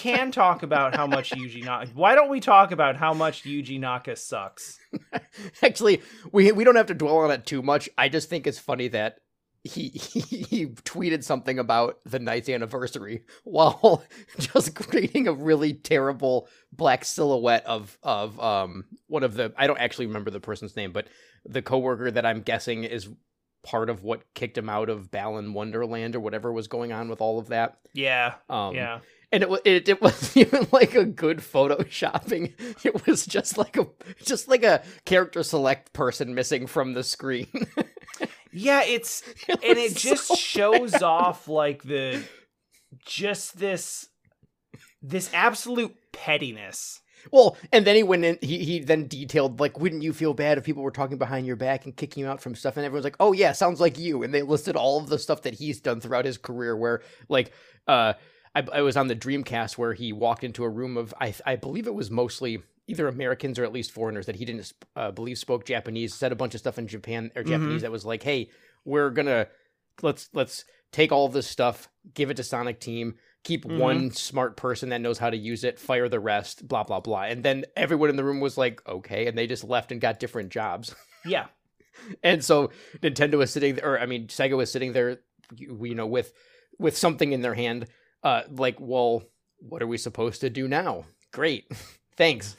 can talk about how much Yuji Naka. Why don't we talk about how much Yuji Naka sucks? Actually, we we don't have to dwell on it too much. I just think it's funny that he he, he tweeted something about the ninth anniversary while just creating a really terrible black silhouette of of um one of the I don't actually remember the person's name, but the coworker that I'm guessing is part of what kicked him out of Balan Wonderland or whatever was going on with all of that. Yeah, Um, yeah. And it, wa- it it wasn't even like a good photoshopping. It was just like a just like a character select person missing from the screen. Yeah, it's It and it just so shows bad. off like the just this this absolute pettiness. Well, and then he went in. He he then detailed like, wouldn't you feel bad if people were talking behind your back and kicking you out from stuff? And everyone's like, oh yeah, sounds like you. And they listed all of the stuff that he's done throughout his career. Where like, uh, I, I was on the Dreamcast where he walked into a room of I I believe it was mostly either Americans or at least foreigners that he didn't uh, believe spoke Japanese. Said a bunch of stuff in Japan or Japanese that was like, hey, we're gonna let's let's take all this stuff, give it to Sonic Team, keep Mhm. one smart person that knows how to use it, fire the rest, blah blah blah. And then everyone in the room was like, okay, and they just left and got different jobs. Yeah. and so Nintendo was sitting there, or I mean, Sega was sitting there, you you know, with with something in their hand, uh, like, well, what are we supposed to do now? Great, thanks.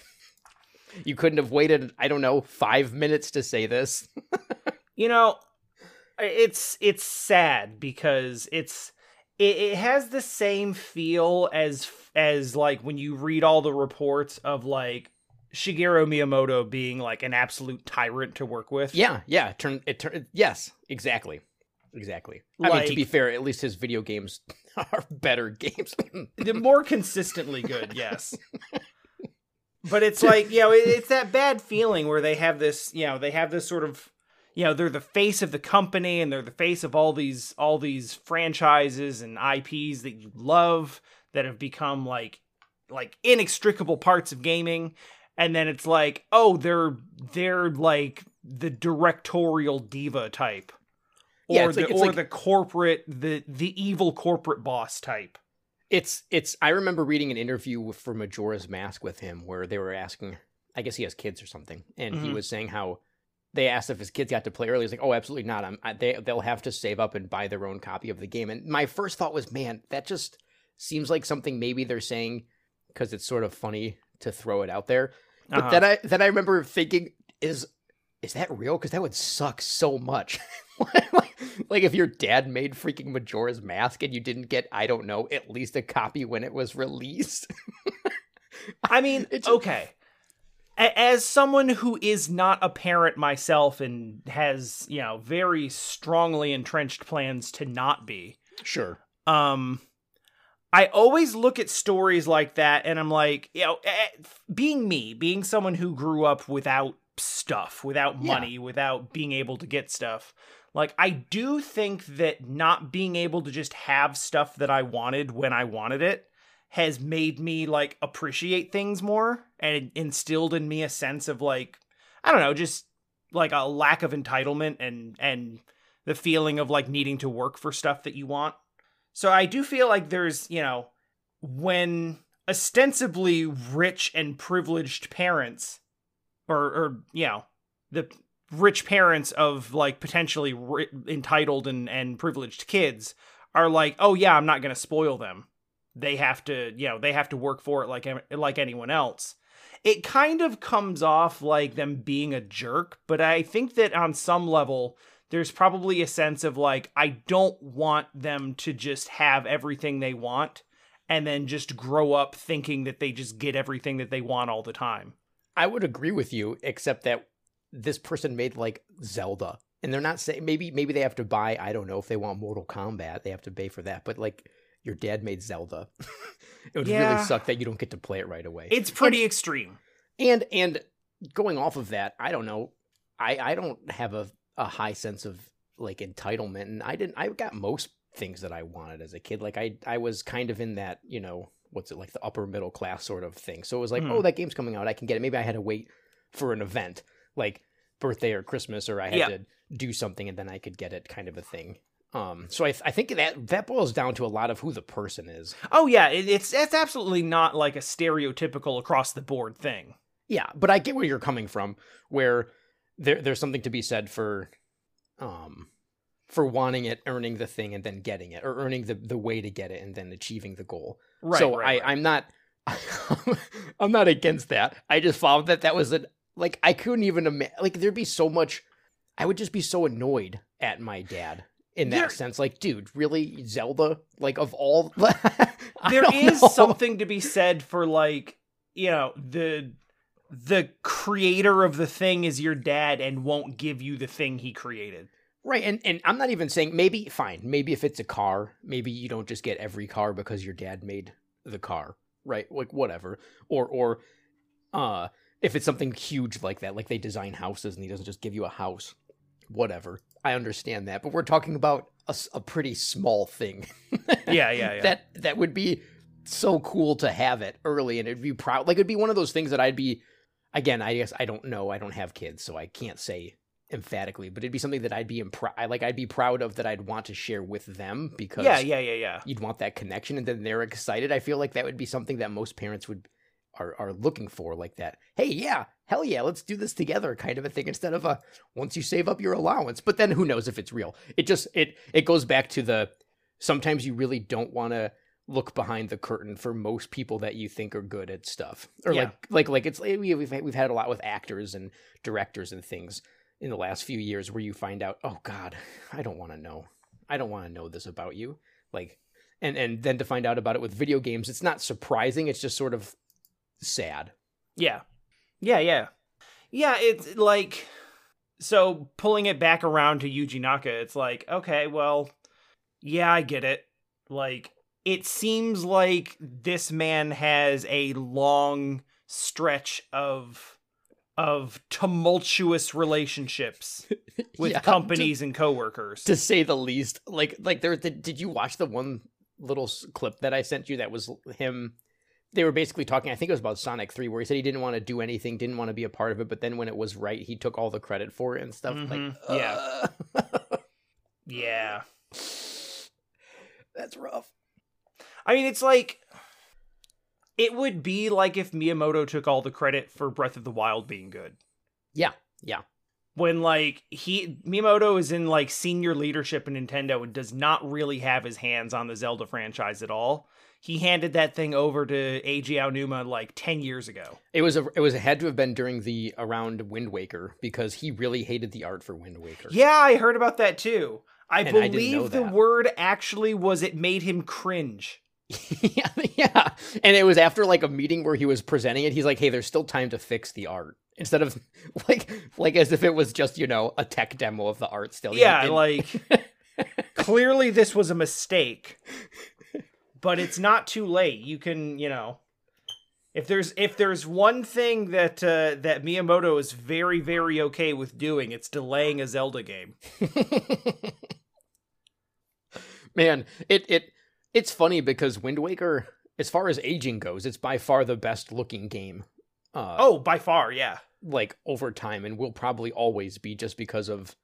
You couldn't have waited, I don't know, five minutes to say this. You know, it's it's sad because it's it, it has the same feel as as like when you read all the reports of like Shigeru Miyamoto being like an absolute tyrant to work with. Yeah, yeah. Turn it. Turn. Yes, exactly, exactly. I mean, to be fair, at least his video games are better games. the more consistently good, yes. But it's like, you know, it, it's that bad feeling where they have this, you know, they have this sort of, you know, they're the face of the company and they're the face of all these all these franchises and IPs that you love that have become like like inextricable parts of gaming. And then it's like, oh, they're they're like the directorial diva type. Or Yeah, the like- or like- the corporate the the evil corporate boss type. it's it's. I remember reading an interview with, for Majora's Mask with him where they were asking. I guess he has kids or something, and he Mhm. was saying how they asked if his kids got to play early. He's like, "Oh, absolutely not. I'm, I, they they'll have to save up and buy their own copy of the game." And my first thought was, "Man, that just seems like something maybe they're saying because it's sort of funny to throw it out there." But Uh-huh. then I then I remember thinking, is is that real? Because that would suck so much. like, like if your dad made freaking Majora's Mask and you didn't get, I don't know, at least a copy when it was released. I mean, It's- okay. As someone who is not a parent myself and has, you know, very strongly entrenched plans to not be, Sure. um, I always look at stories like that and I'm like, you know, eh, being me, being someone who grew up without stuff, without Yeah. money, without being able to get stuff. Like I do think that not being able to just have stuff that I wanted when I wanted it has made me like appreciate things more and instilled in me a sense of like I don't know, just like a lack of entitlement and and the feeling of like needing to work for stuff that you want. So I do feel like there's, you know, when ostensibly rich and privileged parents or or you know, the rich parents of like potentially ri- entitled and and privileged kids are like, "Oh yeah, I'm not going to spoil them." They have to, you know, they have to work for it like like anyone else. It kind of comes off like them being a jerk, but I think that on some level there's probably a sense of like I don't want them to just have everything they want and then just grow up thinking that they just get everything that they want all the time. I would agree with you, except that this person made like Zelda. And they're not saying maybe maybe they have to buy, I don't know, if they want Mortal Kombat, they have to pay for that. But like your dad made Zelda. it would Yeah. really suck that you don't get to play it right away. It's pretty extreme. and and going off of that i don't know i i don't have a, a high sense of like entitlement and i didn't i got most things that i wanted as a kid like i i was kind of in that you know what's it like the upper middle class sort of thing so it was like Hmm. oh that game's coming out i can get it maybe i had to wait for an event like birthday or christmas or i had Yeah. to do something and then i could get it kind of a thing Um, so I, th- I think that that boils down to a lot of who the person is. Oh yeah, it, it's it's absolutely not like a stereotypical across the board thing. Yeah, but I get where you're coming from, where there there's something to be said for, um, for wanting it, earning the thing, and then getting it, or earning the the way to get it, and then achieving the goal. Right. so right, I right. I'm not I'm not against that. I just found that that was an like I couldn't even imagine like there'd be so much. I would just be so annoyed at my dad in that There- sense. Like, dude, really, Zelda? Like of all, there is know. something to be said for like you know the the creator of the thing is your dad and won't give you the thing he created. Right, and and I'm not even saying maybe fine. Maybe if it's a car, maybe you don't just get every car because your dad made the car, right? Like whatever. Or or uh if it's something huge like that, like they design houses and he doesn't just give you a house. Whatever. I understand that, but we're talking about a pretty small thing. Yeah, yeah, yeah. that that would be so cool to have it early and it'd be proud like it'd be one of those things that I'd be again, I guess I don't know. I don't have kids, so I can't say emphatically, but it'd be something that I'd be impr- like I'd be proud of that I'd want to share with them because yeah, yeah, yeah, yeah. you'd want that connection and then they're excited. I feel like that would be something that most parents would are are looking for like that. Hey, yeah, hell yeah, let's do this together kind of a thing instead of a once you save up your allowance. But then who knows if it's real. It just it it goes back to the sometimes you really don't want to look behind the curtain for most people that you think are good at stuff or Yeah. like like like it's we- we've we've had a lot with actors and directors and things in the last few years where you find out oh god i don't want to know i don't want to know this about you like and and then to find out about it with video games it's not surprising it's just sort of sad Yeah. Yeah, yeah. Yeah, it's like so pulling it back around to Yuji Naka, it's like, okay, well, yeah, I get it. Like it seems like this man has a long stretch of of tumultuous relationships with Yeah, companies and coworkers. to, to say the least like like there did, did you watch the one little clip that i sent you that was him they were basically talking i think it was about sonic 3 where he said he didn't want to do anything didn't want to be a part of it but then when it was right he took all the credit for it and stuff Mhm, like yeah. uh, yeah. that's rough I mean, it's like it would be like if Miyamoto took all the credit for Breath of the Wild being good. yeah yeah When like he Miyamoto is in like senior leadership in Nintendo and does not really have his hands on the Zelda franchise at all. He handed that thing over to Eiji Aonuma like 10 years ago. It was a, it was had to have been during the around Wind Waker because he really hated the art for Wind Waker. Yeah, I heard about that too. I And I believe the that. word actually was it made him cringe. Yeah, yeah. And it was after like a meeting where he was presenting it. He's like, "Hey, there's still time to fix the art." Instead of like like as if it was just you know a tech demo of the art still. Yeah, like clearly this was a mistake. But it's not too late. You can, you know, if there's if there's one thing that uh, that Miyamoto is very very okay with doing, it's delaying a Zelda game. man, it it it's funny because Wind Waker, as far as aging goes, it's by far the best looking game. Uh, Oh, by far, yeah. like over time and will probably always be just because of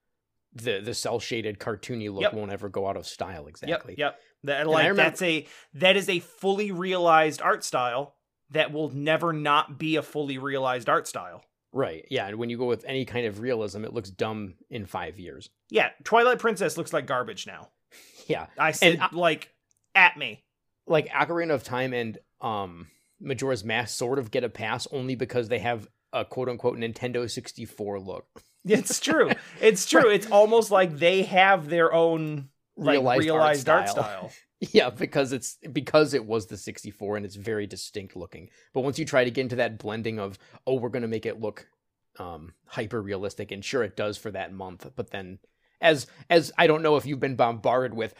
the the cell shaded cartoony look Yep. won't ever go out of style exactly. Yep, yep. That like remember- that's a that is a fully realized art style that will never not be a fully realized art style. Right. Yeah, and when you go with any kind of realism, it looks dumb in 5 years. Yeah, Twilight Princess looks like garbage now. Yeah. I said I- like at me. Like Ocarina of Time and um Majora's Mask sort of get a pass only because they have a quote unquote Nintendo 64 look. It's true. It's true. It's almost like they have their own like Realized, realized, art, art, style. style. Yeah, because it's because it was the 64 and it's very distinct looking. But once you try to get into that blending of oh, we're going to make it look um hyper realistic and sure it does for that month, but then as as I don't know if you've been bombarded with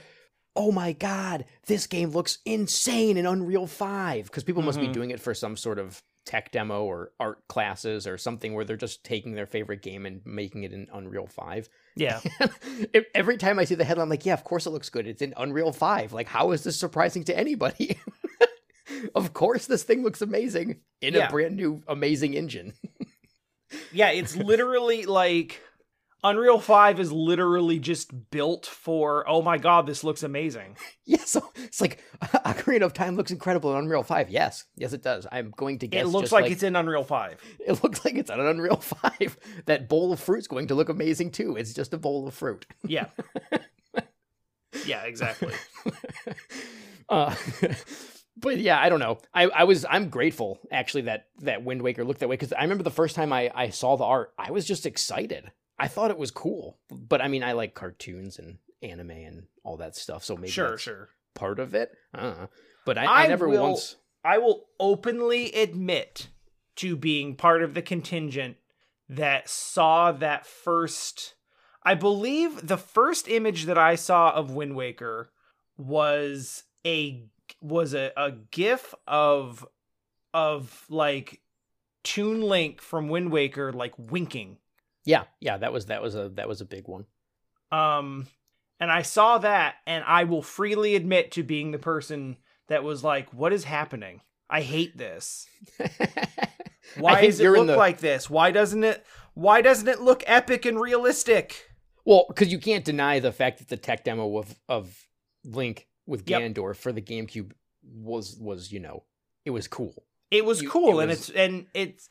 oh my god, this game looks insane in Unreal 5 because people must be Mhm. doing it for some sort of tech demo or art classes or something where they're just taking their favorite game and making it in Unreal 5. Yeah. Every time I see the headline, I'm like, yeah, of course it looks good. It's in Unreal 5. Like, how is this surprising to anybody? of course, this thing looks amazing in Yeah. a brand new, amazing engine. Yeah, it's literally like Unreal 5 is literally just built for, oh my god, this looks amazing. Yeah, so it's like Ocarina of Time looks incredible in Unreal 5. Yes, yes, it does. I'm going to guess. It looks just like, it's in Unreal 5. It looks like it's on an Unreal 5. That bowl of fruit's going to look amazing too. It's just a bowl of fruit. Yeah. yeah, exactly. uh, but yeah, I don't know. I, I was I'm grateful actually that that Wind Waker looked that way because I remember the first time I I saw the art, I was just excited. I thought it was cool, but I mean, I like cartoons and anime and all that stuff, so maybe sure, sure. part of it. I. But I, I, I never will- once. I will openly admit to being part of the contingent that saw that first. I believe the first image that I saw of Wind Waker was a was a, a gif of of like Toon Link from Wind Waker like winking. Yeah, yeah, that was that was a that was a big one. Um and I saw that and I will freely admit to being the person that was like what is happening? I hate this. Why does it look the- like this? Why doesn't it why doesn't it look epic and realistic? Well, because you can't deny the fact that the tech demo of of Link with Yep. Ganondorf for the GameCube was was you know it was cool. It was You- cool it and was- it's and it's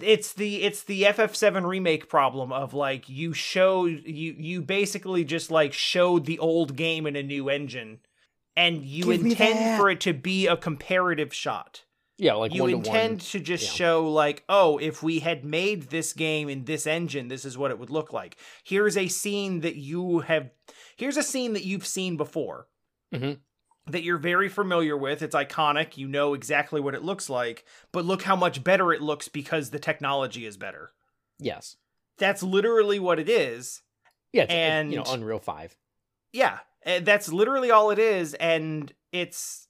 it's the it's the FF7 remake problem of like you show you you basically just like showed the old game in a new engine and you Give intend for it to be a comparative shot. Yeah, like you one to intend to just yeah. show like oh if we had made this game in this engine this is what it would look like here's a scene that you have here's a scene that you've seen before Mhm. That you're very familiar with it's iconic you know exactly what it looks like but look how much better it looks because the technology is better Yes. that's literally what it is Yeah, and you know Unreal Five. yeah eh, that's literally all it is and it's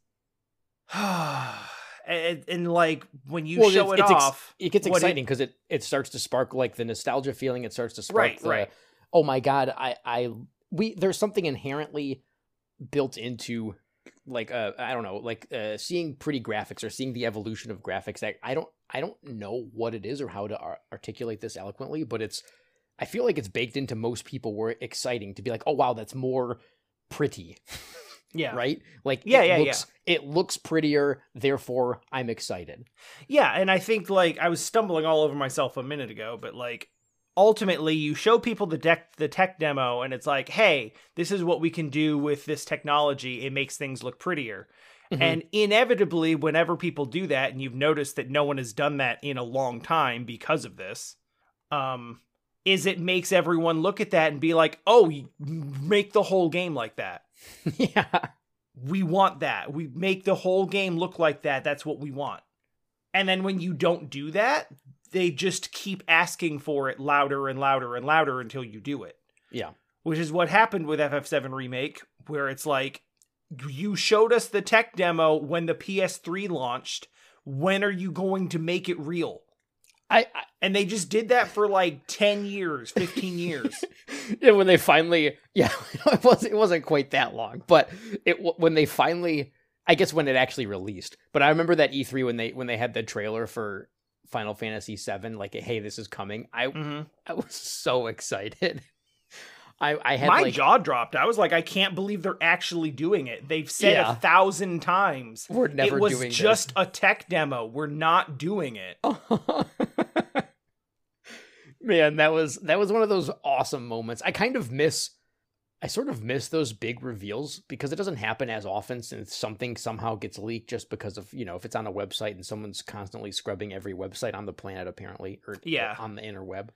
and, eh, eh, and like when you Well, show it it's ex- off It gets exciting because it, it starts to spark like the nostalgia feeling. It starts to spark Right, the right. oh my god, I I we there's something inherently built into like uh I don't know like uh seeing pretty graphics or seeing the evolution of graphics. that I don't I don't know what it is or how to ar- articulate this eloquently, but it's I feel like it's baked into most people where exciting to be like, oh wow, that's more pretty. yeah right? Like Yeah, it yeah, looks, It looks prettier, therefore I'm excited. Yeah, and I think like I was stumbling all over myself a minute ago, but like ultimately you show people the deck the tech demo and it's like, "Hey, this is what we can do with this technology. It makes things look prettier." Mhm. And inevitably whenever people do that and you've noticed that no one has done that in a long time because of this, um is it makes everyone look at that and be like, "Oh, make the whole game like that." yeah. we want that. We make the whole game look like that. That's what we want. And then when you don't do that, they just keep asking for it louder and louder and louder until you do it. Yeah. Which is what happened with FF7 Remake, where it's like, you showed us the tech demo when the PS3 launched. When are you going to make it real? I, I And they just did that for like 10 years, 15 years. yeah, when they finally yeah, it wasn't it wasn't quite that long, but it when they finally I guess when it actually released. But I remember that E3 when they when they had the trailer for Final Fantasy 7 like hey, this is coming. I Mhm. I was so excited. I I had My like jaw dropped. I was like, I can't believe they're actually doing it. They've said Yeah. a thousand times. we're never doing it was doing just a tech demo. We're not doing it. this. Man, that was that was one of those awesome moments. I kind of miss I sort of miss those big reveals because it doesn't happen as often since something somehow gets leaked just because of, you know, if it's on a website and someone's constantly scrubbing every website on the planet apparently or Yeah. on the interweb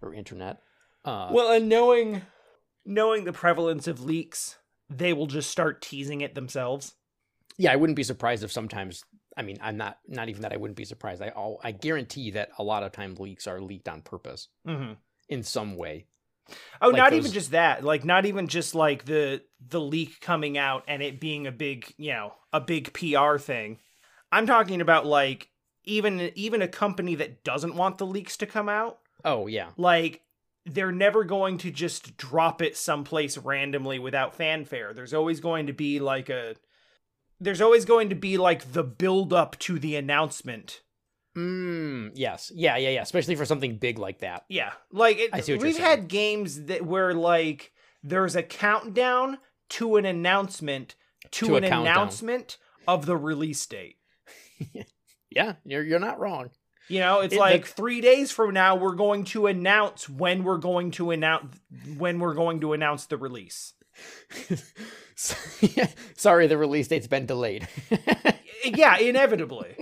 or internet. Uh Well, and knowing knowing the prevalence of leaks, they will just start teasing it themselves. yeah, I wouldn't be surprised if sometimes I mean, I'm not not even that I wouldn't be surprised. I I'll, I guarantee that a lot of times leaks are leaked on purpose Mm-hmm. in some way. Oh, Like not those- even just that. Like not even just like the the leak coming out and it being a big, you know, a big PR thing. I'm talking about like even even a company that doesn't want the leaks to come out Oh, yeah. like they're never going to just drop it someplace randomly without fanfare. There's always going to be like a there's always going to be like the build up to the announcement Mm, yes. Yeah, yeah, yeah. Especially for something big like that. Yeah, like it, I see what you're we've saying. had games that where like there's a countdown to an announcement to, To a an countdown. announcement of the release date. Yeah, you're you're not wrong. You know, it's It- like the- three days from now we're going to announce when we're going to announce when we're going to announce the release. Sorry, the release date's been delayed. yeah, inevitably.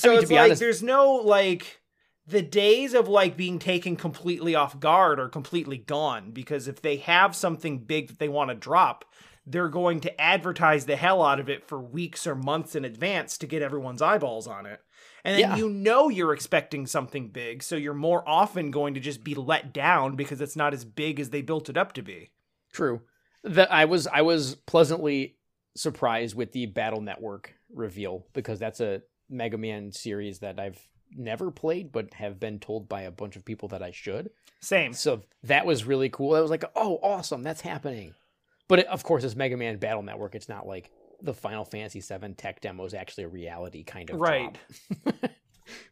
So mean, to it's be like honest- there's no like the days of like being taken completely off guard are completely gone because if they have something big that they want to drop, they're going to advertise the hell out of it for weeks or months in advance to get everyone's eyeballs on it. And then Yeah. you know you're expecting something big, so you're more often going to just be let down because it's not as big as they built it up to be. True. The, I was I was pleasantly surprised with the Battle Network reveal because that's a Mega Man series that I've never played but have been told by a bunch of people that I should. Same. So that was really cool. I was like, "Oh, awesome, that's happening." But it, of course, it's Mega Man Battle Network. It's not like the Final Fantasy VII tech demo is actually a reality kind of Right.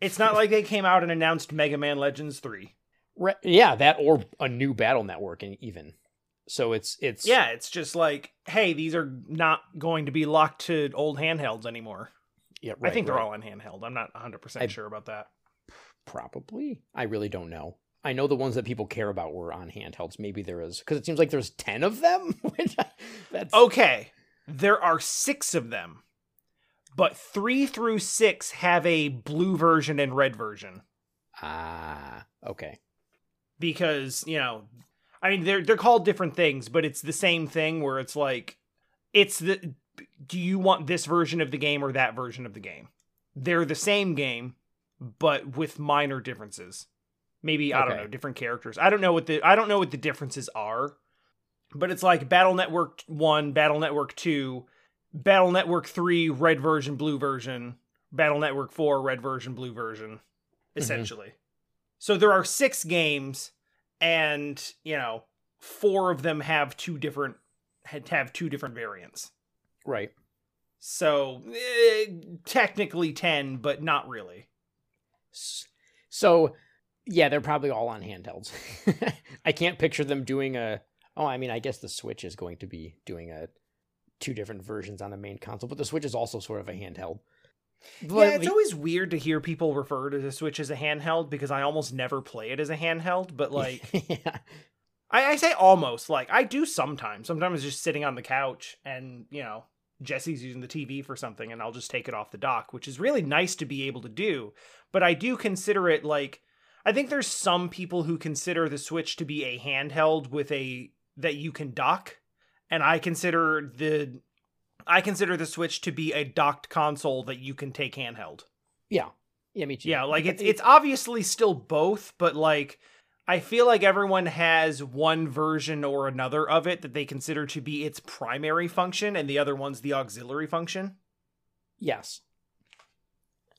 It's not like they came out and announced Mega Man Legends 3. Right. Yeah, that or a new Battle Network, and even so, it's it's Yeah, it's just like, hey, these are not going to be locked to old handhelds anymore. Yeah. I think they're right. all on handheld. I'm not 100% sure about that. Probably. I really don't know. I know the ones that people care about were on handhelds. Maybe there is because it seems like there's ten of them. That's Okay, there are six of them, but three through six have a blue version and red version ah okay. because you know, I mean they're they're called different things, but it's the same thing where it's like, it's the do you want this version of the game or that version of the game? They're the same game, but with minor differences. Maybe I don't know different characters. I don't know what the I don't know what the differences are, but it's like Battle Network One, Battle Network Two, Battle Network Three, red version, blue version, Battle Network Four, red version, blue version, mm-hmm. essentially. So there are six games, and you know, four of them have two different have two different variants. Right. So eh, technically ten, but not really. So yeah, they're probably all on handhelds. I can't picture them doing a. Oh, I mean, I guess the Switch is going to be doing a two different versions on the main console, but the Switch is also sort of a handheld. Yeah, it's always weird to hear people refer to the Switch as a handheld because I almost never play it as a handheld. But like, yeah. I, I say almost. Like, I do sometimes. Sometimes just sitting on the couch and you know Jesse's using the TV for something, and I'll just take it off the dock, which is really nice to be able to do. But I do consider it like I think there's some people who consider the Switch to be a handheld with a that you can dock, and I consider the I consider the Switch to be a docked console that you can take handheld. yeah, yeah, me too. Yeah, like it's it's obviously still both, but like I feel like everyone has one version or another of it that they consider to be its primary function, and the other one's the auxiliary function. yes.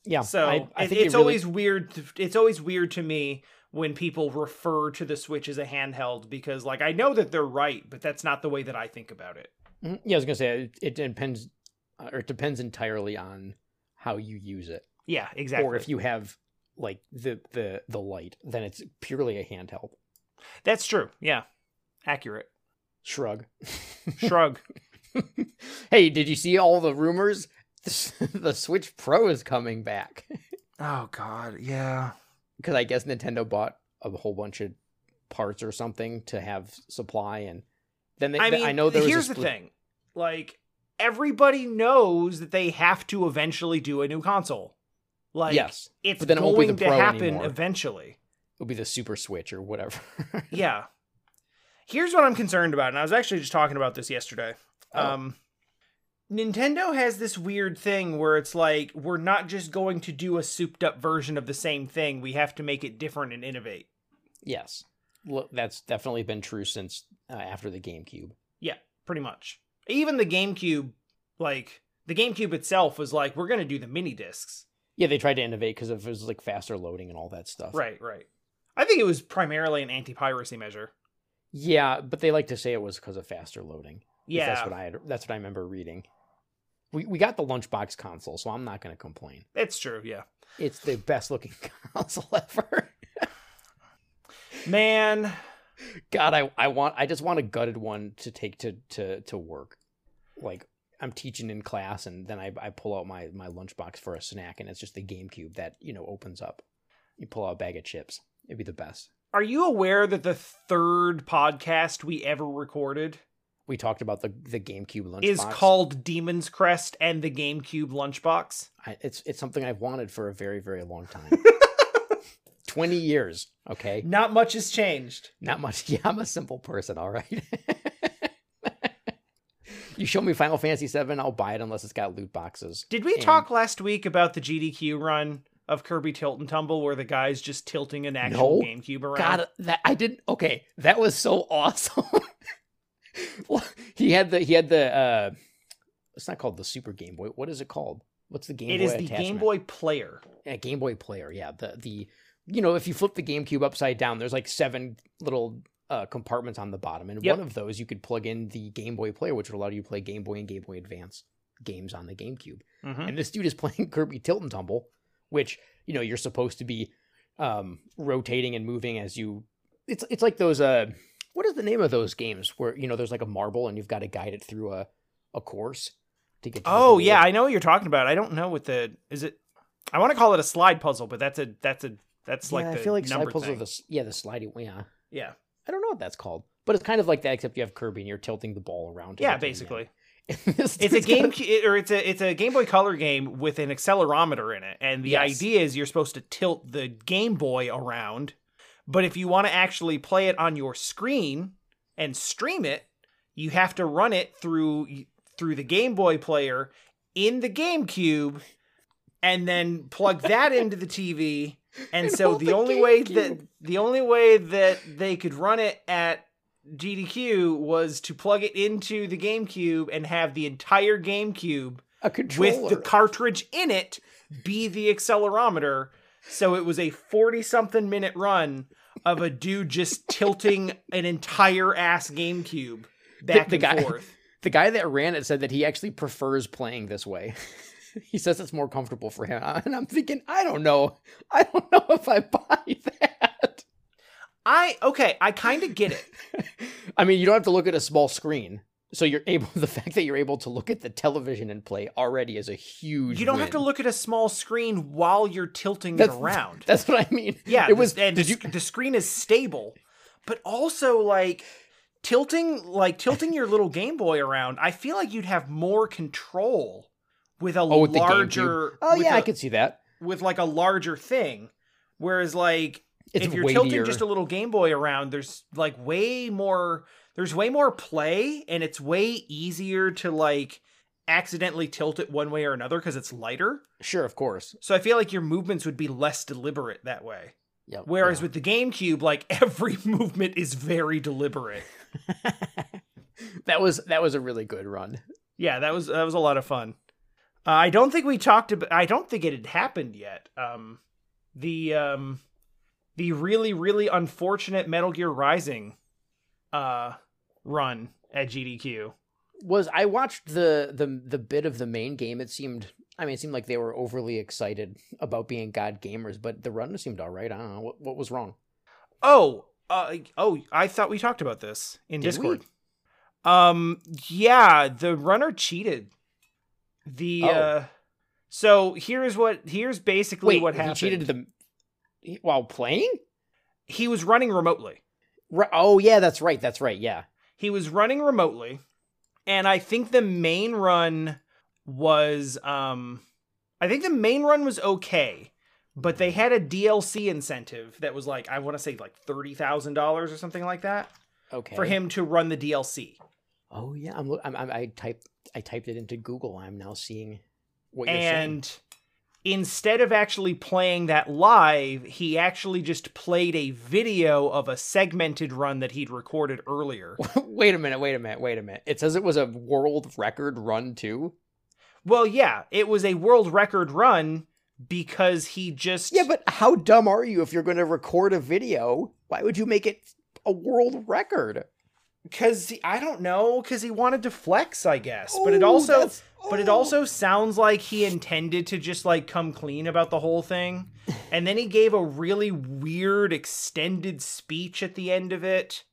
Yeah, So I, I it- think it it's really- always weird. To, it's always weird to me when people refer to the Switch as a handheld because, like, I know that they're right, but that's not the way that I think about it. Mhm. Yeah, I was gonna say it, it depends, uh, or it depends entirely on how you use it, Yeah, exactly. or if you have like the the the light, then it's purely a handheld. that's true. Yeah, accurate. Shrug. Shrug. hey, did you see all the rumors? the Switch Pro is coming back oh God, yeah. because I guess Nintendo bought a whole bunch of parts or something to have supply, and then they, I mean, I know there was a here's the thing. Like everybody knows that they have to eventually do a new console. Like yes, it's but then it won't be going the to happen anymore. eventually. it'll be the Super Switch or whatever. Yeah. Here's what I'm concerned about, and I was actually just talking about this yesterday. Oh. Um Nintendo has this weird thing where it's like we're not just going to do a souped up version of the same thing. We have to make it different and innovate. yes, Well, that's definitely been true since uh, after the GameCube. Yeah, pretty much. Even the GameCube, like the GameCube itself was like, we're gonna do the mini discs. Yeah, they tried to innovate because it was like faster loading and all that stuff. Right, right. I think it was primarily an anti-piracy measure. Yeah, but they like to say it was because of faster loading. Yeah, that's what I had, that's what I remember reading. we we got the lunchbox console, so I'm not going to complain. It's true, yeah. It's the best looking console ever. Man, God, I I want I just want a gutted one to take to to to work. Like I'm teaching in class, and then I I pull out my my lunchbox for a snack, and it's just the GameCube that you know opens up. You pull out a bag of chips. It'd be the best. are you aware that the third podcast we ever recorded We talked about the the GameCube lunchbox. is called Demon's Crest and the GameCube Lunchbox? I, it's it's something I've wanted for a very very long time. Twenty years. Okay, Not much has changed. not much. Yeah, I'm a simple person. All right. you show me Final Fantasy VII, I'll buy it unless it's got loot boxes. Did we And- talk last week about the GDQ run of Kirby Tilt and Tumble where the guy's just tilting an actual No. GameCube around? God, that I didn't. Okay, that was so awesome. Well, he had the he had the. uh It's not called the Super Game Boy. What is it called? What's the Game It Boy is the attachment? Game Boy Player. Yeah, Game Boy Player. Yeah, the the you know if you flip the GameCube upside down, there's like seven little uh, compartments on the bottom, and Yep. one of those you could plug in the Game Boy Player, which would allow you to play Game Boy and Game Boy Advance games on the GameCube. Mhm. And this dude is playing Kirby Tilt and Tumble, which you know you're supposed to be um, rotating and moving as you. It's it's like those uh, what is the name of those games where you know there's like a marble and you've got to guide it through a a course to get. To Oh yeah, I know what you're talking about. I don't know what the is it. I want to call it a slide puzzle, but that's a that's a that's like yeah, the I feel like slide puzzle. The yeah, the sliding. Yeah, Yeah, I don't know what that's called, but it's kind of like that except you have Kirby and you're tilting the ball around. yeah, get to the basically. It's a game or it's a it's a Game Boy Color game with an accelerometer in it, and the Yes. idea is you're supposed to tilt the Game Boy around. But if you want to actually play it on your screen and stream it, you have to run it through through the Game Boy player in the GameCube, and then plug that into the TV. And, so the the only way that the only way that they could run it at GDQ was to plug it into the GameCube and have the entire GameCube with the cartridge in it be the accelerometer. So it was a 40 something minute run of a dude just tilting an entire ass GameCube back the and guy- forth. the guy that ran it said that he actually prefers playing this way. he says it's more comfortable for him. And I'm thinking, I don't know. I don't know if I buy that. I okay, I kind of get it. I mean, you don't have to look at a small screen. So you're able the fact that you're able to look at the television and play already is a huge You don't have to look at a small screen while you're tilting That's- it around. That's what I mean. Yeah, it was and you the screen is stable, but also like tilting, like tilting your little Game Boy around. I feel like you'd have more control with a Oh, with larger. Oh yeah, a- I could see that. with like a larger thing. Whereas like It's if you're weightier. tilting just a little Game Boy around, there's like way more. There's way more play, and it's way easier to like accidentally tilt it one way or another because it's lighter. Sure, of course. So I feel like your movements would be less deliberate that way. Yep. Whereas yeah. with the GameCube, like every movement is very deliberate. that was that was a really good run. Yeah, that was that was a lot of fun. Uh, I don't think we talked about. I don't think it had happened yet. Um, the um, the really really unfortunate Metal Gear Rising, uh, run at GDQ. was I watched the the the bit of the main game. It seemed, I mean, it seemed like they were overly excited about being god gamers, but the run seemed all right. I don't know what what was wrong. Oh, uh, oh, I thought we talked about this in Did we? Discord. Um, yeah, the runner cheated. The Oh. uh, so here's what here's basically Wait, what he happened. cheated the he- while playing. he was running remotely. Ri- Oh yeah, that's right. That's right. Yeah. he was running remotely and i think the main run was um i think the main run was okay but they had a dlc incentive that was like i want to say like $30000 or something like that Okay. for him to run the dlc Oh yeah, I'm, I'm, I'm I typed I typed it into Google. I'm now seeing what you're saying. and instead of actually playing that live he actually just played a video of a segmented run that he'd recorded earlier wait a minute. Wait a minute. Wait a minute. It says it was a world record run too. well yeah it was a world record run because he just Yeah, but how dumb are you if you're going to record a video? Why would you make it a world record? Because I don't know, because he wanted to flex, I guess. but it Oh, also, that's- but it also sounds like he intended to just like come clean about the whole thing. And then he gave a really weird extended speech at the end of it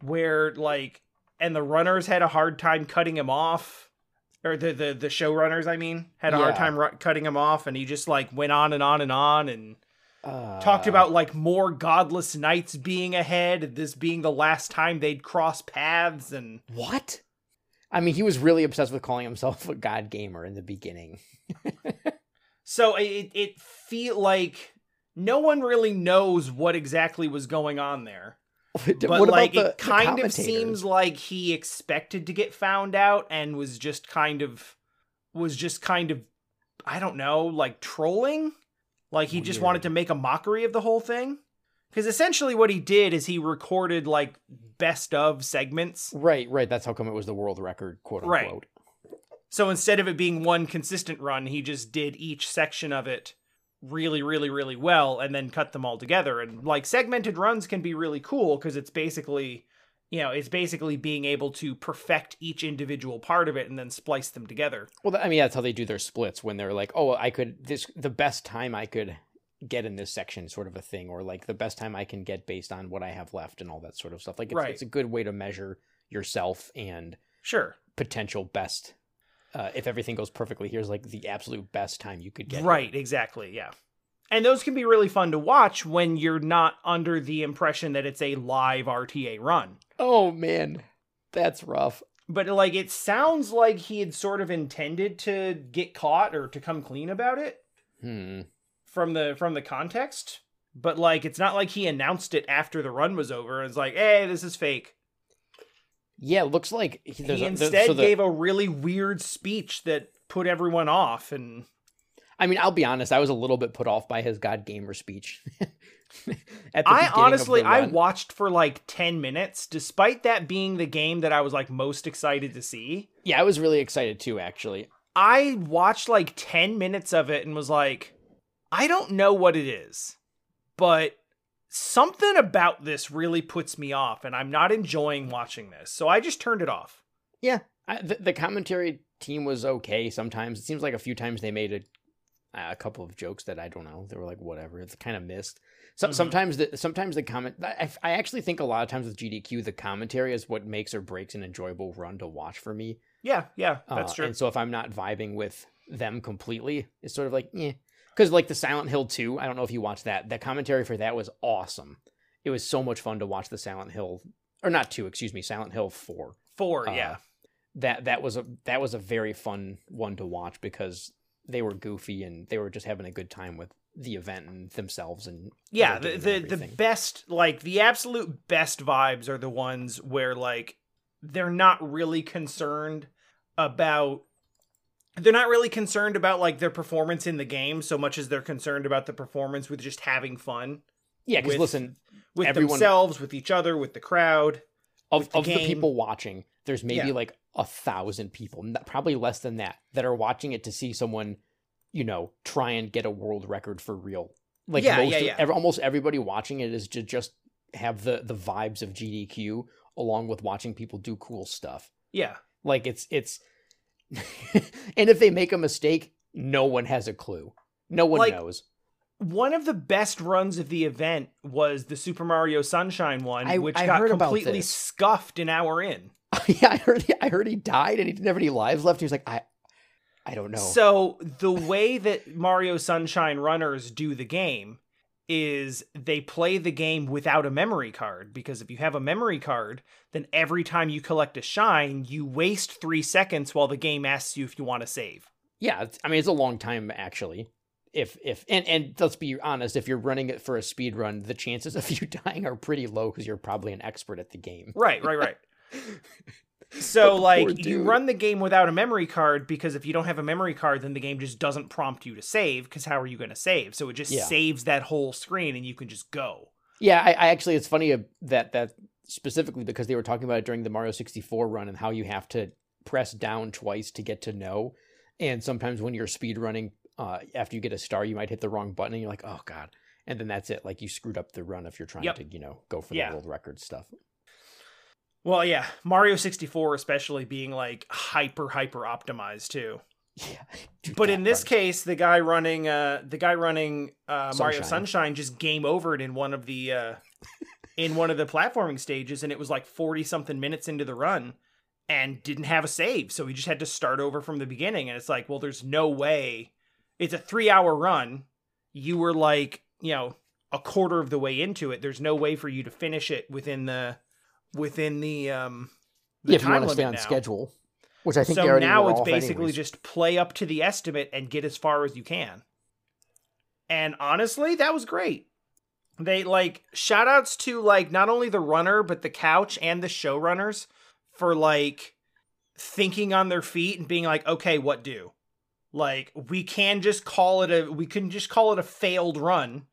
where like and the runners had a hard time cutting him off. Or the the the showrunners I mean had a hard time ru- cutting him off. And he just like went on and on and on. And Uh, talked about like more godless knights being ahead this being the last time they'd cross paths and what? I mean, he was really obsessed with calling himself a god gamer in the beginning. So it it feel like no one really knows what exactly was going on there. what But like the- it kind of seems like he expected to get found out and was just kind of was just kind of I don't know, like trolling? Like he just wanted to make a mockery of the whole thing? Cuz essentially what he did is he recorded like best of segments. Right, right. That's how come it was the world record, quote unquote. Right. unquote. So instead of it being one consistent run, he just did each section of it really, really, really well and then cut them all together. And like segmented runs can be really cool because it's basically, you know, it's basically being able to perfect each individual part of it and then splice them together. Well, I mean, that's how they do their splits when they're like, "Oh, I could this the best time I could get in this section, sort of a thing, or like the best time I can get based on what I have left and all that sort of stuff." Like, it's, Right. it's a good way to measure yourself and Sure. potential best. Uh, if everything goes perfectly, here's like the absolute best time you could get. Right, exactly. Yeah. And those can be really fun to watch when you're not under the impression that it's a live RTA run. Oh man, that's rough. but like it sounds like he had sort of intended to get caught or to come clean about it Hmm. from the from the context but like it's not like he announced it after the run was over and it's like hey this is fake Yeah, it looks like he, he a- instead so the- gave a really weird speech that put everyone off and I mean, I'll be honest. I was a little bit put off by his God Gamer speech. At the i honestly i watched for like 10 minutes despite that being the game that i was like most excited to see yeah, I was really excited too. Actually, I watched like 10 minutes of it and was like, I don't know what it is, but something about this really puts me off and I'm not enjoying watching this. So I just turned it off. Yeah, I, the, the commentary team was okay. Sometimes it seems like a few times they made a a couple of jokes that I don't know. They were like whatever. It's kind of missed. So, Mhm. Sometimes the sometimes the comment. I, I actually think a lot of times with GDQ the commentary is what makes or breaks an enjoyable run to watch for me. Yeah, yeah, that's Uh, true. And so if I'm not vibing with them completely, it's sort of like yeah. Because like the Silent Hill 2, I don't know if you watched that. The commentary for that was awesome. It was so much fun to watch the Silent Hill, or not two, excuse me, Silent Hill 4 Four, uh, yeah. that that was a that was a very fun one to watch because they were goofy and they were just having a good time with the event and themselves and Yeah, the the and the best like the absolute best vibes are the ones where like they're not really concerned about they're not really concerned about like their performance in the game so much as they're concerned about the performance with just having fun yeah because listen with Everyone- themselves, with each other, with the crowd. of, the of the people watching there's maybe Yeah. like a thousand people probably less than that that are watching it to see someone you know try and get a world record for real like Yeah, most yeah, yeah. ev- almost everybody watching it is to just have the the vibes of gdq along with watching people do cool stuff Yeah. Like it's it's and if they make a mistake, no one has a clue. No one Like- knows. One of the best runs of the event was the Super Mario Sunshine one, I- which I got completely scuffed an hour in. yeah, I heard he, I heard he died and he didn't have any lives left. He was like, I I don't know. So the way that Mario Sunshine runners do the game is they play the game without a memory card because if you have a memory card, then every time you collect a shine, you waste 3 seconds while the game asks you if you want to save. yeah, it's, I mean it's a long time actually. If if and and let's be honest, if you're running it for a speed run, the chances of you dying are pretty low because you're probably an expert at the game. Right, right, right. So like you run the game without a memory card because if you don't have a memory card then the game just doesn't prompt you to save because how are you going to save? So it just Yeah. saves that whole screen and you can just go. Yeah, I, I actually it's funny that that specifically because they were talking about it during the Mario 64 run and how you have to press down twice to get to know. And sometimes when you're speed running, uh, after you get a star, you might hit the wrong button and you're like, oh god. And then that's it. Like you screwed up the run if you're trying Yep. to, you know, go for Yeah. the world record stuff. Well, yeah, Mario 64 especially being like hyper hyper optimized too. Yeah. Dude, But in this run- case, the guy running uh the guy running uh Mario Sunshine. Sunshine just game overed in one of the uh in one of the platforming stages and it was like 40 something minutes into the run and didn't have a save. So he just had to start over from the beginning and it's like, well there's no way. It's a 3-hour run. You were like, you know, a quarter of the way into it. There's no way for you to finish it within the within the um the yeah, if you want to stay on now. schedule, which I think So already now it's basically anyways. just play up to the estimate and get as far as you can. And honestly, that was great. They like shout outs to like not only the runner, but the couch and the showrunners for like thinking on their feet and being like, okay, what do? Like, we can just call it a we can just call it a failed run,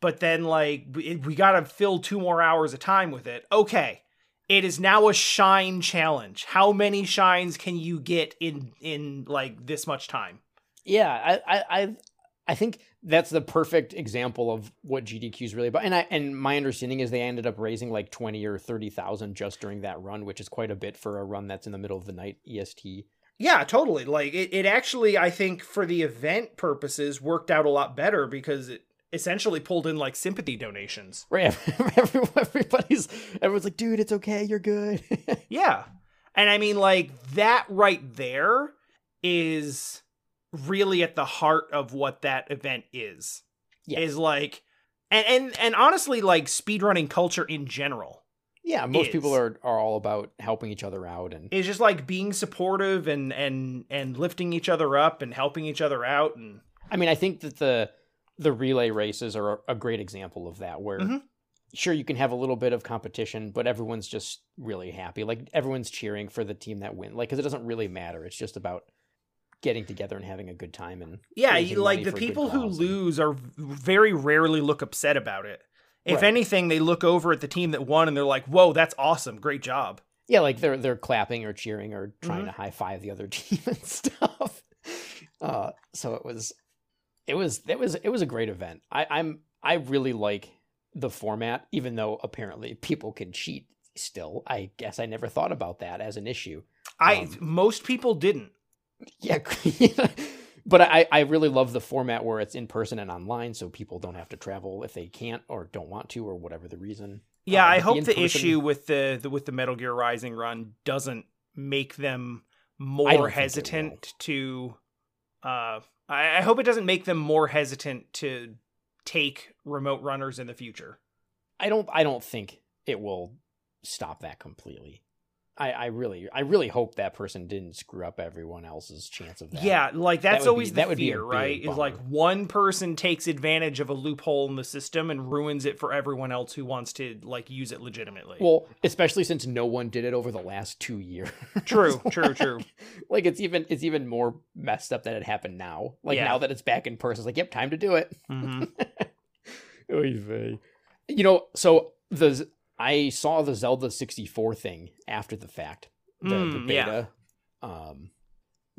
but then like we, we gotta fill two more hours of time with it. Okay. It is now a shine challenge. How many shines can you get in in like this much time? yeah, I, I, I, I think that's the perfect example of what GDQ is really about. And I, and my understanding is they ended up raising like twenty or thirty thousand just during that run, which is quite a bit for a run that's in the middle of the night EST. Yeah, totally. Like it, it actually I think for the event purposes worked out a lot better because it essentially pulled in like sympathy donations. Right, everybody's everyone's like, dude, it's okay, you're good. Yeah. And I mean like that right there is really at the heart of what that event is. Yeah. Is like and and and honestly like speedrunning culture in general. yeah, most people are are all about helping each other out and it's just like being supportive and and and lifting each other up and helping each other out and I mean, I think that the the relay races are a, great example of that, where Mhm. sure you can have a little bit of competition, but everyone's just really happy. Like everyone's cheering for the team that win, like because it doesn't really matter. It's just about getting together and having a good time. And Yeah, like the for a good people who. And- lose are very rarely look upset about it. If Right. anything, they look over at the team that won and they're like, "Whoa, that's awesome! Great job!" yeah, like they're they're clapping or cheering or trying Mhm. to high five the other team and stuff. Uh, so it was, it was it was it was a great event. I, I'm I really like the format, even though apparently people can cheat. Still, I guess I never thought about that as an issue. I Um, most people didn't. Yeah, but I I really love the format where it's in person and online, so people don't have to travel if they can't or don't want to or whatever the reason. Yeah, Uh, I hope the in-person- issue with the, the with the Metal Gear Rising run doesn't make them more hesitant to. Uh, I, I hope it doesn't make them more hesitant to take remote runners in the future. I don't I don't think it will stop that completely. I, I really I really hope that person didn't screw up everyone else's chance of that. Yeah, like That that's be- always that the would be fear, right? Is like one person takes advantage of a loophole in the system and ruins it for everyone else who wants to like use it legitimately. Well, especially since no one did it over the last two years. True, true, true. Like it's even it's even more messed up that it happened now. Like Yeah. now that it's back in person, it's like, yep, time to do it. Mhm. You know, so the I saw the Zelda 64 thing after the fact. The, the Mm, yeah. beta. Um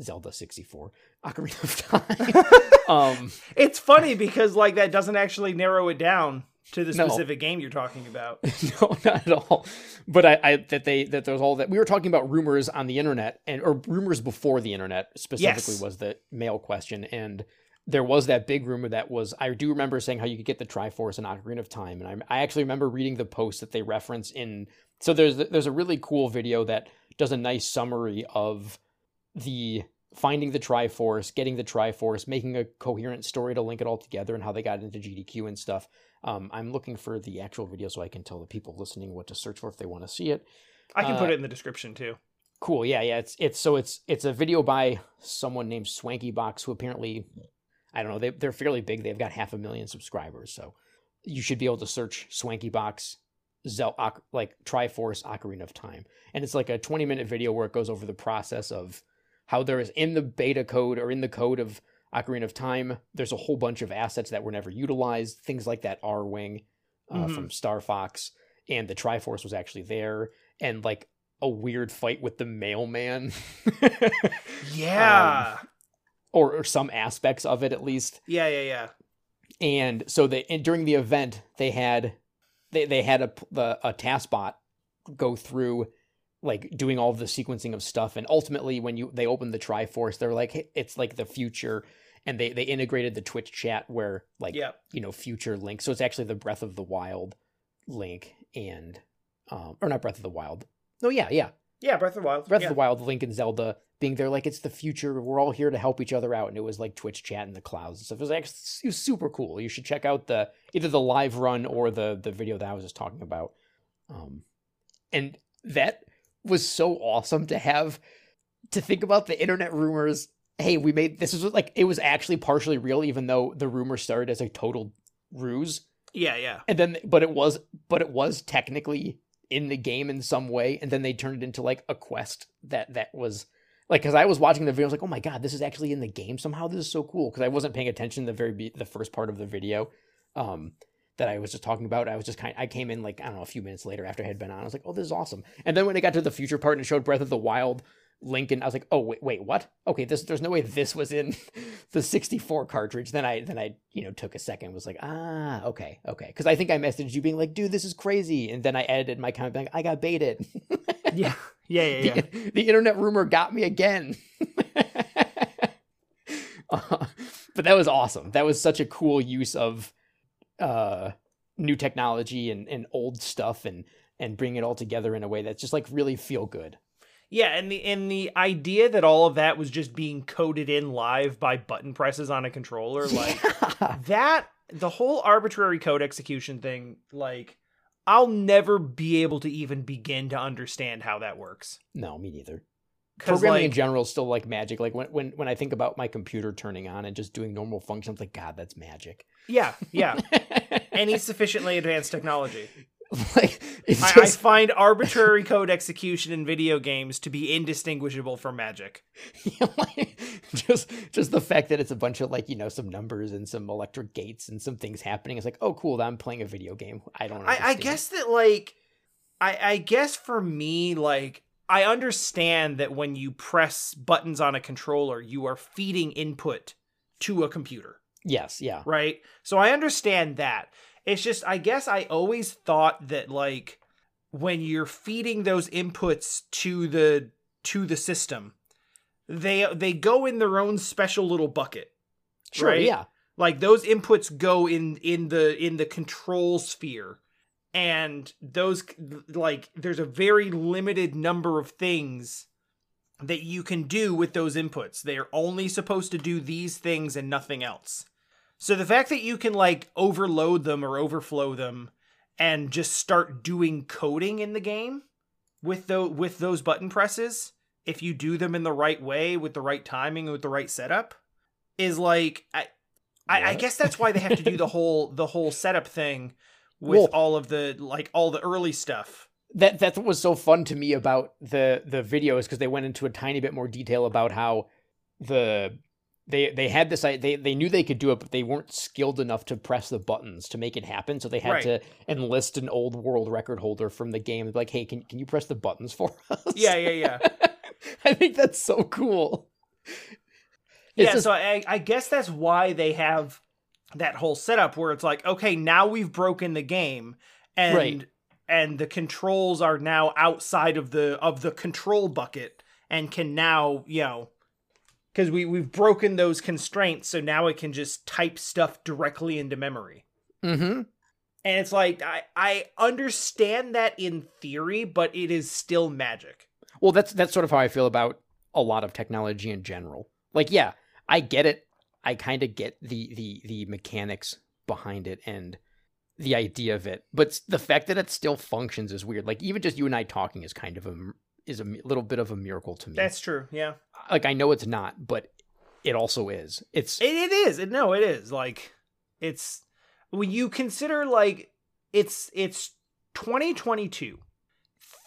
Zelda 64. Ocarina of Time. um It's funny because like that doesn't actually narrow it down to the No. specific game you're talking about. no, not at all. But I, I that they that there's all that we were talking about rumors on the internet and or rumors before the internet specifically Yes. was the mail question and there was that big rumor that was I do remember saying how you could get the Triforce in Ocarina of Time and I I actually remember reading the post that they reference in so there's there's a really cool video that does a nice summary of the finding the Triforce, getting the Triforce, making a coherent story to link it all together and how they got into GDQ and stuff. Um, I'm looking for the actual video so I can tell the people listening what to search for if they want to see it. I can Uh, put it in the description too. Cool, yeah, yeah. It's it's so it's it's a video by someone named Swanky Box who apparently I don't know they they're fairly big. They've got half a million subscribers, so you should be able to search Swanky Box Zel like Triforce Ocarina of Time, and it's like a 20 minute video where it goes over the process of how there is in the beta code or in the code of Ocarina of Time. There's a whole bunch of assets that were never utilized, things like that Arwing uh, Mhm. from Star Fox, and the Triforce was actually there, and like a weird fight with the mailman. Yeah. Um, or, or some aspects of it at least. yeah, yeah, yeah. And so they and during the event they had they they had a the, a TASBot go through like doing all the sequencing of stuff and ultimately when you they opened the triforce they're like hey, it's like the future and they they integrated the twitch chat where like Yeah. you know future link so it's actually the breath of the wild link and um or not breath of the wild no yeah yeah Yeah, Breath of the Wild. breath yeah. of the wild link and zelda being there like it's the future we're all here to help each other out and it was like twitch chat in the clouds and stuff. It was actually it was super cool. You should check out the either the live run or the the video that i was just talking about. Um and that was so awesome to have to think about the internet rumors hey we made this was like it was actually partially real even though the rumor started as a total ruse. Yeah, yeah. and then but it was but it was technically in the game in some way and then they turned it into like a quest that that was like because i was watching the video i was like oh my god this is actually in the game somehow this is so cool because i wasn't paying attention the very be- the first part of the video um that i was just talking about i was just kind i came in like i don't know a few minutes later after i had been on i was like oh this is awesome and then when it got to the future part and it showed breath of the wild Lincoln, I was like, oh wait, wait, what? Okay, this there's no way this was in the 64 cartridge. Then I then I you know took a second, was like, ah, okay, okay, because I think I messaged you being like, dude, this is crazy, and then I edited my comment back, I got baited. Yeah. Yeah, yeah, yeah. the, the internet rumor got me again. Uh, but that was awesome. That was such a cool use of uh, new technology and, and old stuff and and bring it all together in a way that's just like really feel good. Yeah, and the and the idea that all of that was just being coded in live by button presses on a controller, like that the whole arbitrary code execution thing, like I'll never be able to even begin to understand how that works. no, me neither. Programming in general is still like magic. Like when, when when I think about my computer turning on and just doing normal functions, I'm like God, that's magic. yeah, yeah, any sufficiently advanced technology. like it's I, I find arbitrary code execution in video games to be indistinguishable from magic. just just the fact that it's a bunch of like you know some numbers and some electric gates and some things happening. It's like oh cool, I'm playing a video game. I don't. I, I guess that like I I guess for me like I understand that when you press buttons on a controller, you are feeding input to a computer, yes, yeah, right? So I understand that. It's just I guess I always thought that like when you're feeding those inputs to the to the system, they they go in their own special little bucket. sure, Right? yeah, like those inputs go in in the in the control sphere and those like there's a very limited number of things that you can do with those inputs they're only supposed to do these things and nothing else so the fact that you can like overload them or overflow them and just start doing coding in the game with those with those button presses if you do them in the right way with the right timing with the right setup is like I, I, I guess that's why they have to do the whole the whole setup thing with Well- all of the like all the early stuff. that that's what was so fun to me about the the videos because they went into a tiny bit more detail about how the they they had this they they knew they could do it but they weren't skilled enough to press the buttons to make it happen so they had Right. to enlist an old world record holder from the game and be like hey can can you press the buttons for us Yeah, yeah, yeah. i think that's so cool It's yeah, just- so I, I guess that's why they have that whole setup where it's like, okay, now we've broken the game, and Right. and the controls are now outside of the of the control bucket, and can now you know, because we we've broken those constraints, so now it can just type stuff directly into memory. mm-hmm And it's like I I understand that in theory, but it is still magic. Well, that's that's sort of how I feel about a lot of technology in general. Like, yeah, I get it. I kind of get the the the mechanics behind it and the idea of it, but the fact that it still functions is weird. Like, even just you and I talking is kind of a is a little bit of a miracle to me. That's true. Yeah. like I know it's not, but it also is. It's It, it is. It, no, it is. Like it's when you consider like it's it's 2022.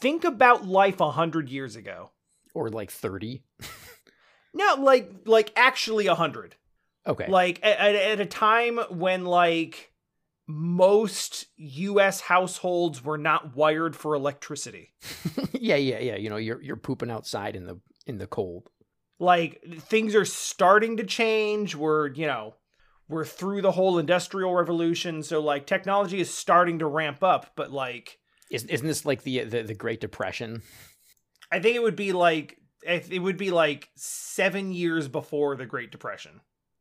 Think about life a hundred years ago. or like thirty. No, like like actually a hundred. Okay, Like at, at a time when like most U.S. households were not wired for electricity. yeah, yeah, yeah. You know, you're you're pooping outside in the in the cold. like things are starting to change we're you know we're through the whole industrial revolution so like technology is starting to ramp up but like Isn't isn't this like the the, the Great Depression? I think it would be like it would be like seven years before the Great Depression.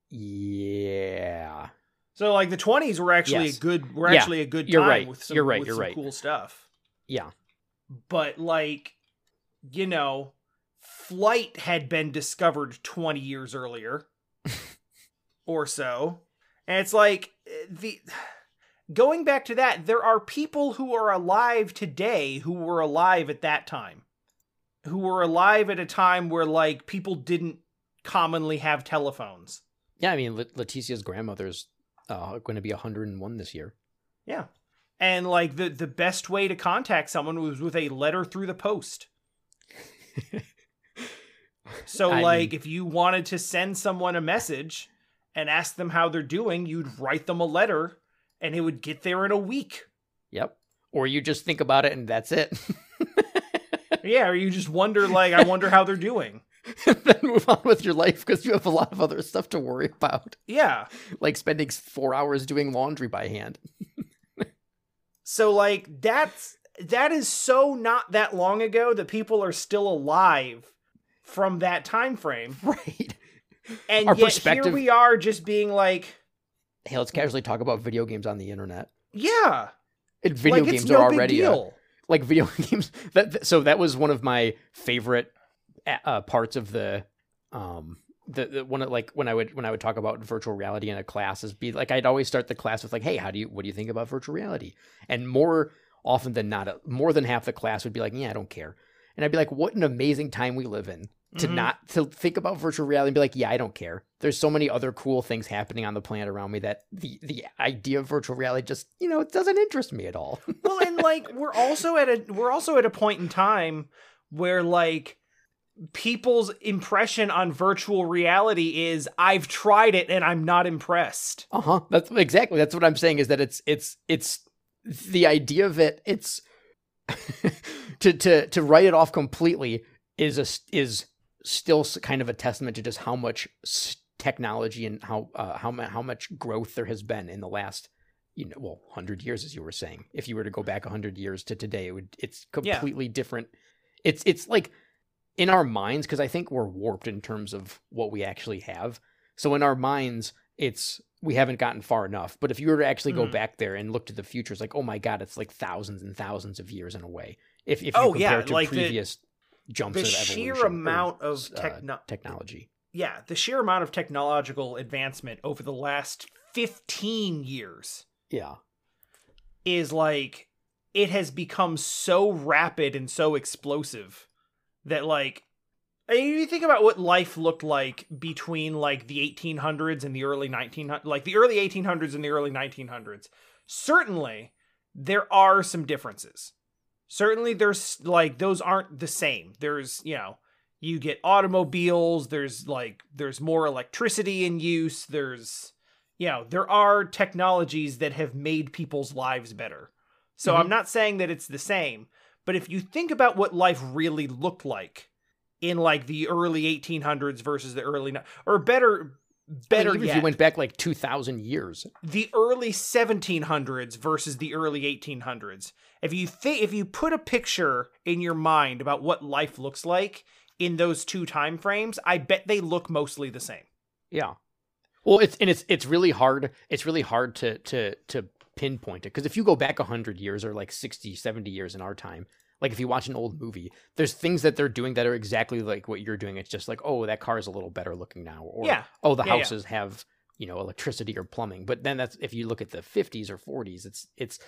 Yeah. So like the twenties were actually Yes. a good were Yeah, actually a good time you're right. with some, You're right, with you're some right. cool stuff. Yeah. But like, you know, flight had been discovered twenty years earlier, or so, and it's like eh, the going back to that. There are people who are alive today who were alive at that time, who were alive at a time where like people didn't commonly have telephones. Yeah, I mean, Let- Leticia's grandmother's uh, going to be 101 this year. Yeah. And like the the best way to contact someone was with a letter through the post. So I like mean- if you wanted to send someone a message and ask them how they're doing, you'd write them a letter and it would get there in a week. Yep. Or you just think about it and that's it. Yeah, or you just wonder like I wonder how they're doing. then move on with your life because you have a lot of other stuff to worry about, Yeah. like spending four hours doing laundry by hand. So like that's that is so not that long ago that people are still alive from that time frame. Right. And Our yet perspective- here we are just being like, Hey, let's casually talk about video games on the internet. yeah, And video like, games no are already a- like video games. That th- so that was one of my favorite uh, parts of the um the, the one of like when I would when I would talk about virtual reality in a class is be like I'd always start the class with like hey how do you what do you think about virtual reality? And more often than not uh, more than half the class would be like yeah I don't care. And I'd be like what an amazing time we live in to Mhm. not to think about virtual reality and be like yeah I don't care there's so many other cool things happening on the planet around me that the the idea of virtual reality just you know it doesn't interest me at all. Well, and like we're also at a we're also at a point in time where like people's impression on virtual reality is I've tried it and I'm not impressed. Uh huh. That's exactly that's what I'm saying. Is that it's it's it's the idea of it. It's to to to write it off completely is a s- is still kind of a testament to just how much technology and how uh, how how much growth there has been in the last you know well 100 years as you were saying if you were to go back 100 years to today it would it's Yeah. completely different it's it's like in our minds because i think we're warped in terms of what we actually have. So in our minds it's we haven't gotten far enough. But if you were to actually go Mhm. back there and look to the future it's like oh my god it's like thousands and thousands of years in a way. If, if you Oh, compare yeah, it to like the- previous jumps The of sheer evolution or, amount of uh, techno- technology. Yeah, the sheer amount of technological advancement over the last 15 years yeah. is like it has become so rapid and so explosive that like I mean, you think about what life looked like between like the 1800s and the early 1900s like the early 1800s and the early 1900s certainly there are some differences. Certainly there's like those aren't the same. There's you know you get automobiles there's like there's more electricity in use there's you know there are technologies that have made people's lives better. So Mhm. i'm not saying that it's the same but if you think about what life really looked like in like the early 1800s versus the early or better better I mean, even yet if you went back like 2000 years the early 1700s versus the early 1800s if you think if you put a picture in your mind about what life looks like in those two time frames i bet they look mostly the same Yeah. Well, it's and it's it's really hard. It's really hard to to to pinpoint it because if you go back 100 years or like 60, 70 years in our time, like if you watch an old movie, there's things that they're doing that are exactly like what you're doing. It's just like, "Oh, that car is a little better looking now." Or, Yeah. "Oh, the Yeah, yeah. houses have, you know, electricity or plumbing." But then that's if you look at the 50s or 40s, it's it's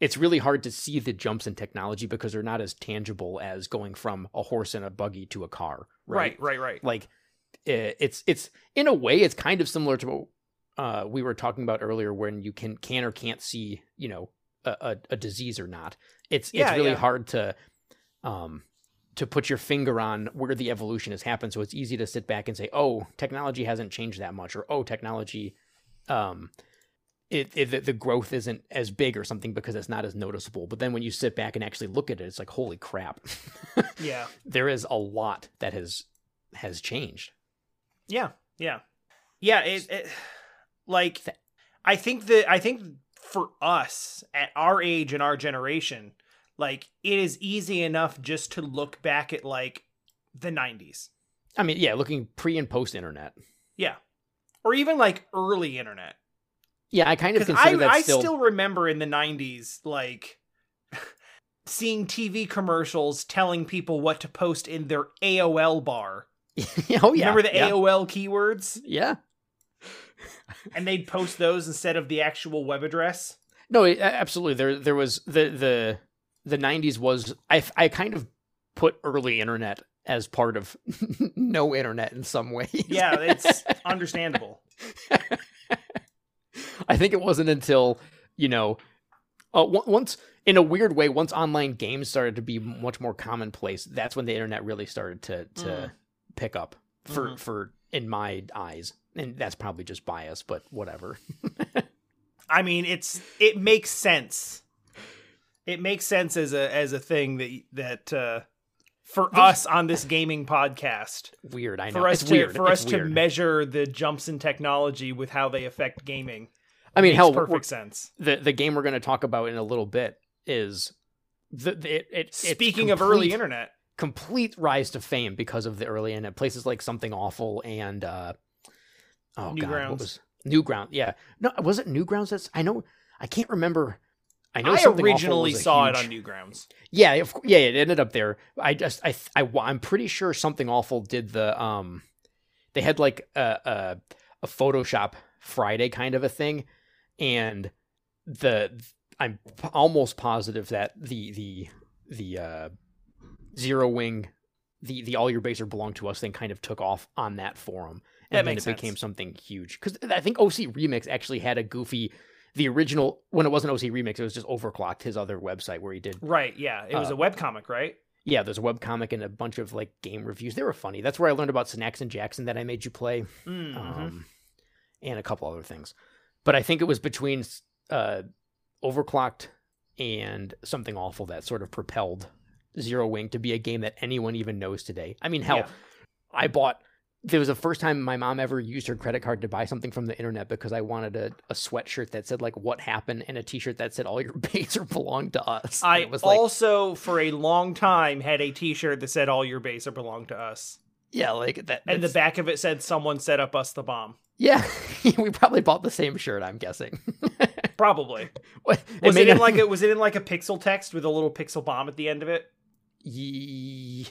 it's really hard to see the jumps in technology because they're not as tangible as going from a horse and a buggy to a car, right? right right like uh, it's it's in a way it's kind of similar to what uh, we were talking about earlier when you can can or can't see you know a, a, a disease or not. It's Yeah, it's really yeah. hard to um to put your finger on where the evolution has happened. So it's easy to sit back and say oh technology hasn't changed that much or oh technology um it, it the- the growth isn't as big or something because it's not as noticeable. But then when you sit back and actually look at it it's like holy crap. Yeah. There is a lot that has has changed. Yeah, yeah, yeah. It, it like I think that I think for us at our age and our generation, like it is easy enough just to look back at like the 90s. I mean, yeah, looking pre and post internet. Yeah. Or even like early internet. Yeah, I kind of consider I, that I still. still remember in the 90s, like seeing TV commercials telling people what to post in their AOL bar. oh yeah, Remember the yeah. AOL keywords? Yeah. And they'd post those instead of the actual web address. No, it- absolutely. There, there was the the the '90s was. I I kind of put early internet as part of no internet in some ways. Yeah, it's understandable. I think it wasn't until you know, uh, once in a weird way, once online games started to be much more commonplace, that's when the internet really started to to Mm. pick up for Mhm. for in my eyes, and that's probably just bias, but whatever. I mean, it's it makes sense. It makes sense as a as a thing that that uh for us on this gaming podcast weird, I know. for us it's to weird. for It's us to measure the jumps in technology with how they affect gaming. I mean, hell, perfect sense. the the game we're going to talk about in a little bit is the, the it, it Speaking of early internet, complete rise to fame because of the early internet places like something awful and uh oh god Newgrounds. what was Newground yeah no was it Newgrounds that's I know I can't remember I know I originally saw huge- it on Newgrounds. yeah of, yeah it ended up there I just I, I I'm pretty sure something awful did the um they had like a a, a Photoshop Friday kind of a thing and the I'm almost positive that the the the uh zero wing the the all your base are belong to us thing kind of took off on that forum and That then it became something huge because i think oc remix actually had a goofy the original when it wasn't oc remix it was just overclocked his other website where he did Right, yeah. It was Uh, a webcomic, right? yeah there's a webcomic and a bunch of like game reviews they were funny that's where i learned about Synax and jackson that i made you play Mhm. um, and a couple other things. But I think it was between uh, Overclocked and something awful that sort of propelled Zero Wing to be a game that anyone even knows today. I mean, hell, Yeah. I bought. There was the first time my mom ever used her credit card to buy something from the internet because I wanted a, a sweatshirt that said like "What happened" and a T-shirt that said "All your base are belong to us." I it was like, also, for a long time, had a T-shirt that said "All your base are belong to us," yeah, like that. and the back of it said "Someone set up us the bomb." yeah, we probably bought the same shirt. I'm guessing. Probably What- was may it in like a was it in like a pixel text with a little pixel bomb at the end of it? Ye...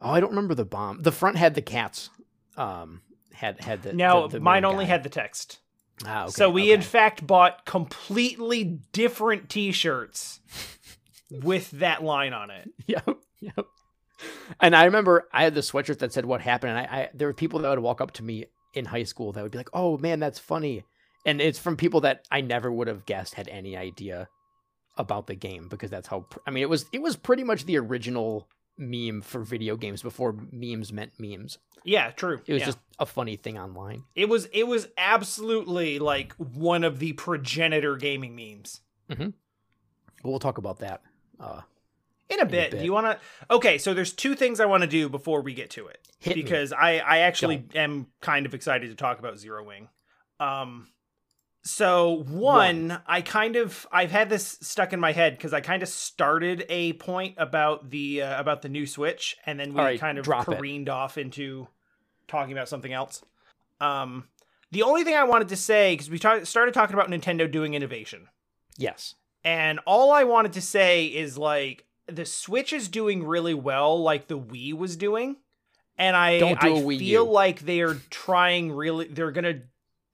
Oh, I don't remember the bomb. The front had the cats. Um, had had the No, the- the mine only guy. had the text. Ah, okay, so we in fact bought completely different T-shirts with that line on it. yep, yep. And I remember I had the sweatshirt that said "What happened," and I, I there were people that would walk up to me in high school that would be like, "Oh man, that's funny," and it's from people that I never would have guessed had any idea about the game because that's how pr- I mean it was it was pretty much the original meme for video games before memes meant memes. Yeah, true. It was Yeah. just a funny thing online. it was it was absolutely like one of the progenitor gaming memes. Mhm. We'll talk about that. Uh, In a a bit. bit. Do you want to? Okay, so there's two things I want to do before we get to it Hit me. because I I actually am kind of excited to talk about Zero Wing. Um, so one, I kind of I've had this stuck in my head because I kind of started a point about the uh, about the new Switch and then we right, kind of drop it. careened off into talking about something else. Um, the only thing I wanted to say because we ta- started talking about Nintendo doing innovation. yes. And all I wanted to say is like the Switch is doing really well, like the Wii was doing. And I, do I feel U. like they're trying really they're gonna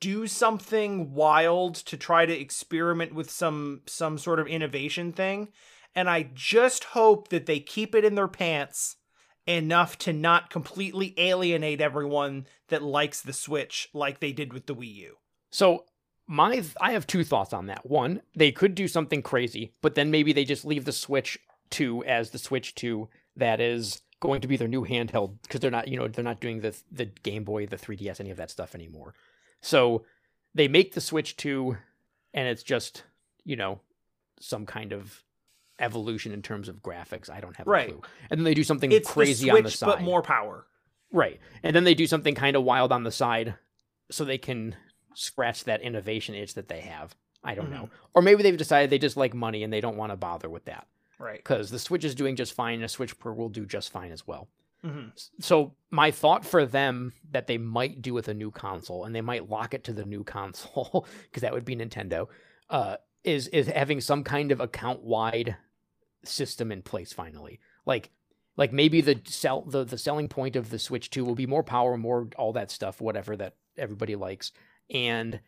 do something wild to try to experiment with some some sort of innovation thing. And I just hope that they keep it in their pants enough to not completely alienate everyone that likes the Switch like they did with the Wii U. So my I have two thoughts on that. One, they could do something crazy, but then maybe they just leave the Switch 2 as the Switch 2 that is going to be their new handheld because they're not, you know, they're not doing the the Game Boy, the 3DS, any of that stuff anymore. So they make the Switch 2 and it's just, you know, some kind of evolution in terms of graphics. I don't have Right. a clue. And then they do something It's crazy the Switch, on the side. but more power. Right. And then they do something kind of wild on the side so they can scratch that innovation itch that they have. I don't Mm-hmm. know. Or maybe they've decided they just like money and they don't want to bother with that. Right. because the Switch is doing just fine, and a Switch Pro will do just fine as well. Hmm So my thought for them that they might do with a new console, and they might lock it to the new console because that would be Nintendo, uh, is is having some kind of account wide system in place finally. Like like maybe the sell the, the selling point of the Switch 2 will be more power, more all that stuff, whatever that everybody likes, and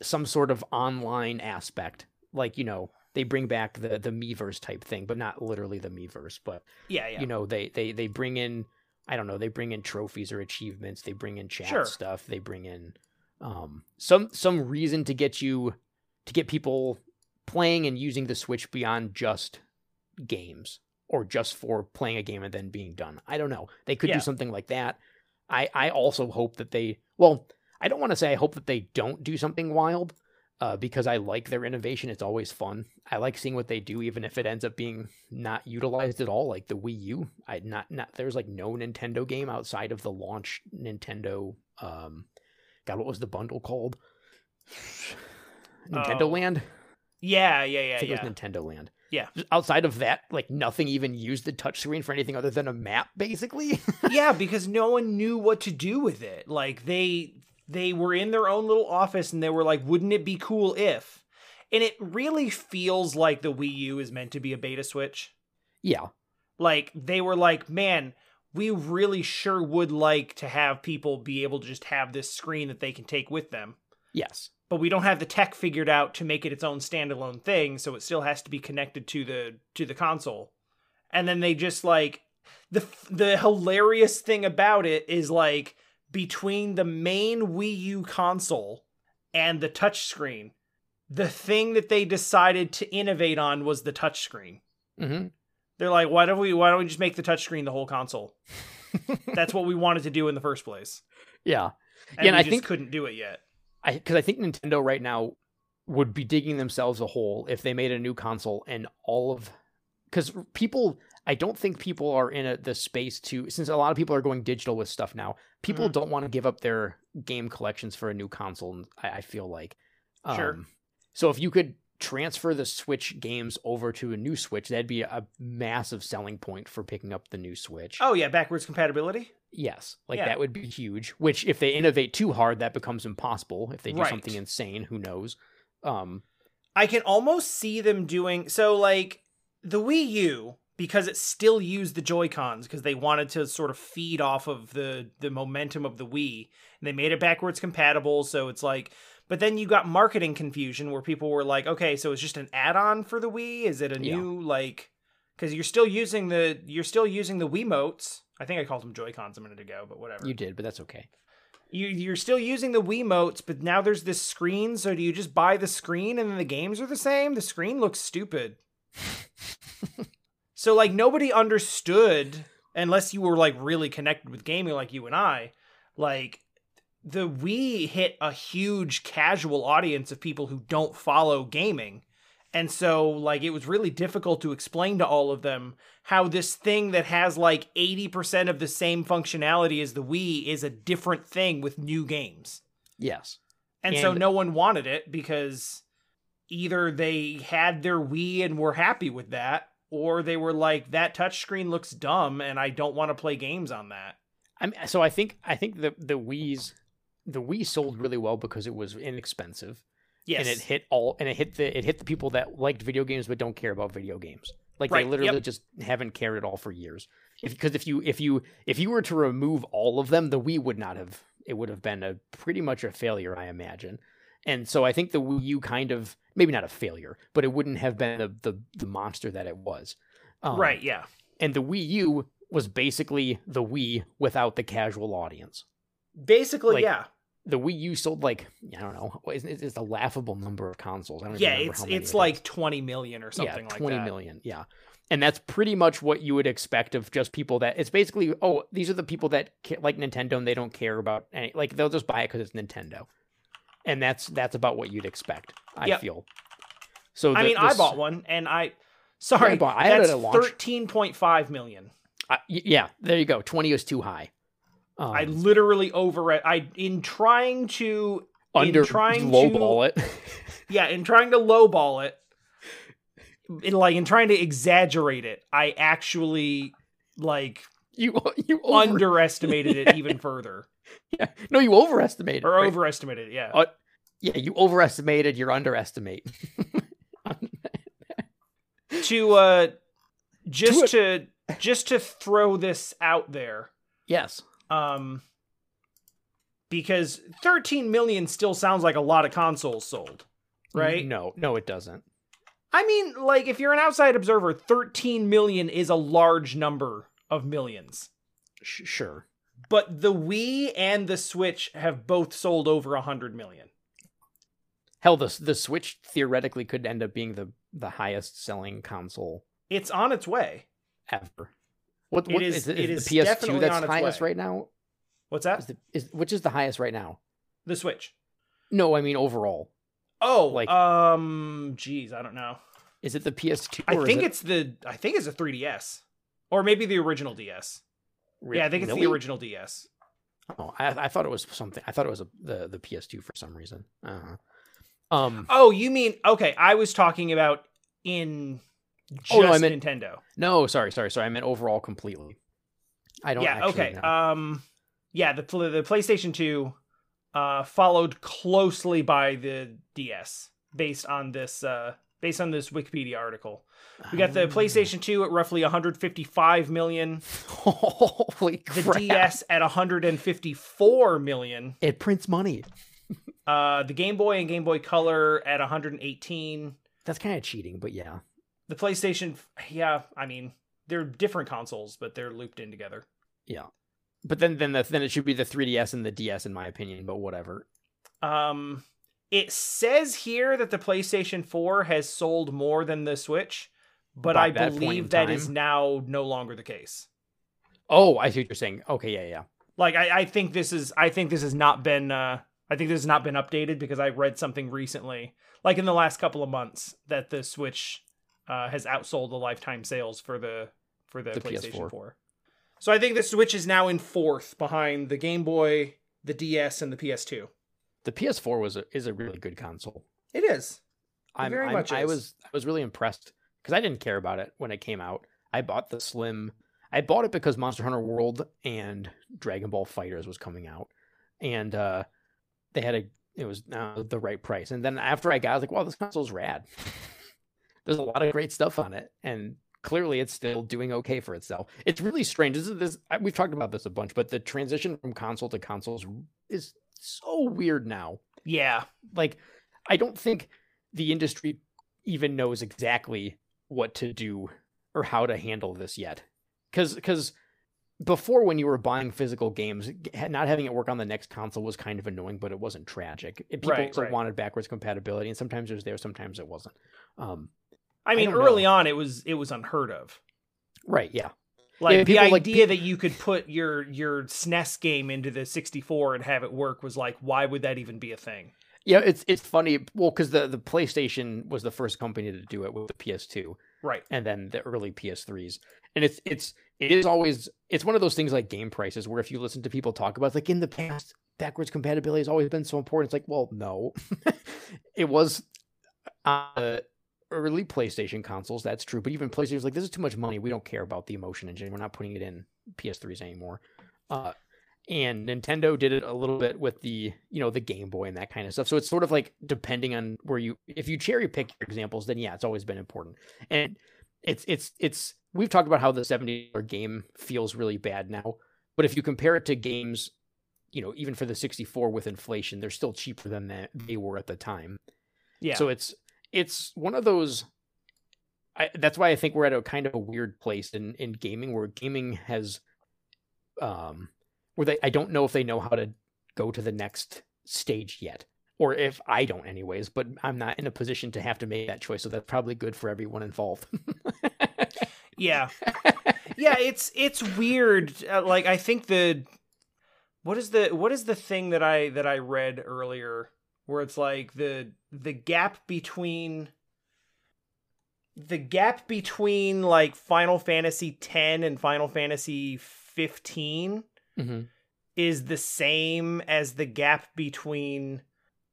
some sort of online aspect. Like, you know, they bring back the the Miiverse type thing, but not literally the Miiverse, but Yeah, yeah. you know they they they bring in i don't know they bring in trophies or achievements they bring in chat Sure. stuff they bring in um some some reason to get you to get people playing and using the switch beyond just games or just for playing a game and then being done i don't know they could Yeah. do something like that i i also hope that they well i don't want to say i hope that they don't do something wild uh, because I like their innovation. It's always fun. I like seeing what they do, even if it ends up being not utilized at all, like the Wii U. I not not there's like no Nintendo game outside of the launch Nintendo. Um, God, what was the bundle called? Nintendo Oh, Land. yeah, yeah, yeah. I think yeah. it was Nintendo Land. Yeah. Just outside of that, like nothing even used the touchscreen for anything other than a map, basically. yeah, because no one knew what to do with it. Like they they were in their own little office and they were like, wouldn't it be cool if? And it really feels like the Wii U is meant to be a beta switch. yeah. Like they were like, man, we really sure would like to have people be able to just have this screen that they can take with them. Yes. But we don't have the tech figured out to make it its own standalone thing, so it still has to be connected to the to the console. And then they just like the the hilarious thing about it is like between the main Wii U console and the touchscreen, the thing that they decided to innovate on was the touchscreen. hmm They're like, why don't we why don't we just make the touchscreen the whole console? That's what we wanted to do in the first place. Yeah. And Yeah, and I just think- couldn't do it yet. I because I think Nintendo right now would be digging themselves a hole if they made a new console and all of because people I don't think people are in a, the space to since a lot of people are going digital with stuff now. People Mhm. don't want to give up their game collections for a new console. I, I feel like Sure. Um, so if you could transfer the Switch games over to a new Switch, that'd be a massive selling point for picking up the new Switch. Oh yeah, backwards compatibility. Yes, like Yeah. that would be huge. Which, if they innovate too hard, that becomes impossible. If they do Right. something insane, who knows? Um, I can almost see them doing so like the Wii U because it still used the Joy Cons because they wanted to sort of feed off of the the momentum of the Wii and they made it backwards compatible so it's like but then you got marketing confusion where people were like okay so it's just an add-on for the Wii is it a Yeah. new like because you're still using the you're still using the Wiimotes I think I called them Joy Cons a minute ago but whatever you did, but that's okay. you you're still using the Wiimotes, but now there's this screen. So do you just buy the screen and then the games are the same? The screen looks stupid. so like nobody understood unless you were like really connected with gaming like you and I. Like the Wii hit a huge casual audience of people who don't follow gaming. And so like it was really difficult to explain to all of them how this thing that has like 80% of the same functionality as the Wii is a different thing with new games. Yes, And, so no one wanted it because either they had their Wii and were happy with that, or they were like, that touchscreen looks dumb and I don't want to play games on that. I mean, so I think I think the the Wii's the Wii sold really well because it was inexpensive Yes. and it hit all and it hit the it hit the people that liked video games but don't care about video games. Like Right, they literally yep. just haven't cared at all for years. Because if, you if you if you were to remove all of them, the Wii would not have. It would have been a pretty much a failure, I imagine. And so I think the Wii U kind of maybe not a failure, but it wouldn't have been the the, the monster that it was. Um, right, yeah. And the Wii U was basically the Wii without the casual audience. Basically, like, yeah. The Wii U sold like I don't know, it's, it's a laughable number of consoles. I don't Yeah, it's how many it's it is like 20 million or something yeah, like 20 that. million, Yeah. And that's pretty much what you would expect of just people that it's basically, oh, these are the people that like Nintendo and they don't care about any, like they'll just buy it because it's Nintendo. And that's that's about what you'd expect, I Yep. feel. So I mean, the I bought one and I sorry, I bought- I had it at launch. 13.5 million. I- y- yeah, there you go. 20 is too high. Um, I literally over I in trying to under trying lowball it. yeah, in trying to lowball it, in, like in trying to exaggerate it, I actually like You you over, underestimated it even further yeah. No, you overestimated. or right? overestimated. Yeah. Uh, Yeah, you overestimated. You're underestimate. to uh just to just to throw this out there yes. um because 13 million still sounds like a lot of consoles sold right No, no, it doesn't. i mean like if you're an outside observer 13 million is a large number of millions Sh- sure. But the wii and the switch have both sold over 100 million Hell, the the Switch theoretically could end up being the the highest selling console it's on its way ever. What, It what is- is, it, it is is the PS2 definitely that's on its highest way. right now? what's Is that the, is which is the highest right now? the switch No, I mean overall. oh Like- um geez i don't know Is it the PS2? I think it- it's the I think it's a 3DS or maybe the original DS. Re- yeah, I think it's really? the original DS. Oh, I, I thought it was something. I thought it was a, the the PS2 for some reason. Uh-huh. Um, Oh, you mean okay? I was talking about in just Oh, no, I meant- Nintendo. no, sorry, sorry, sorry. I meant overall completely. I don't. Yeah. Okay. know. Um. Yeah. The the PlayStation Two, uh, followed closely by the DS, based on this uh based on this Wikipedia article. We got the Ah. PlayStation Two at roughly 155 million, Holy crap. the! DS at 154 million. It prints money. Uh, the Game Boy and Game Boy Color at 118. That's kind of cheating, but yeah. The PlayStation, yeah, I mean they're different consoles, but they're looped in together. Yeah. But then then the, then it should be the 3DS and the DS in my opinion, but whatever. Um, it says here that the PlayStation 4 has sold more than the Switch, but By I that believe that is now no longer the case. Oh, I see what you're saying. Okay, yeah, yeah. Like I, I think this is I think this has not been uh I think this has not been updated because I read something recently, like in the last couple of months, that the Switch uh, has outsold the lifetime sales for the for the, The PlayStation PS4. 4. So I think the Switch is now in fourth behind the Game Boy, the DS, and the PS2. The PS4 was a, is a really good console. It is. I'm, very I'm- much I is. was I was really impressed because I didn't care about it when it came out. I bought the Slim. I bought it because Monster Hunter World and Dragon Ball FighterZ was coming out, and uh, they had a it was uh, the right price. And then after I got, it, I was like, "Wow, this console's rad." There's a lot of great stuff on it, and clearly it's still doing okay for itself. It's really strange. This is this we've talked about this a bunch, but the transition from console to consoles is so weird now Yeah. like I don't think the industry even knows exactly what to do or how to handle this yet. Cuz cuz before when you were buying physical games, not having it work on the next console was kind of annoying, but it wasn't tragic. People Right, right. wanted backwards compatibility, and sometimes it was there, sometimes it wasn't. Um, I mean, don't early know. on, it was it was unheard of. right? Yeah. Like the people, like, idea that you could put your your SNES game into the 64 and have it work was like, why would that even be a thing? Yeah, it's it's funny. Well, because the the PlayStation was the first company to do it with the PS2. Right. and then the early PS3s. And it's it's it is always it's one of those things like game prices where if you listen to people talk about like in the past backwards compatibility has always been so important. It's like, well, no. it was uh early PlayStation consoles, that's true. But even PlayStation's like, this is too much money. We don't care about the emotion engine. We're not putting it in PS3s anymore. Uh and Nintendo did it a little bit with the, you know, the Game Boy and that kind of stuff. So it's sort of like depending on where you if you cherry pick your examples, then yeah, it's always been important. And it's it's it's we've talked about how the 70 dollar game feels really bad now, but if you compare it to games, you know, even for the 64 with inflation, they're still cheaper than that they were at the time. Yeah. So it's it's one of those. I, that's why I think we're at a kind of a weird place in in gaming, where gaming has, um, where they I don't know if they know how to go to the next stage yet, or if I don't, anyways. But I'm not in a position to have to make that choice, so that's probably good for everyone involved. yeah. Yeah, it's it's weird. Uh, like I think the what is the what is the thing that I that I read earlier where it's like the the gap between the gap between like Final Fantasy 10 and Final Fantasy 15 hmm is the same as the gap between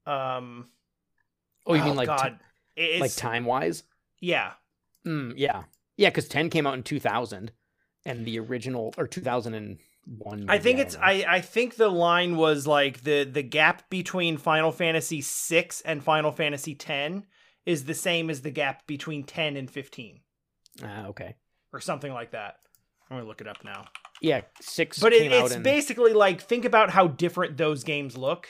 um Oh, you mean like God. It's, like time wise? yeah Mm, yeah, yeah, because ten came out in two thousand, and the original or two thousand and one. I think it's I, I think the line was like the the gap between Final Fantasy 6 and Final Fantasy 10 is the same as the gap between 10 and 15 Ah, okay. or something like that. I'm going to look it up now. Yeah, six. But it, it's basically like think about how different those games look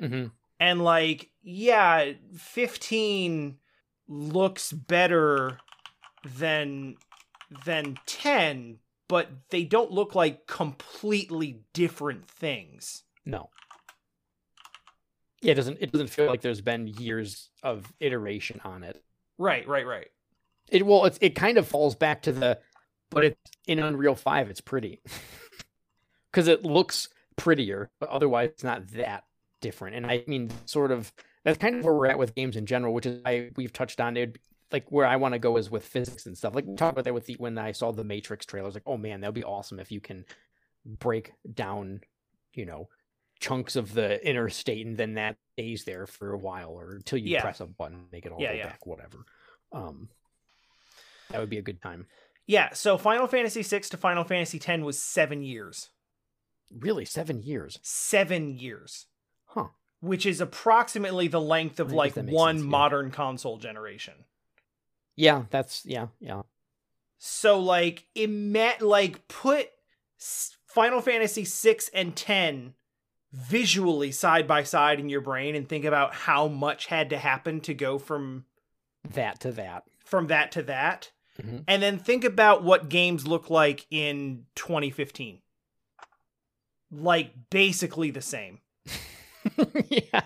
Mhm. and like yeah, 15 looks better than than 10, but they don't look like completely different things. No. Yeah, it doesn't. It doesn't feel like there's been years of iteration on it. Right, right, right. It well, it's it kind of falls back to the, but it's in Unreal Five. It's pretty, because it looks prettier, but otherwise it's not that different. And I mean, sort of that's kind of where we're at with games in general, which is I we've touched on it. Like where I want to go is with physics and stuff. Like we talked about that with the when I saw the Matrix trailers. Like, oh man, that would be awesome if you can break down, you know, chunks of the interstate and then that stays there for a while or until you Yeah. press a button, make it all Yeah, go yeah. back, whatever. Um, that would be a good time. Yeah, so Final Fantasy 6 to Final Fantasy 10 was 7 years. Really, seven years, 7 years, huh? which is approximately the length of like one sense, modern console generation. Yeah, that's yeah, yeah. So like it ima- like put Final Fantasy 6 and 10 visually side by side in your brain and think about how much had to happen to go from That to that. from that to that. Mhm. And then think about what games look like in 2015. Like basically the same. yeah.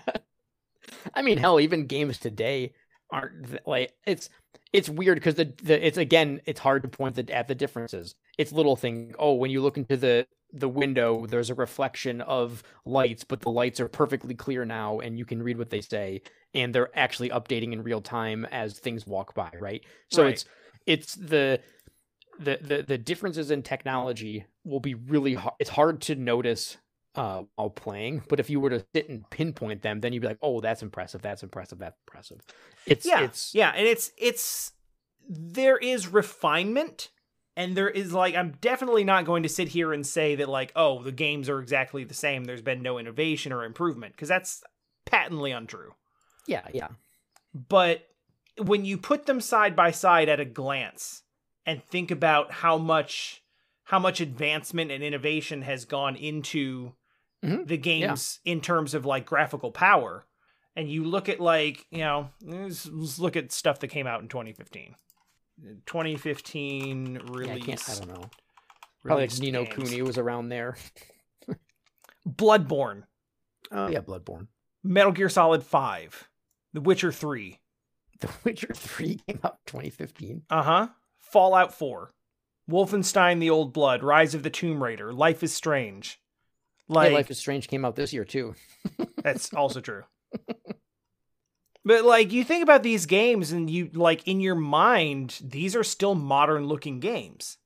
I mean, hell, even games today aren't like it's it's weird because the, the it's again it's hard to point the, at the differences. It's little thing. Oh, when you look into the the window, there's a reflection of lights, but the lights are perfectly clear now, and you can read what they say, and they're actually updating in real time as things walk by, right? So Right. it's it's the the the the differences in technology will be really hard. It's hard to notice uh, while playing, but if you were to sit and pinpoint them, then you'd be like, "Oh, that's impressive. That's impressive. That's impressive." It's yeah it's yeah and it's it's there is refinement and there is like i'm definitely not going to sit here and say that like oh the games are exactly the same there's been no innovation or improvement because that's patently untrue yeah yeah but when you put them side by side at a glance and think about how much how much advancement and innovation has gone into Mhm. the games in terms of like graphical power and you look at like you know let's, let's look at stuff that came out in 2015 2015 yeah I release. I don't know. Probably like Nino games. Cooney was around there. bloodborne Oh yeah, Bloodborne. metal gear solid 5 the witcher 3 The Witcher Three came out 2015. Uh-huh. Fallout 4. Wolfenstein the Old Blood, Rise of the Tomb Raider, Life is Strange. Like, Like Life is Strange came out this year too. that's also true. But like you think about these games and you like in your mind these are still modern looking games.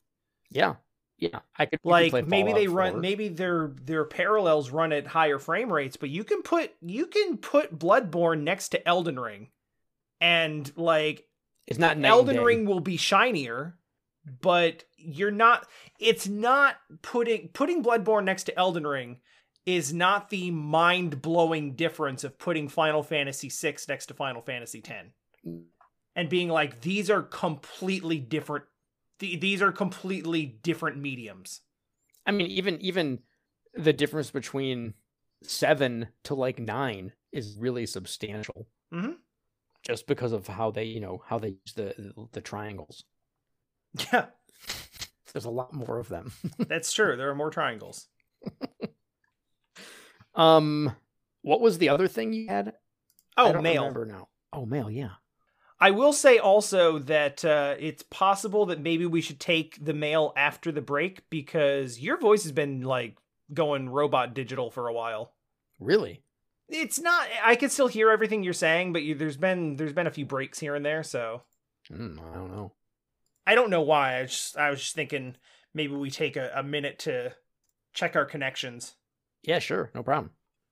Yeah, yeah. I could you could Like maybe they run 4. maybe their their parallels run at higher frame rates, but you can put you can put Bloodborne next to Elden Ring and like It's not Elden. Ring will be shinier, but you're not it's not putting putting Bloodborne next to Elden Ring is not the mind-blowing difference of putting Final Fantasy 6 next to Final Fantasy 10 and being like these are completely different th- these are completely different mediums. I mean, even even the difference between seven to like nine is really substantial. Mhm. Just because of how they, you know, how they use the, the triangles. Yeah, There's a lot more of them. that's true. There are more triangles. um, what was the other thing you had? I Oh, don't mail. remember now. Oh, mail. Yeah. I will say also that uh, it's possible that maybe we should take the mail after the break because your voice has been like going robot digital for a while. Really? It's not. I can still hear everything you're saying, but you, there's been there's been a few breaks here and there. So Mm, I don't know. I don't know why. I was just I was just thinking maybe we take a, a minute to check our connections. Yeah, sure, no problem.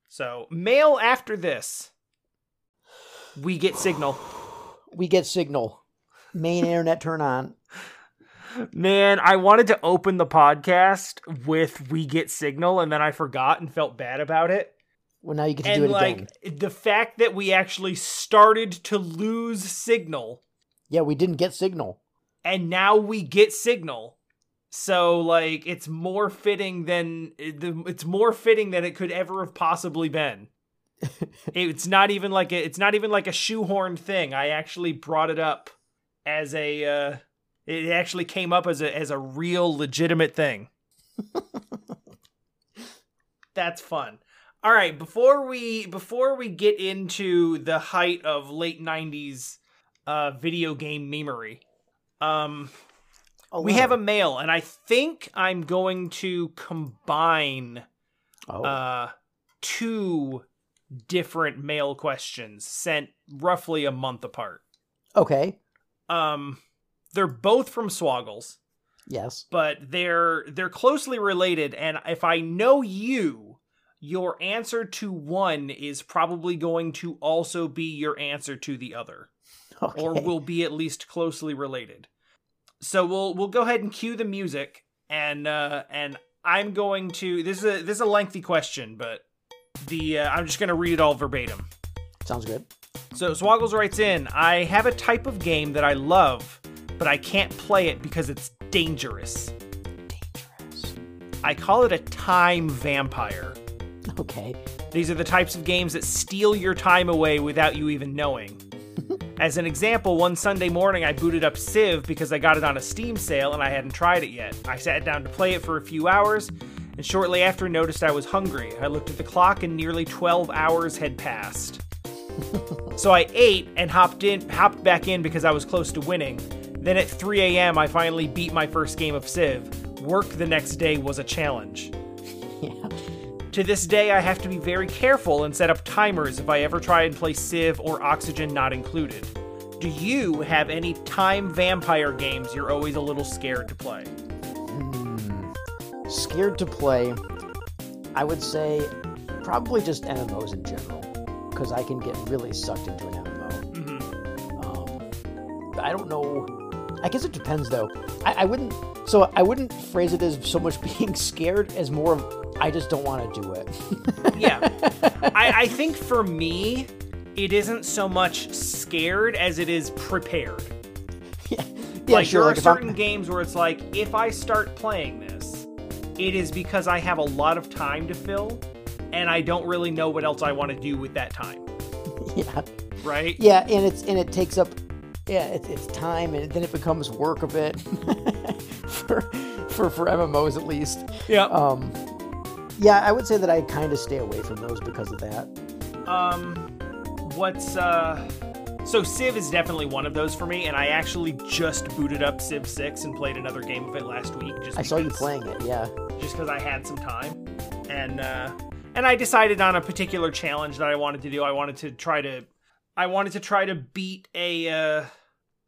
So mail after this, we get signal. We get signal. Main internet turn on. Man, I wanted to open the podcast with "We Get Signal," and then I forgot and felt bad about it. Well, now you get to and do it like again. the fact that we actually started to lose signal, Yeah, we didn't get signal. And now we get signal. So like, it's more fitting than it's more fitting than it could ever have possibly been. it's not even like a, it's not even like a shoehorned thing. I actually brought it up as a. Uh, it actually came up as a as a real legitimate thing. That's fun. All right, before we before we get into the height of late '90s uh, video game memery, um, Oh, we wow. have a mail, and I think I'm going to combine Oh, uh, two different mail questions sent roughly a month apart. okay. Um, they're both from Swoggles, Yes. but they're they're closely related. And if I know you, your answer to one is probably going to also be your answer to the other, Okay. or will be at least closely related. So we'll we'll go ahead and cue the music, and uh, and I'm going to this is a this is a lengthy question, but the uh, I'm just going to read it all verbatim. Sounds good. So Swoggles writes in, I have a type of game that I love, but I can't play it because it's dangerous. Dangerous. I call it a time vampire. Okay. These are the types of games that steal your time away without you even knowing. As an example, one Sunday morning I booted up Civ because I got it on a Steam sale and I hadn't tried it yet. I sat down to play it for a few hours, and shortly after noticed I was hungry. I looked at the clock and nearly 12 hours had passed. so I ate and hopped in hopped back in because I was close to winning. Then at 3 a.m. I finally beat my first game of Civ. Work the next day was a challenge. Yeah. To this day, I have to be very careful and set up timers if I ever try and play Civ or Oxygen not included. Do you have any time vampire games you're always a little scared to play? Scared to play. I would say probably just MMOs in general, because I can get really sucked into an MMO. Mm-hmm. Um, I don't know. I guess it depends though. I, I wouldn't. So I wouldn't phrase it as so much being scared as more of I just don't want to do it. Yeah. I, I think for me, it isn't so much scared as it is prepared. yeah, yeah, like sure. there Like are I'm- certain games where it's like, if I start playing this, it is because I have a lot of time to fill, and I don't really know what else I want to do with that time. yeah, Right? yeah, and it's and it takes up. Yeah, it's, it's time, and then it becomes work a bit for for for MMOs at least. Yeah. Um, yeah, I would say that I kind of stay away from those because of that. Um, what's uh? So Civ is definitely one of those for me, and I actually just booted up Civ Six and played another game of it last week. Just I saw you because- playing it. Yeah. just because I had some time, and uh, and I decided on a particular challenge that I wanted to do. I wanted to try to, I wanted to try to beat a uh,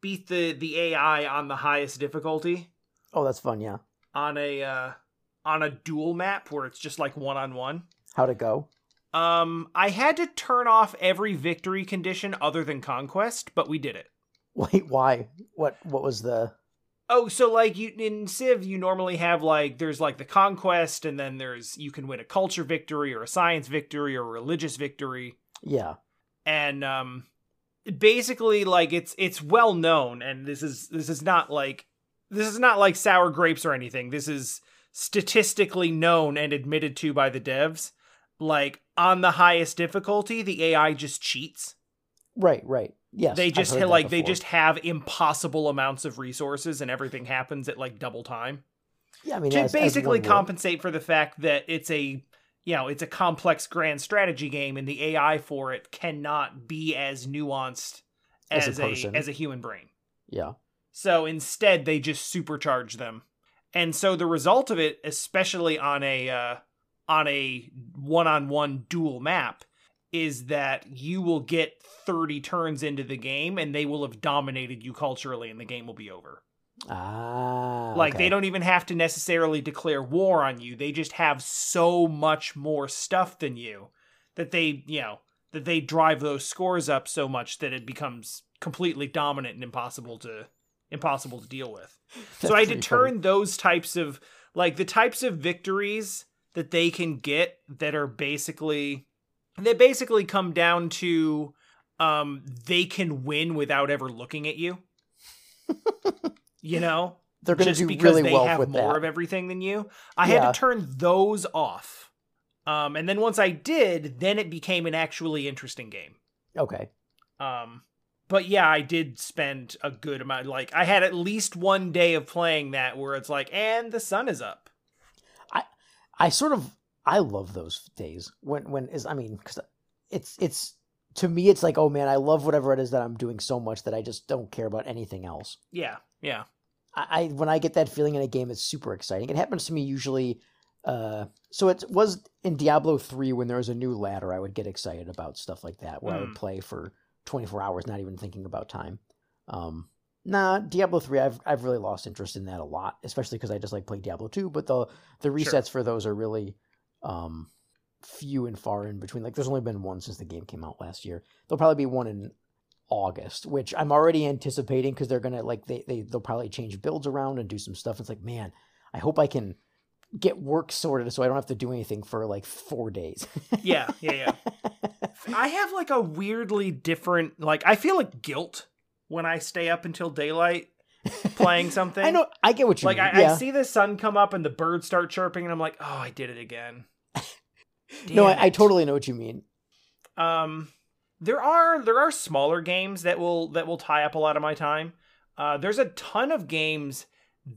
beat the the AI on the highest difficulty Oh, that's fun. Yeah. on a uh, on a dual map where it's just like one on one. How'd it go? Um, I had to turn off every victory condition other than conquest, but we did it. Wait, why? What? What was the? Oh, so like you in Civ, you normally have like there's like the conquest, and then there's you can win a culture victory or a science victory or a religious victory, Yeah. and um, basically like it's it's well known, and this is this is not like this is not like sour grapes or anything. This is statistically known and admitted to by the devs. Like on the highest difficulty, the AI just cheats. Right. Right. Yes. they just that like they just have impossible amounts of resources, and everything happens at like double time. Yeah. I mean, to as- as basically compensate for the fact that it's a you know it's a complex grand strategy game and the ai for it cannot be as nuanced As as, a a, as a human brain. Yeah. so instead they just supercharge them. And so the result of it especially on a uh, on a one-on-one dual map is that you will get 30 turns into the game and they will have dominated you culturally and the game will be over Ah. like okay. they don't even have to necessarily declare war on you. They just have so much more stuff than you that they, you know, that they drive those scores up so much that it becomes completely dominant and impossible to impossible to deal with. That's so I had to pretty funny. turn those types of like the types of victories that they can get that are basically they basically come down to um they can win without ever looking at you. you know? They're going to do because really they well have with more that. of everything than you. I Yeah. had to turn those off. Um and then once I did, then it became an actually interesting game. okay. Um, but yeah, I did spend a good amount. Like, I had at least one day of playing that where it's like, and the sun is up. I I sort of I love those days when when is I mean because it's it's to me it's like oh man I love whatever it is that I'm doing so much that I just don't care about anything else. Yeah, yeah, I, I when I get that feeling in a game, it's super exciting. It happens to me usually. Uh, so it was in Diablo three when there was a new ladder, I would get excited about stuff like that, where I would Mm. play for twenty four hours, not even thinking about time. Um, nah, Diablo three, I've I've really lost interest in that a lot, especially because I just like playing Diablo two. But the the resets Sure. for those are really um few and far in between. Like there's only been one since the game came out last year. There'll probably be one in August, which I'm already anticipating because they're gonna like they, they they'll probably change builds around and do some stuff. It's like, man, I hope I can get work sorted so I don't have to do anything for like four days. yeah, yeah, yeah. I have like a weirdly different, like, I feel like guilt when I stay up until daylight playing something. I know I get what you Like, mean. I, yeah. I see the sun come up and the birds start chirping, and I'm like, oh, I did it again. No, I, I totally know what you mean. Um, there are there are smaller games that will that will tie up a lot of my time. Uh, there's a ton of games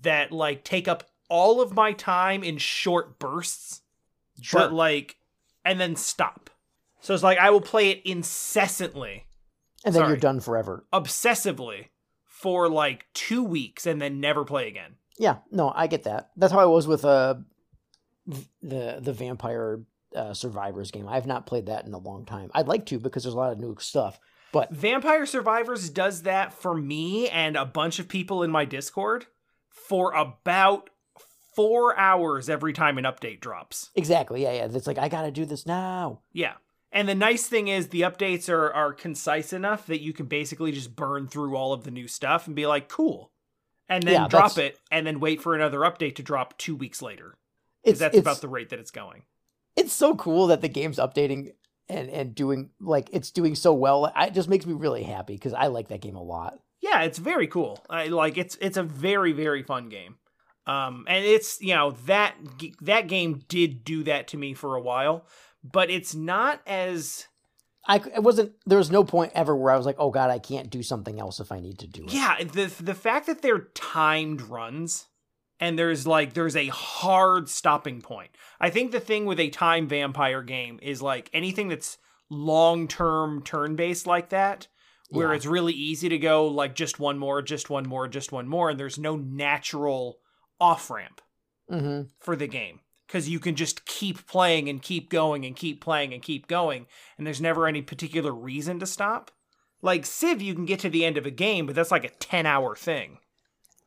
that like take up all of my time in short bursts, Sure. but like, and then stop. So it's like I will play it incessantly, and then sorry. you're done forever. obsessively for like two weeks, and then never play again. Yeah, no, I get that. That's how I was with uh the the vampire uh, survivors game. I've not played that in a long time. I'd like to because there's a lot of new stuff. But Vampire Survivors does that for me and a bunch of people in my Discord for about four hours every time an update drops. exactly, yeah, yeah. It's like I got to do this now. Yeah. And the nice thing is the updates are are concise enough that you can basically just burn through all of the new stuff and be like, cool. And then Yeah, drop that's- it and then wait for another update to drop two weeks later. Because that's it's, about the rate that it's going. It's so cool that the game's updating and and doing like it's doing so well. I, it just makes me really happy because I like that game a lot. Yeah, it's very cool. I like it's it's a very very fun game. Um and it's, you know, that that game did do that to me for a while, but it's not as I it wasn't there was no point ever where I was like, oh god, I can't do something else if I need to do it. Yeah, the the fact that they're timed runs and there's like there's a hard stopping point. I think the thing with a time vampire game is like anything that's long-term turn-based like that where Yeah. it's really easy to go like just one more, just one more, just one more and there's no natural off-ramp hmm for the game because you can just keep playing and keep going and keep playing and keep going and there's never any particular reason to stop like civ you can get to the end of a game but that's like a 10 hour thing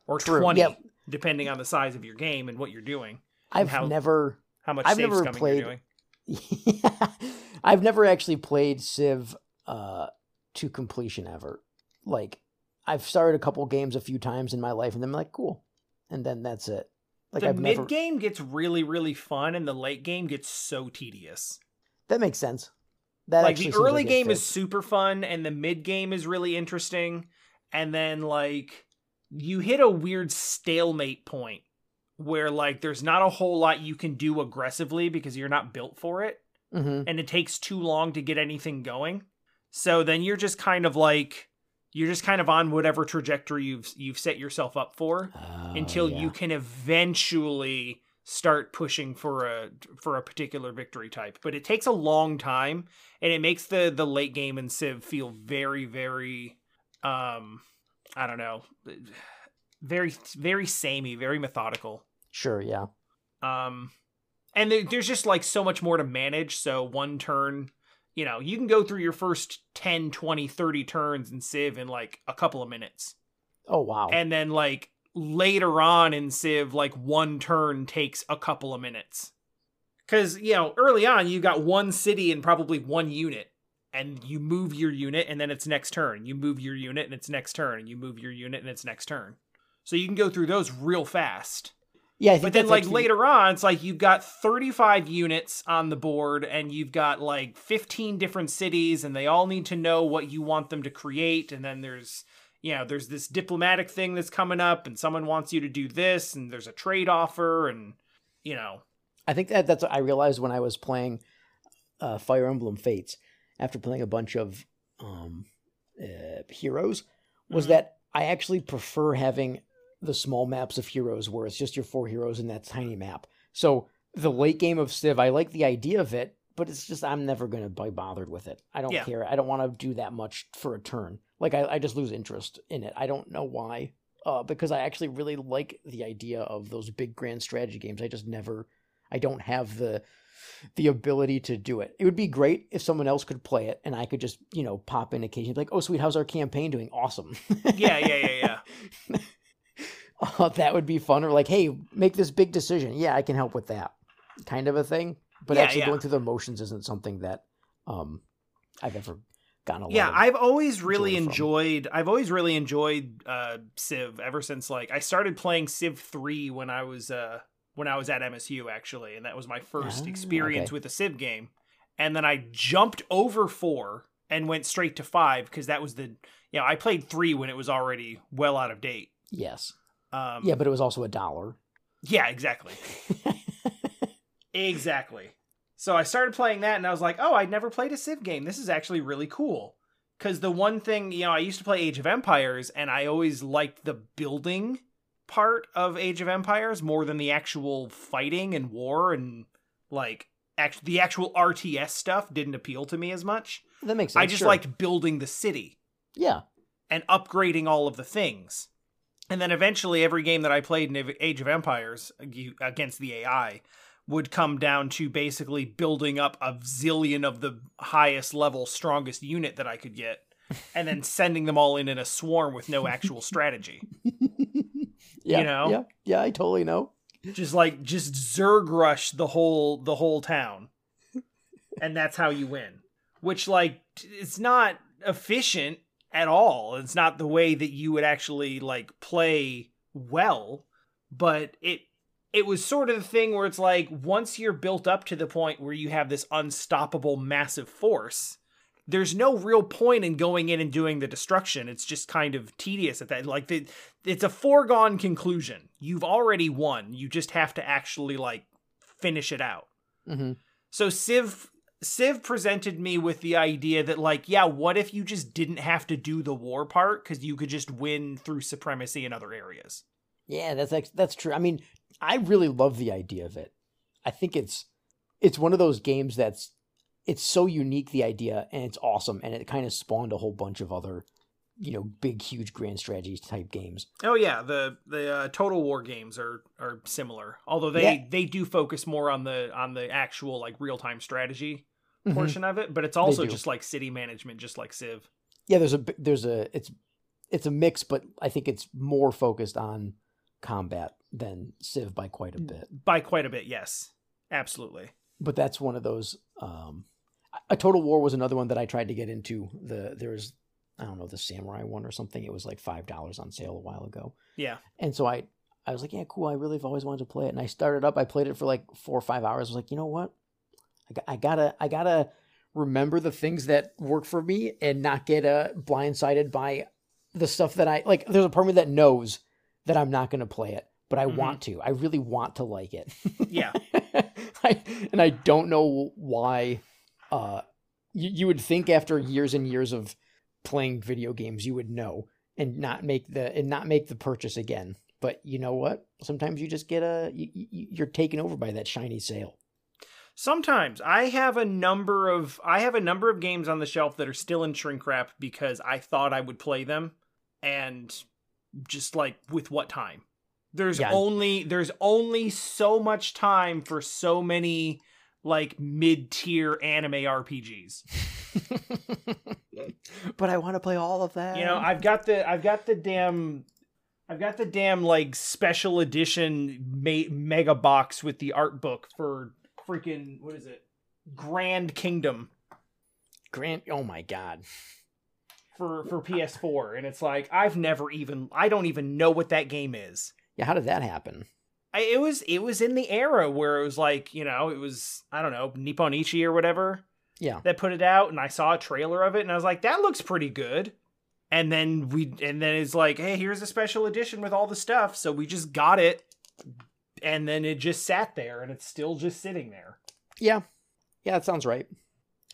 or True. 20 Yep. Depending on the size of your game and what you're doing I've how- never how much I've never played- you're doing I've never actually played Civ uh, to completion ever. Like, I've started a couple games a few times in my life, and then I'm like, cool, and then that's it. Like, the I've mid never. game gets really really fun and the late game gets so tedious That makes sense. That like the early like game is super fun and the mid game is really interesting and then like you hit a weird stalemate point where like there's not a whole lot you can do aggressively because you're not built for it Mhm. and it takes too long to get anything going so then you're just kind of like you're just kind of on whatever trajectory you've you've set yourself up for Oh, until yeah. you can eventually start pushing for a for a particular victory type but it takes a long time and it makes the the late game in civ feel very very um i don't know. Very very samey very methodical. Sure, yeah. um and there, there's just like so much more to manage. So one turn you know you can go through your first 10 20 30 turns in civ in like a couple of minutes. Oh wow. and then like later on in civ like one turn takes a couple of minutes. Because you know early on you got one city and probably one unit and you move your unit and then it's next turn. You move your unit and it's next turn, and you move your unit and it's next turn. So you can go through those real fast. Yeah, I think But then like actually- later on, it's like you've got 35 units on the board and you've got like 15 different cities and they all need to know what you want them to create and then there's you know, there's this diplomatic thing that's coming up and someone wants you to do this and there's a trade offer and you know, I think that that's what I realized when I was playing uh, Fire Emblem Fates after playing a bunch of um, uh, heroes was Mhm. that I actually prefer having the small maps of heroes where it's just your four heroes in that tiny map. So the late game of Civ, I like the idea of it, but it's just I'm never going to be bothered with it. I don't Yeah. care. I don't want to do that much for a turn. Like I, I just lose interest in it. I don't know why. Uh, because I actually really like the idea of those big grand strategy games. I just never I don't have the the ability to do it. It would be great if someone else could play it and I could just, you know, pop in occasionally like, "Oh, sweet, how's our campaign doing? Awesome." yeah, yeah, yeah, yeah. oh, that would be fun or like, "Hey, make this big decision." Yeah, I can help with that. Kind of a thing. But Yeah, actually yeah. going through the motions isn't something that um I've ever gotten a lot yeah of- i've always really joy from. enjoyed i've always really enjoyed uh civ ever since like i started playing civ 3 when i was uh when i was at msu actually and that was my first Ah, experience okay. with a civ game and then i jumped over 4 and went straight to 5 because that was the you know i played 3 when it was already well out of date Yes. um Yeah, but it was also a dollar. yeah exactly Exactly. So I started playing that and I was like, oh, I'd never played a Civ game. This is actually really cool. Because the one thing, you know, I used to play Age of Empires and I always liked the building part of Age of Empires more than the actual fighting and war and like act- the actual RTS stuff didn't appeal to me as much. that makes sense. I just sure. liked building the city Yeah. and upgrading all of the things. And then eventually, every game that I played in Age- Age of Empires against the AI would come down to basically building up a zillion of the highest level, strongest unit that I could get, and then sending them all in in a swarm with no actual strategy. yeah. know? Yeah. Yeah, I totally know. Just like just Zerg rush the whole the whole town, and that's how you win. Which like it's not efficient at all. It's not the way that you would actually like play well, but it it was sort of the thing where it's like once you're built up to the point where you have this unstoppable massive force, there's no real point in going in and doing the destruction. It's just kind of tedious at that. Like the, it's a foregone conclusion. You've already won. You just have to actually like finish it out. hmm So Civ Civ presented me with the idea that like, yeah, what if you just didn't have to do the war part cuz you could just win through supremacy in other areas. Yeah, that's that's true. I mean, I really love the idea of it. I think it's it's one of those games that's it's so unique the idea and it's awesome and it kind of spawned a whole bunch of other you know big huge grand strategies type games. Oh yeah, the the uh, Total War games are are similar. Although they Yeah. they do focus more on the on the actual like real-time strategy Mhm. portion of it, but it's also just like city management just like Civ. Yeah, there's a there's a it's it's a mix, but I think it's more focused on combat than Civ by quite a bit. By quite a bit, yes. Absolutely. but that's one of those um a total war was another one that i tried to get into. The there's i don't know the samurai one or something. It was like five dollars on sale a while ago. Yeah. and so i i was like yeah cool. I really have always wanted to play it. And i started up. I played it for like four or five hours. I was like you know what? I, got, I gotta i gotta remember the things that work for me and not get uh blindsided by the stuff that i like there's a part of me that knows that i'm not gonna play it but i Mhm. want to. I really want to like it. Yeah. I, and I don't know why. Uh, you, you would think after years and years of playing video games, you would know and not make the and not make the purchase again. But you know what? Sometimes you just get a you, you- you're taken over by that shiny sale. Sometimes I have a number of I have a number of games on the shelf that are still in shrink wrap because I thought I would play them and just like with what time. There's Yeah. only there's only so much time for so many like mid-tier anime RPGs. but I want to play all of that. You know, I've got the I've got the damn I've got the damn like special edition ma- mega box with the art book for freaking what is it? Grand Kingdom. Grant, oh my god. for for PS4, and it's like I've never even I don't even know what that game is. Yeah, how did that happen? I, it was it was in the era where it was like you know it was I don't know Nippon Ichi or whatever Yeah. that put it out, and I saw a trailer of it, and I was like that looks pretty good. And then we and then it's like hey here's a special edition with all the stuff, so we just got it, and then it just sat there, and it's still just sitting there. Yeah. Yeah, that sounds right.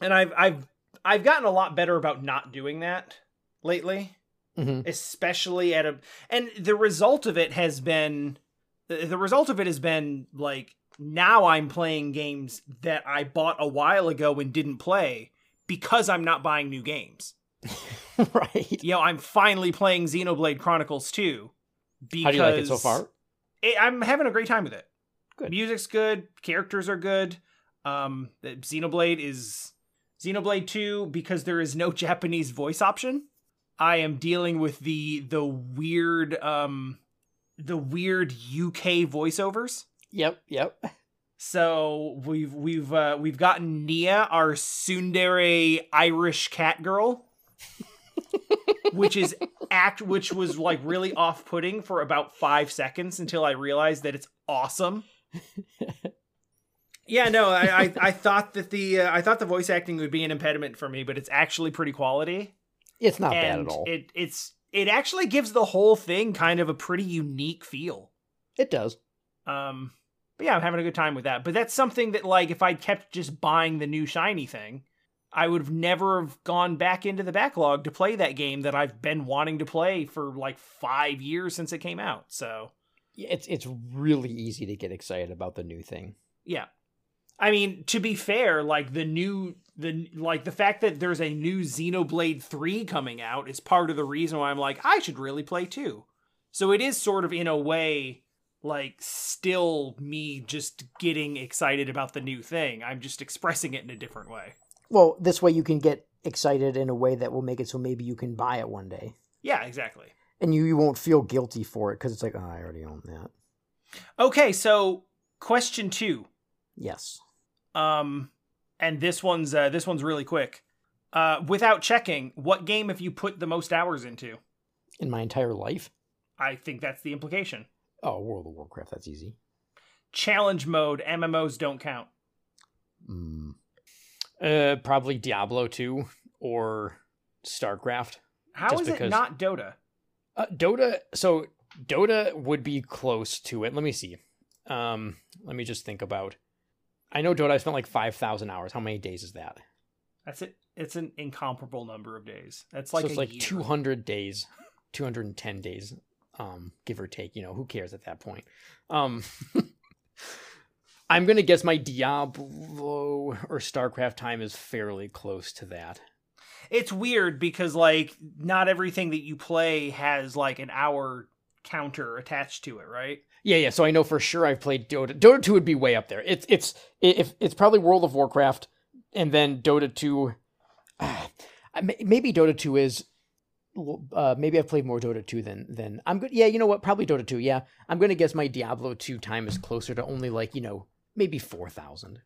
And I've I've I've gotten a lot better about not doing that lately. hmm especially at a and the result of it has been the the result of it has been like now I'm playing games that I bought a while ago and didn't play because I'm not buying new games. right. You know, I'm finally playing Xenoblade Chronicles 2 because How do you like it so far? it, I'm having a great time with it. Good. Music's good, characters are good. Um Xenoblade is Xenoblade 2 because there is no Japanese voice option. I am dealing with the the weird um the weird UK voiceovers. Yep, yep. So we've we've uh, we've gotten Nia, our tsundere Irish cat girl, which is act which was like really off putting for about five seconds until I realized that it's awesome. yeah, no, I, I I thought that the uh, I thought the voice acting would be an impediment for me, but it's actually pretty quality, It's not bad and at all. it it's it actually gives the whole thing kind of a pretty unique feel. it does. Um, but yeah, I'm having a good time with that. But that's something that, like, if I'd kept just buying the new shiny thing, I would have never have gone back into the backlog to play that game that I've been wanting to play for like five years since it came out. So Yeah, It's it's really easy to get excited about the new thing. yeah, I mean, to be fair, like the new the like the fact that there's a new Xenoblade three coming out is part of the reason why I'm like I should really play too. So it is sort of in a way like still me just getting excited about the new thing. I'm just expressing it in a different way. Well, this way you can get excited in a way that will make it so maybe you can buy it one day. Yeah, exactly. And you, you won't feel guilty for it because it's like, oh, I already own that. Okay, so question 2. Yes. Um and this one's uh, this one's really quick. Uh without checking, what game have you put the most hours into? In my entire life? I think that's the implication. Oh, World of Warcraft. That's easy. Challenge mode, MMOs don't count. Mm. Uh, probably Diablo 2 or StarCraft. How is Just is it not Dota? Uh, Dota. So Dota would be close to it. Let me see. Um, let me just think about. I know Dota. I spent like five thousand hours. How many days is that? That's it. It's an incomparable number of days. That's like so it's like two hundred days, two hundred and ten days, um, give or take. You know, who cares at that point? Um, I'm gonna guess my Diablo or StarCraft time is fairly close to that. It's weird because like not everything that you play has like an hour counter attached to it, right? Yeah, yeah. So I know for sure I've played Dota. Dota two would be way up there. It's it's if it's probably World of Warcraft, and then Dota two. Uh, maybe Dota two is. Uh, maybe I've played more Dota two than than I'm good. Yeah, you know what? Probably Dota two. Yeah, I'm gonna guess my Diablo two time is closer to only like you know maybe four thousand.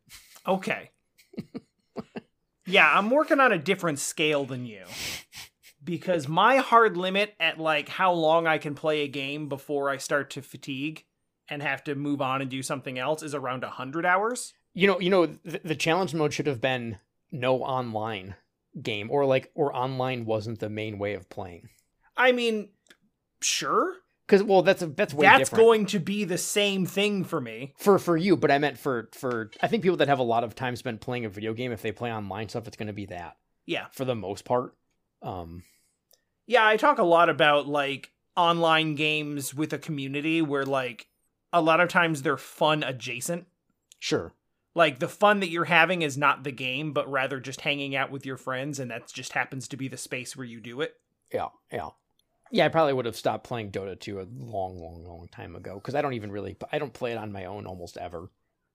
Okay. yeah, I'm working on a different scale than you. Because my hard limit at like how long I can play a game before I start to fatigue and have to move on and do something else is around 100 hours. You know, you know, the, the challenge mode should have been no online game, or like, or online wasn't the main way of playing. I mean, sure. Because well, that's a, that's way That's different. going to be the same thing for me. for for you, but I meant for for I think people that have a lot of time spent playing a video game, if they play online stuff, it's going to be that Yeah. for the most part. Um, Yeah, I talk a lot about like online games with a community where like a lot of times they're fun adjacent. sure, Like the fun that you're having is not the game, but rather just hanging out with your friends, and that just happens to be the space where you do it. yeah, yeah, yeah. I probably would have stopped playing Dota 2 a long, long, long time ago because I don't even really I don't play it on my own almost ever.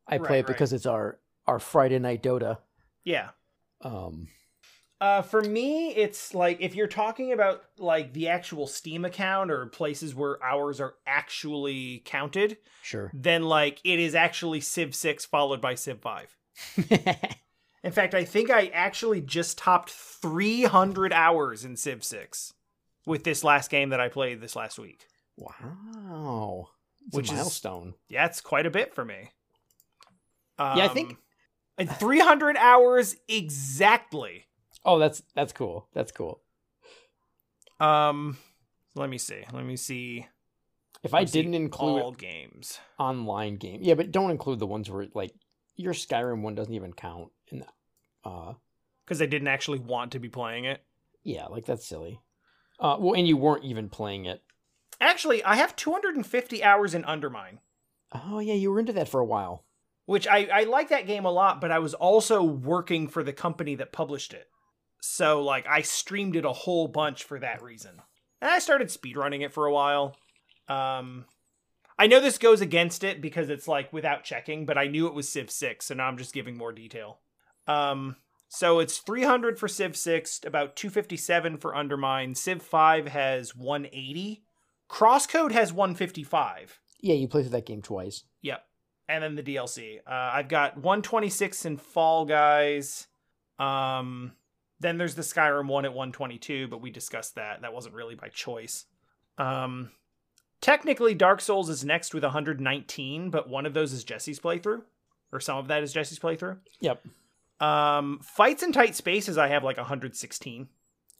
I Right, play it right. because it's our our Friday night Dota. Yeah. Um, Uh, for me, it's like if you're talking about like the actual Steam account or places where hours are actually counted, sure. then like it is actually Civ 6 followed by Civ 5. In fact, I think I actually just topped 300 hours in Civ 6 with this last game that I played this last week. Wow. It's Which a is- milestone. Yeah, it's quite a bit for me. Yeah, I think- Um, and 300 hours exactly. Oh, that's that's cool. That's cool. Um, let me see. Let me see. If I Let me see didn't include all games. online game, yeah, but don't include the ones where like your Skyrim one doesn't even count. In uh, because I didn't actually want to be playing it. yeah, like that's silly. Uh, well, and you weren't even playing it. Actually, I have 250 hours in Undermine, Oh yeah, you were into that for a while. which I, I like that game a lot, but I was also working for the company that published it. So, like, I streamed it a whole bunch for that reason. And I started speedrunning it for a while. Um, I know this goes against it because it's like without checking, but I knew it was Civ 6, so now I'm just giving more detail. Um, so it's 300 for Civ 6, about 257 for Undermine. Civ 5 has 180. Crosscode has 155. Yeah, you played that game twice. Yep. And then the DLC. Uh, I've got 126 in Fall Guys. Um, then there's the Skyrim one at 122, but we discussed that. That wasn't really by choice. Um, technically, Dark Souls is next with 119, but one of those is Jesse's playthrough, or some of that is Jesse's playthrough. Yep. Um, Fights in Tight Spaces, I have like 116.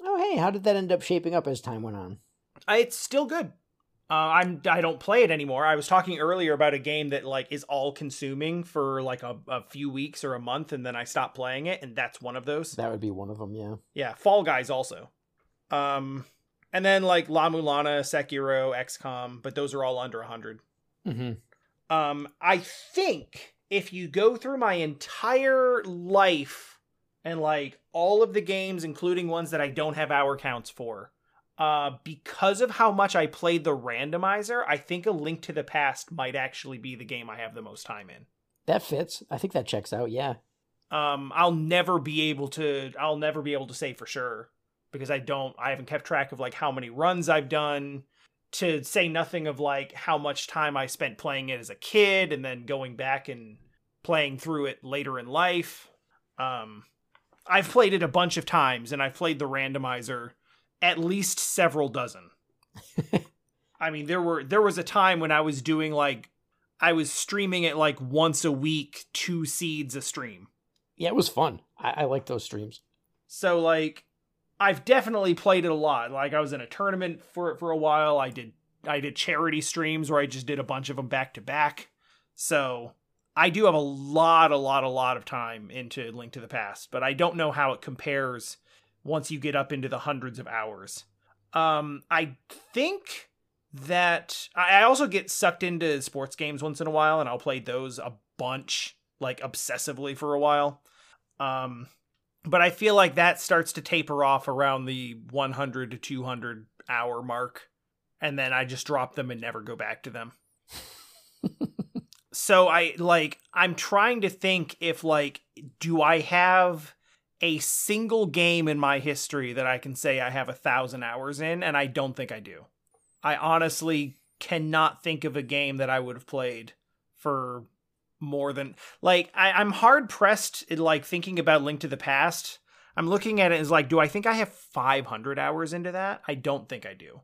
Oh hey, how did that end up shaping up as time went on? Uh, It's still good. Uh, I'm I don't play it anymore. I was talking earlier about a game that like is all consuming for like a, a few weeks or a month, and then I stop playing it, and that's one of those. That would be one of them. Yeah. Yeah, Fall Guys also. Um, and then like La Mulana, Sekiro, XCOM, but those are all under 100. Mm-hmm. Um, I think if you go through my entire life and like all of the games, including ones that I don't have hour counts for, uh, because of how much I played the randomizer, I think A Link to the Past might actually be the game I have the most time in. That fits. I think that checks out. Yeah. Um, I'll never be able to. I'll never be able to say for sure because I don't. I haven't kept track of like how many runs I've done. To say nothing of like how much time I spent playing it as a kid and then going back and playing through it later in life. Um, I've played it a bunch of times and I've played the randomizer at least several dozen. I mean, there were there was a time when I was doing like I was streaming it like once a week, two seeds a stream. Yeah, it was fun. I, I like those streams. So like I've definitely played it a lot. Like I was in a tournament for it for a while. I did I did charity streams where I just did a bunch of them back to back. So I do have a lot a lot a lot of time into Link to the Past, but I don't know how it compares once you get up into the hundreds of hours. Um I think that I also get sucked into sports games once in a while and I'll play those a bunch like obsessively for a while. Um but I feel like that starts to taper off around the 100 to 200 hour mark, and then I just drop them and never go back to them. so I like I'm trying to think if like do I have a single game in my history that I can say I have a thousand hours in, and I don't think I do. I honestly cannot think of a game that I would have played for more than like I, I'm hard pressed in like thinking about Link to the Past. I'm looking at it as like, do I think I have 500 hours into that? I don't think I do.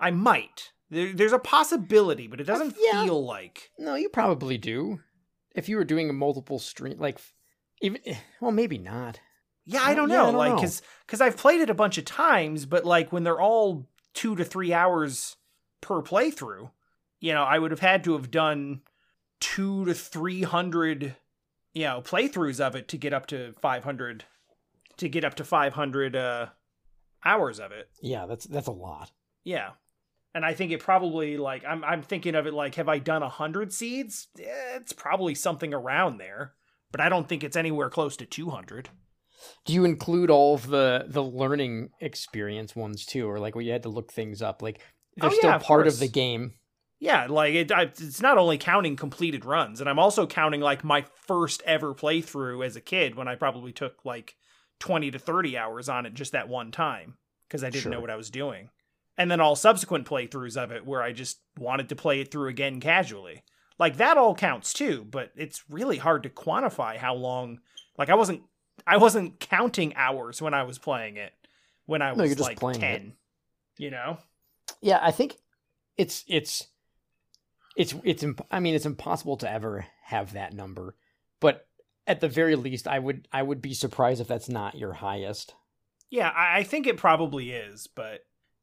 I might. There, there's a possibility, but it doesn't Yeah. feel like. No, you probably do. If you were doing a multiple stream, like even well, maybe not. Yeah, I don't yeah, know. I don't like, know. cause, cause I've played it a bunch of times, but like when they're all two to three hours per playthrough, you know, I would have had to have done two to three hundred, you know, playthroughs of it to get up to five hundred, to get up to five hundred uh, hours of it. Yeah, that's that's a lot. Yeah. And I think it probably like I'm I'm thinking of it like have I done a hundred seeds? Eh, it's probably something around there, but I don't think it's anywhere close to two hundred. Do you include all of the the learning experience ones too, or like where you had to look things up? Like they're Oh, still yeah, of part of the game. Yeah, like it, I, it's not only counting completed runs, and I'm also counting like my first ever playthrough as a kid when I probably took like 20 to 30 hours on it just that one time because I didn't know what I was doing. And then all subsequent playthroughs of it where I just wanted to play it through again casually. Like that all counts too, but it's really hard to quantify how long. Like I wasn't I wasn't counting hours when I was playing it when I was No, you're just like playing it. 10. You know? Yeah, I think it's it's it's it's imp- I mean it's impossible to ever have that number, but at the very least I would I would be surprised if that's not your highest. Yeah, I, I think it probably is, but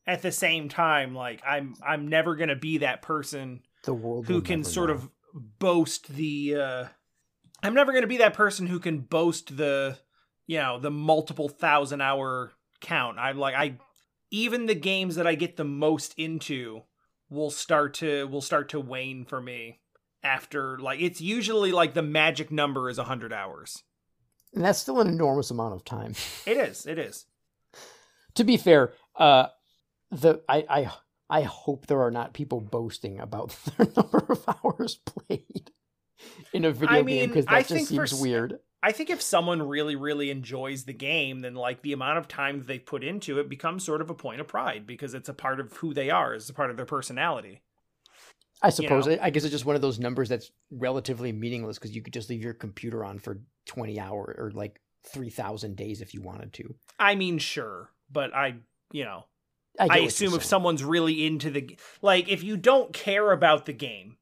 at the same time, like I'm I'm never gonna be that person The world who can sort know. of boast the uh I'm never going to be that person who can boast the you know the multiple thousand hour count. I'm like I even the games that I get the most into will start to will start to wane for me after like it's usually like the magic number is a 100 hours. And that's still an enormous amount of time. it is it is. To be fair, uh, the I I I hope there are not people boasting about their number of hours played in a video I game because that I just for seems s- weird. I think if someone really, really enjoys the game, then like the amount of time that they put into it becomes sort of a point of pride because it's a part of who they are, it's a part of their personality. I suppose. know. I guess it's just one of those numbers that's relatively meaningless because you could just leave your computer on for twenty hours or like three thousand days if you wanted to. I mean, sure, but I, you know, I, I assume if someone's really into the like, if you don't care about the game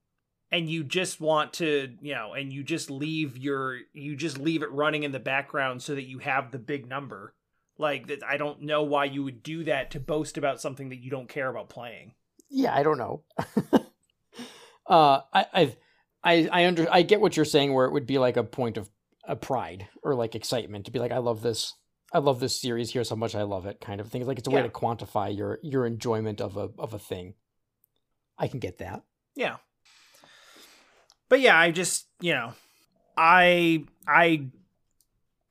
and you just want to, you know, and you just leave your, you just leave it running in the background so that you have the big number. Like that, I don't know why you would do that to boast about something that you don't care about playing. yeah, I don't know. uh, I I've, I I under I get what you're saying where it would be like a point of a pride or like excitement to be like I love this I love this series here's how much I love it kind of thing. It's like it's a way to quantify your your enjoyment of a of a thing. I can get that. Yeah. But yeah, I just, you know, I I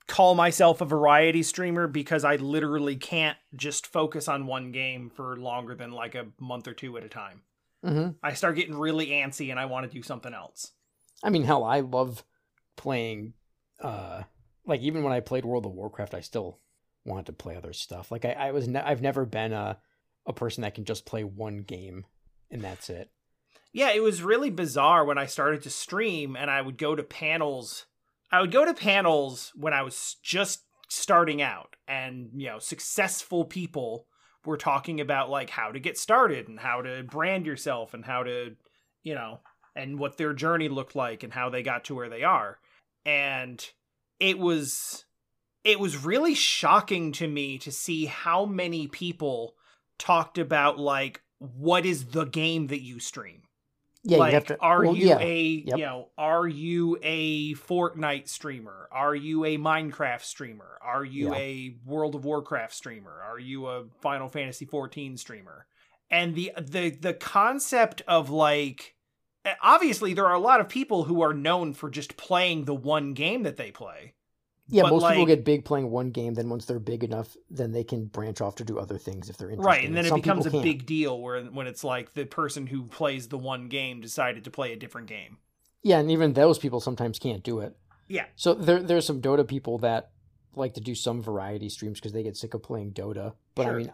call myself a variety streamer because I literally can't just focus on one game for longer than like a month or two at a time. hmm I start getting really antsy and I want to do something else. I mean, hell, I love playing. Uh, like even when I played World of Warcraft, I still wanted to play other stuff. Like I, I was, ne- I've never been a a person that can just play one game and that's it. Yeah, it was really bizarre when I started to stream and I would go to panels. I would go to panels when I was just starting out and, you know, successful people were talking about like how to get started and how to brand yourself and how to, you know, and what their journey looked like and how they got to where they are. And it was it was really shocking to me to see how many people talked about like what is the game that you stream Yeah, like you have to. are well, you yeah. a Yep. you know are you a fortnite streamer are you a minecraft streamer are you Yeah. a world of warcraft streamer are you a final fantasy 14 streamer and the the the concept of like eh, obviously there are a lot of people who are known for just playing the one game that they play Yeah, but, most people get big playing one game. Then once they're big enough, then they can branch off to do other things if they're interested. right and then it Some becomes a can't. big deal where when it's like the person who plays the one game decided to play a different game Yeah, and even those people sometimes can't do it. Yeah. So there there's some Dota people that like to do some variety streams because they get sick of playing Dota. But I mean,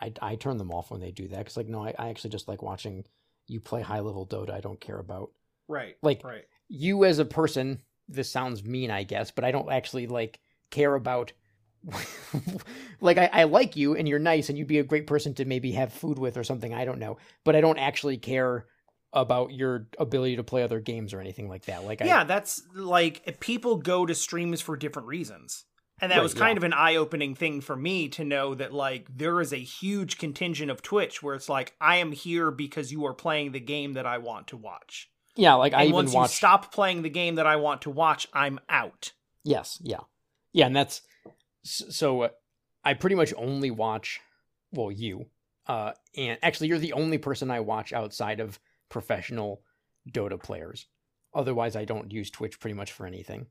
I I turn them off when they do that because like no, I, I actually just like watching you play high level Dota. I don't care about right like right you as a person. This sounds mean, I guess, but I don't actually like care about. like I, I like you and you're nice and you'd be a great person to maybe have food with or something i don't know but i don't actually care about your ability to play other games or anything like that like I, yeah, that's like people go to streams for different reasons. And that Right, was kind yeah. of an eye opening thing for me to know that, like, there is a huge contingent of Twitch where it's like, I am here because you are playing the game that I want to watch. Yeah, like I And even once you stop playing the game that I want to watch, I'm out. Yes, yeah, yeah, and that's so. Uh, I pretty much only watch. Well, you, uh, and actually, you're the only person I watch outside of professional Dota players. Otherwise, I don't use Twitch pretty much for anything.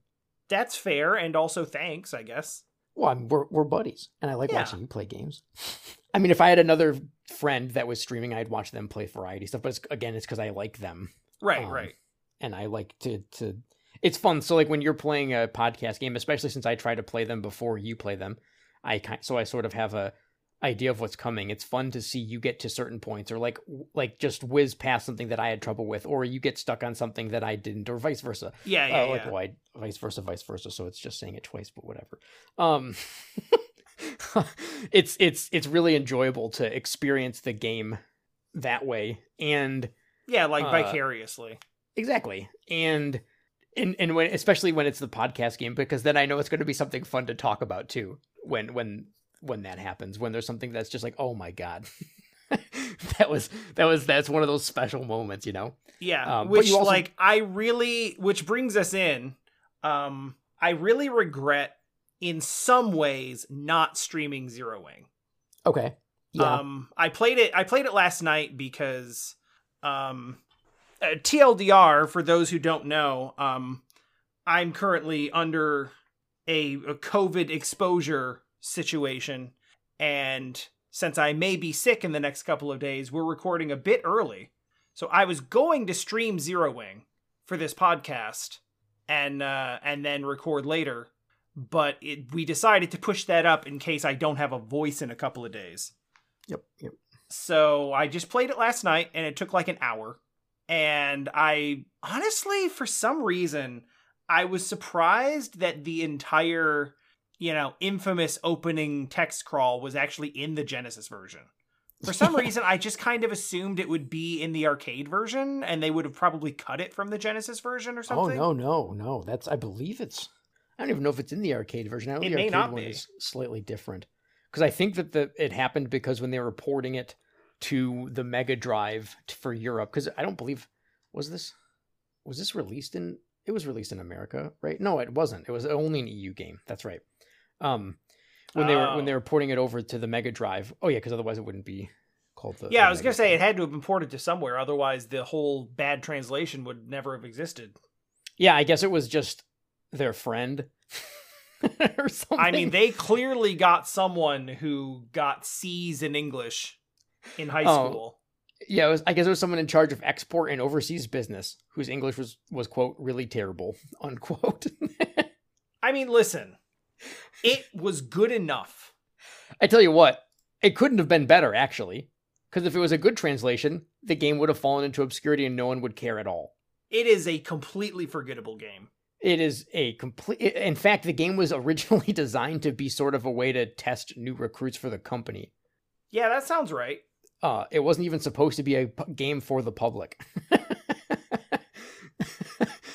That's fair, and also thanks, I guess. Well, I'm, we're we're buddies, and I like Yeah. watching you play games. I mean, if I had another friend that was streaming, I'd watch them play variety stuff. But it's, again, it's because I like them. Right, Um, right. and I like to to it's fun. So like when you're playing a podcast game, especially since I try to play them before you play them, I kind so I sort of have a idea of what's coming. It's fun to see you get to certain points or like like just whiz past something that I had trouble with or you get stuck on something that I didn't or vice versa. Yeah, yeah, uh, yeah. like why vice versa vice versa so it's just saying it twice but whatever. Um it's it's it's really enjoyable to experience the game that way and yeah, like uh, vicariously. Exactly. And and and when especially when it's the podcast game because then I know it's going to be something fun to talk about too when when when that happens when there's something that's just like oh my god. that was that was that's one of those special moments, you know. Yeah, Um, which also- like I really which brings us in um I really regret in some ways not streaming Zero Wing. Okay. Yeah. Um, I played it. I played it last night because, um, uh, TLDR for those who don't know, um, I'm currently under a, a COVID exposure situation, and since I may be sick in the next couple of days, we're recording a bit early. So I was going to stream Zero Wing for this podcast, and uh, and then record later. But it, we decided to push that up in case I don't have a voice in a couple of days. yep. Yep. So I just played it last night and it took like an hour. And I honestly, for some reason, I was surprised that the entire, you know, infamous opening text crawl was actually in the Genesis version. For some reason, I just kind of assumed it would be in the arcade version and they would have probably cut it from the Genesis version or oh, something. Oh no, no, no. That's I believe it's I don't even know if it's in the arcade version. I know It the may arcade not one be. is slightly different. Because I think that the it happened because when they were porting it to the Mega Drive t- for Europe, because I don't believe was this was this released in it was released in America, right? No, it wasn't. It was only an EU game. That's right. Um, when they were when they Oh. were porting it over to the Mega Drive. Oh yeah, because otherwise it wouldn't be called the. Yeah, the I was Mega going to say it had to have been ported to somewhere. Otherwise, the whole bad translation would never have existed. Yeah, I guess it was just their friend. or something. I mean, they clearly got someone who got C's in English in high Oh. school. Yeah, it was, I guess it was someone in charge of export and overseas business whose English was was quote really terrible unquote. I mean, listen, it was good enough. I tell you what, it couldn't have been better actually, because if it was a good translation, the game would have fallen into obscurity and no one would care at all. It is a completely forgettable game. It is a complete. In fact, the game was originally designed to be sort of a way to test new recruits for the company. Yeah, that sounds right. Uh, it wasn't even supposed to be a game for the public.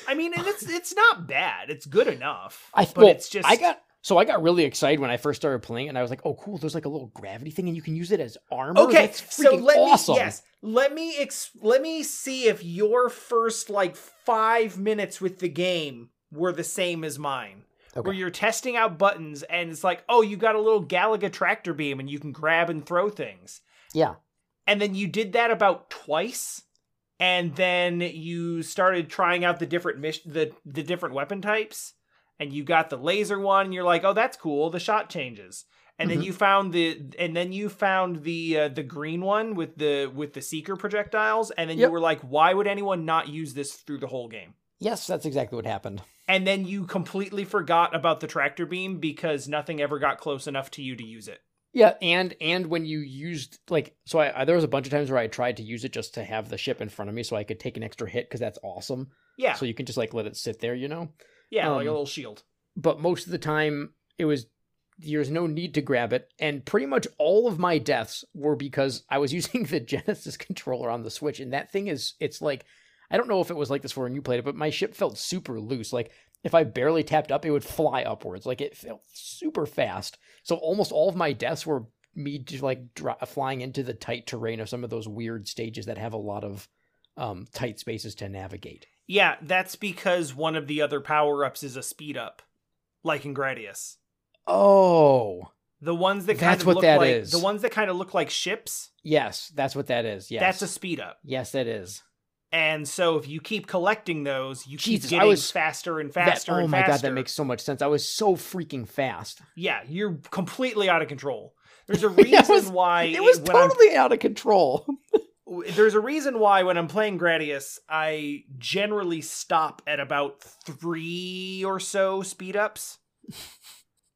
I mean, and it's it's not bad. It's good enough. I but well, it's just I got so I got really excited when I first started playing, and I was like, "Oh, cool! There's like a little gravity thing, and you can use it as armor." Okay, so let awesome. me yes, let me ex- let me see if your first like 5 minutes with the game were the same as mine. Okay. Where you're testing out buttons and it's like, "Oh, you got a little Galaga tractor beam and you can grab and throw things." Yeah, And then you did that about twice and then you started trying out the different mis- the the different weapon types and you got the laser one and you're like, "Oh, that's cool. The shot changes." And then Mhm. you found the and then you found the uh, the green one with the with the seeker projectiles and then Yep. you were like, "Why would anyone not use this through the whole game?" yes, that's exactly what happened. And then you completely forgot about the tractor beam because nothing ever got close enough to you to use it. Yeah, and and when you used like so, I, I there was a bunch of times where I tried to use it just to have the ship in front of me so I could take an extra hit because that's awesome. Yeah. So you can just like let it sit there, you know. yeah, like a um, little shield. But most of the time, it was there's no need to grab it, and pretty much all of my deaths were because I was using the Genesis controller on the Switch, and that thing is it's like I don't know if it was like this for when you played it, but my ship felt super loose. Like if I barely tapped up, it would fly upwards. Like it felt super fast. So almost all of my deaths were me just like dri flying into the tight terrain of some of those weird stages that have a lot of um, tight spaces to navigate. Yeah, that's because one of the other power ups is a speed up, like in Gradius. Oh, The ones that kind That's of what look that like is. the ones that kind of look like ships. yes, that's what that is. Yes, That's a speed up. yes, that is. And so if you keep collecting those, you Jesus, keep I getting was- faster and That- faster oh and my god, that makes so much sense. I was so freaking fast. yeah, you're completely out of control. There's a Yeah, reason it was- why It was when I'm totally out of control. there's a reason why when I'm playing Gradius, I generally stop at about three or so speed ups.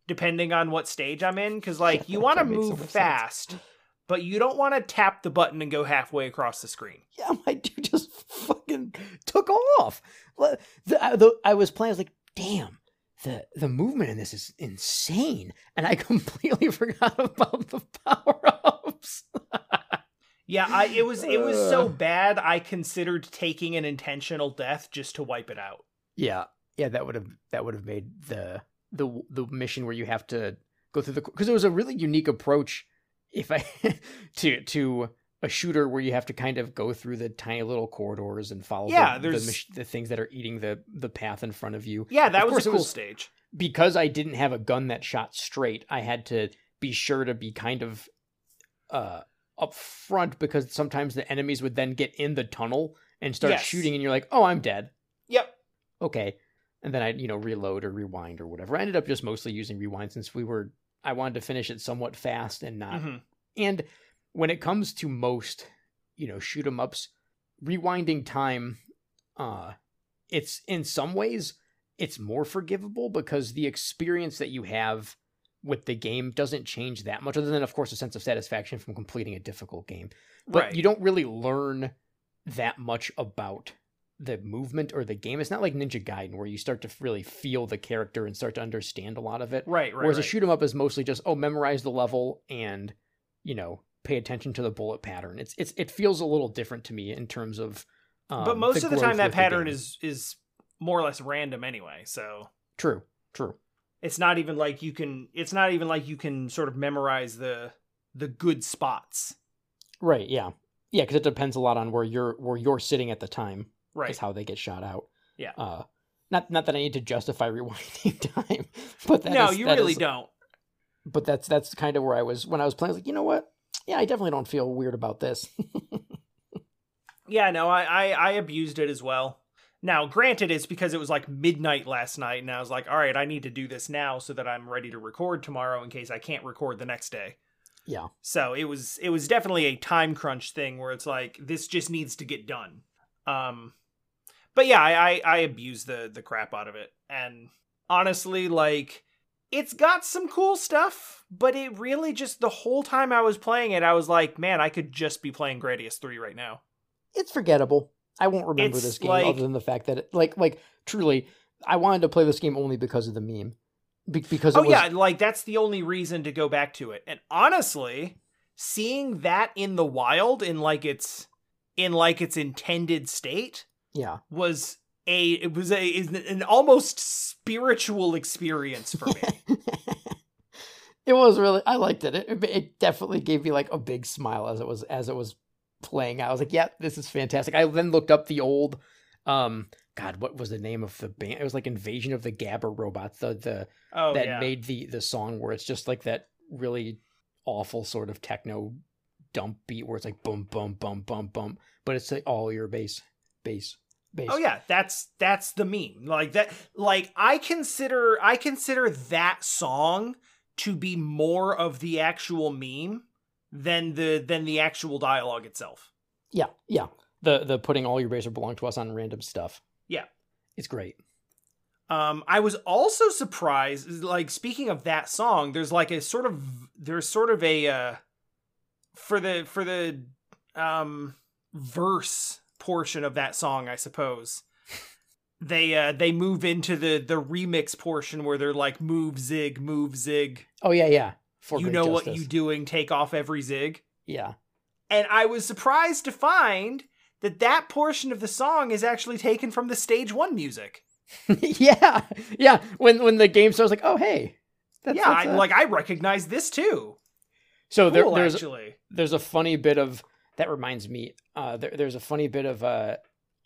depending on what stage I'm in. Because like you want to makes so move much sense. But you don't want to tap the button and go halfway across the screen. yeah, my dude just fucking took off. The, I, the, I was playing. I was like, damn. The, the movement in this is insane, and I completely forgot about the power ups. Yeah, I it was it was so bad I considered taking an intentional death just to wipe it out. Yeah, yeah, that would have that would have made the the the mission where you have to go through the because it was a really unique approach. If I to to a shooter where you have to kind of go through the tiny little corridors and follow Yeah, the, the, there's- mach- the things that are eating the the path in front of you. Yeah, that Of was a cool was- stage. Because I didn't have a gun that shot straight, I had to be sure to be kind of uh up front because sometimes the enemies would then get in the tunnel and start Yes. shooting and you're like, "Oh, I'm dead." Yep. okay and then i you know reload or rewind or whatever i ended up just mostly using rewind since we were i wanted to finish it somewhat fast and not Mhm. and when it comes to most you know shoot 'em ups rewinding time uh it's in some ways it's more forgivable because the experience that you have with the game doesn't change that much other than of course a sense of satisfaction from completing a difficult game but Right. you don't really learn that much about the movement or the game. It's not like Ninja Gaiden where you start to really feel the character and start to understand a lot of it. right, right, Whereas a shoot 'em up is mostly just oh, memorize the level and you know pay attention to the bullet pattern. It's it's it feels a little different to me in terms of. Um, but most of the time that pattern is is more or less random anyway. So true, true. it's not even like you can it's not even like you can sort of memorize the the good spots. Right? Yeah, yeah, because it depends a lot on where you're where you're sitting at the time. Right. is how they get shot out. Yeah. Uh, not not that I need to justify rewinding time, but that no, is- you really is- don't. But that's that's kind of where I was when I was playing. I was like, you know what? Yeah, I definitely don't feel weird about this. Yeah, no, I, I I abused it as well. Now, granted, it's because it was like midnight last night, and I was like, all right, I need to do this now so that I'm ready to record tomorrow in case I can't record the next day. yeah, So it was it was definitely a time crunch thing where it's like this just needs to get done. Um, but yeah, I I, I abused the the crap out of it, and honestly, like it's got some cool stuff, but it really just the whole time I was playing it, I was like, man, I could just be playing Gradius three right now. it's forgettable. I won't remember It's this game like- other than the fact that, it, like, like truly, I wanted to play this game only because of the meme, Be- because Oh was, yeah, like that's the only reason to go back to it. And honestly, seeing that in the wild in like its in like its intended state yeah, was a it was a an almost spiritual experience for me. it was really. I liked it. it. It definitely gave me like a big smile as it was as it was playing. out. I was like, yeah, this is fantastic. I then looked up the old, um, God, what was the name of the band? It was like Invasion of the Gabber Robots. The the oh that yeah. made the the song where it's just like that really awful sort of techno dump beat where it's like boom boom boom boom boom but it's like all your bass bass bass Oh yeah, that's that's the meme. Like that like I consider I consider that song to be more of the actual meme than the than the actual dialogue itself. yeah yeah the the putting all your bass or belong to us on random stuff Yeah. it's great Um, I was also surprised. Like speaking of that song, there's like a sort of there's sort of a uh, for the for the um verse portion of that song, I suppose. They uh they move into the the remix portion where they're like move zig move zig. oh yeah yeah for you know what you doing? Take off every zig. yeah And I was surprised to find that that portion of the song is actually taken from the stage one music. yeah yeah when when the game starts like oh hey that's, yeah, that's, I, uh, like I recognize this too. so there, there's actually. there's a funny bit of that reminds me uh there, there's a funny bit of uh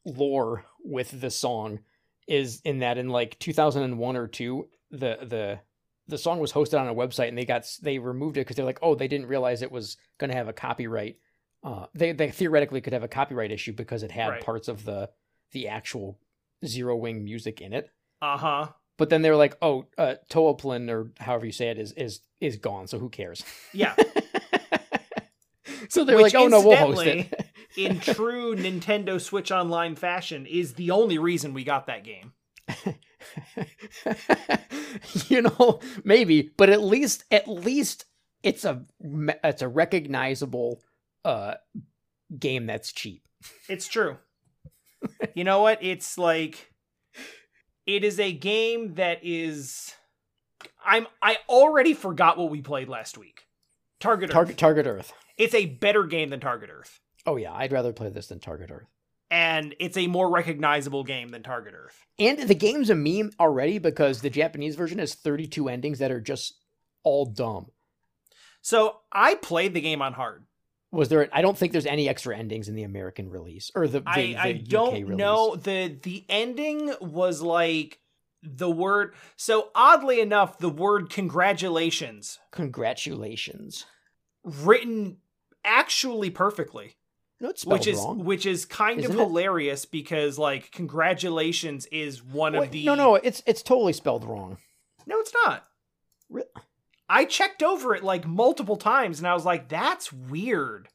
lore with the song is in that in like 2001 or 2 the the the song was hosted on a website and they got they removed it because they're like oh they didn't realize it was going to have a copyright uh they they theoretically could have a copyright issue because it had Right. parts of the the actual zero wing music in it Uh huh. but then they're like oh uh Toaplan or however you say it is is is gone so who cares Yeah. so they're Which like oh no we'll host it In true Nintendo Switch Online fashion, is the only reason we got that game. you know, maybe, but at least at least it's a it's a recognizable uh game that's cheap. It's true. you know what? It's like it is a game that is I'm I already forgot what we played last week. Target Earth. Target Target Earth. It's a better game than Target Earth. Oh yeah, I'd rather play this than Target Earth. And it's a more recognizable game than Target Earth. And the game's a meme already because the Japanese version has 32 endings that are just all dumb. So I played the game on hard. Was there? I don't think there's any extra endings in the American release or the. the I, the I UK don't release. know the the ending was like the word. So oddly enough, the word congratulations Congratulations. written actually perfectly. No, it's which is wrong. which is kind Isn't of it? hilarious because like congratulations is one Wait, of the No, no, it's it's totally spelled wrong. no it's not Re- i checked over it like multiple times and i was like that's weird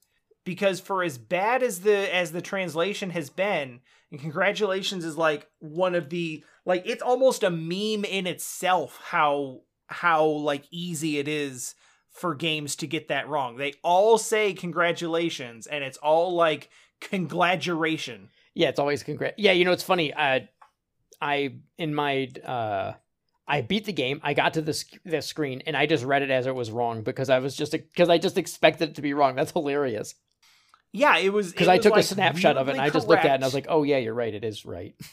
because for as bad as the as the translation has been and congratulations is like one of the like it's almost a meme in itself how how like easy it is for games to get that wrong they all say congratulations and it's all like congratulation Yeah, it's always congrat. Yeah, you know it's funny. Uh, I in my uh, I beat the game. I got to this the screen and I just read it as it was wrong because I was just because I just expected it to be wrong. That's hilarious. Yeah, it was Because I took a snapshot of it and I just looked at it and I was like, "Oh yeah, you're right. It is right."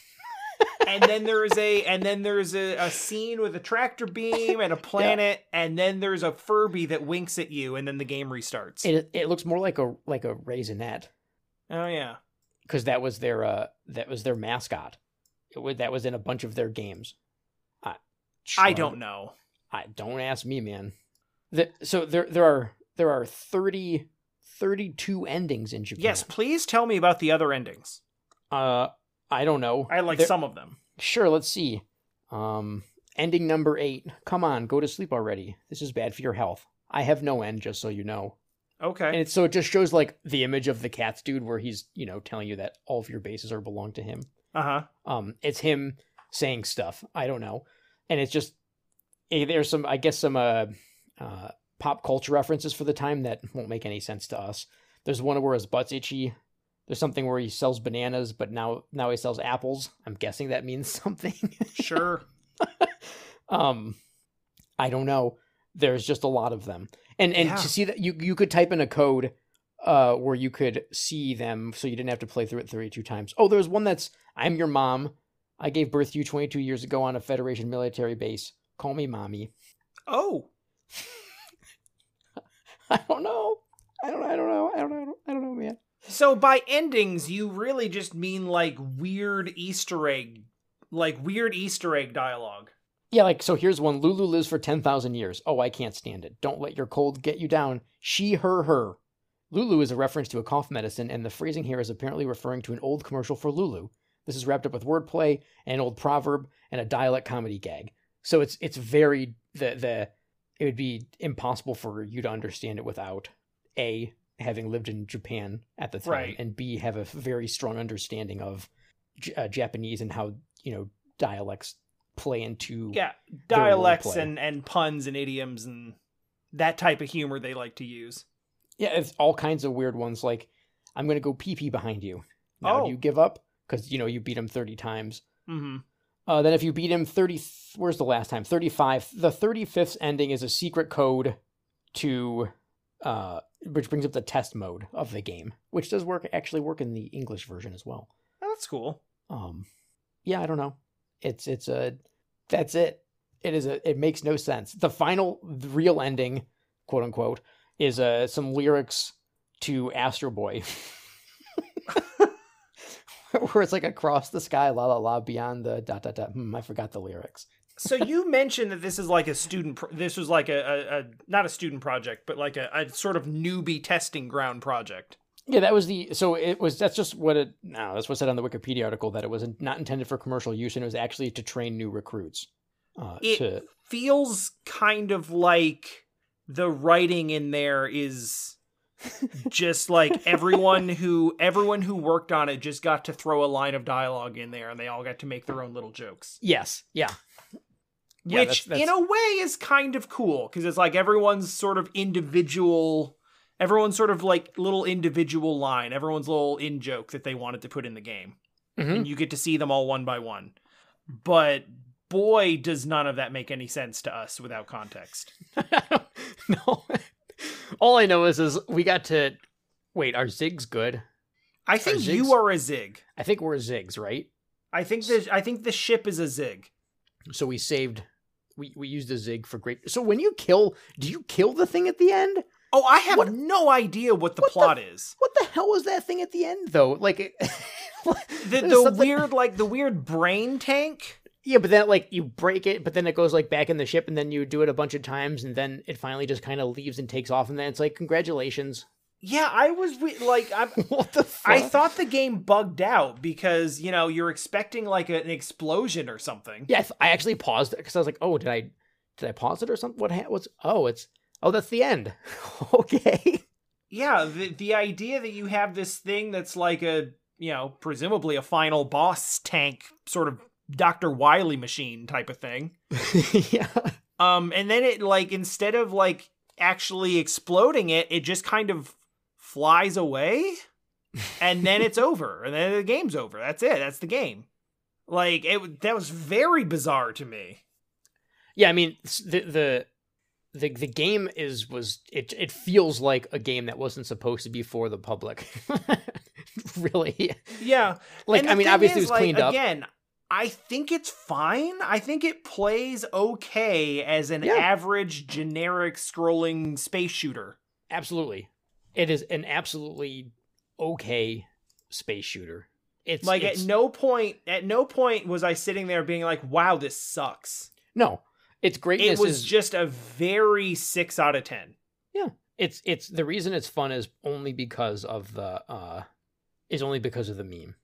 and then there's a and then there's a, a scene with a tractor beam and a planet, and then there's a Furby that winks at you, and then the game restarts. It it looks more like a like a raisinette oh yeah, because that was their uh that was their mascot. It was, that was in a bunch of their games. I, I don't know. I don't ask me, man. The, so there there are there are 30 32 endings in Japan. Yes, please tell me about the other endings. Uh I don't know. I like There- some of them. Sure, let's see. Um ending number 8. Come on, go to sleep already. This is bad for your health. I have no end just so you know. Okay. And it's so it just shows like the image of the cats dude where he's, you know, telling you that all of your bases are belong to him. Uh huh. Um, it's him saying stuff. I don't know, and it's just eh, there's some, I guess, some uh, uh, pop culture references for the time that won't make any sense to us. There's one where his butt's itchy. There's something where he sells bananas, but now now he sells apples. I'm guessing that means something. Sure. um, I don't know. There's just a lot of them, and and Yeah. to see that you you could type in a code. Uh, where you could see them, so you didn't have to play through it 32 times. Oh, there's one that's I'm your mom. I gave birth to you 22 years ago on a Federation military base. Call me mommy. Oh, I don't know. I don't. I don't know. I don't know. I don't know, man. So by endings, you really just mean like weird Easter egg, like weird Easter egg dialogue. Yeah, like so. Here's one. Lulu lives for 10,000 years. Oh, I can't stand it. Don't let your cold get you down. She, her, her. Lulu is a reference to a cough medicine, and the phrasing here is apparently referring to an old commercial for Lulu. This is wrapped up with wordplay, an old proverb, and a dialect comedy gag. So it's it's very the the it would be impossible for you to understand it without a having lived in Japan at the time, Right. and b have a very strong understanding of J- uh, Japanese and how you know dialects play into Yeah, dialects and and puns and idioms and that type of humor they like to use. Yeah, it's all kinds of weird ones. Like, I'm gonna go pee pee behind you. Now Oh. do you give up? Because you know you beat him 30 times. Mm-hmm. Uh, then if you beat him 30, where's the last time? 35. The 35th ending is a secret code to, uh, which brings up the test mode of the game, which does work actually work in the English version as well. Oh, that's cool. Um, yeah, I don't know. It's it's a that's it. It is a it makes no sense. The final the real ending, quote unquote, is uh some lyrics to Astro Boy. Where it's like across the sky, la la la, beyond the dot dot dot. Hmm, I forgot the lyrics. So you mentioned that this is like a student. Pro- this was like a, a, a not a student project, but like a, a sort of newbie testing ground project. Yeah, that was the so it was that's just what it no, that's what said on the Wikipedia article that it was not intended for commercial use and it was actually to train new recruits. Uh, It to feels kind of like the writing in there is just like everyone who everyone who worked on it just got to throw a line of dialogue in there and they all got to make their own little jokes. Yes. Yeah. Yeah, Which that's- that's- in a way is kind of cool because it's like everyone's sort of individual everyone's sort of like little individual line, everyone's little in joke that they wanted to put in the game. Mhm. And you get to see them all one by one. But boy does none of that make any sense to us without context. no. All I know is is we got to wait. Are zigs good? I think Zigs- you are a zig. I think we're zigs, right? I think the I think the ship is a zig. So we saved. We we used a zig for great. So when you kill, do you kill the thing at the end? Oh, I have What- no idea what the what the- plot is. What the hell was that thing at the end though? Like it, The, the something- weird like the weird brain tank. Yeah, but then like you break it, but then it goes like back in the ship, and then you do it a bunch of times, and then it finally just kind of leaves and takes off, and then it's like congratulations. Yeah, I was re- like I'm what the fuck? I thought the game bugged out because, you know, you're expecting like an explosion or something. Yeah, I, actually paused it because I was like, "Oh, did I did I pause it or something? What ha- what's? Oh, it's oh, that's the end. okay. Yeah, the the idea that you have this thing that's like a, you know, presumably a final boss tank sort of Dr. Wily machine type of thing. yeah. Um and then it like instead of like actually exploding it, it just kind of flies away and then it's over and then the game's over. That's it. That's the game. Like it that was very bizarre to me. Yeah, I mean the the the the game is was it it feels like a game that wasn't supposed to be for the public. really. Yeah. Like I mean obviously is, it was cleaned like, up. Again, I think it's fine. I think it plays okay as an Yeah. average generic scrolling space shooter. Absolutely. It is an absolutely okay space shooter. It's like it's, at no point at no point was I sitting there being like, "Wow, this sucks." no. Its greatness It was is just a very 6 out of 10. Yeah, it's it's the reason it's fun is only because of the uh is only because of the meme.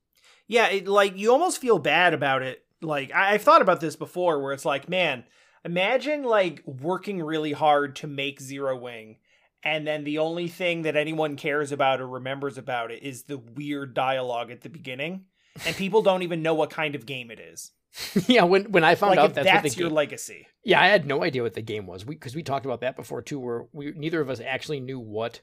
Yeah, it, like you almost feel bad about it. Like I, I've thought about this before, where it's like, man, imagine like working really hard to make Zero Wing, and then the only thing that anyone cares about or remembers about it is the weird dialogue at the beginning, and people don't even know what kind of game it is. yeah, when when I found like out that's, that's, what the your game, legacy. Yeah, I had no idea what the game was. We because we talked about that before too where we neither of us actually knew what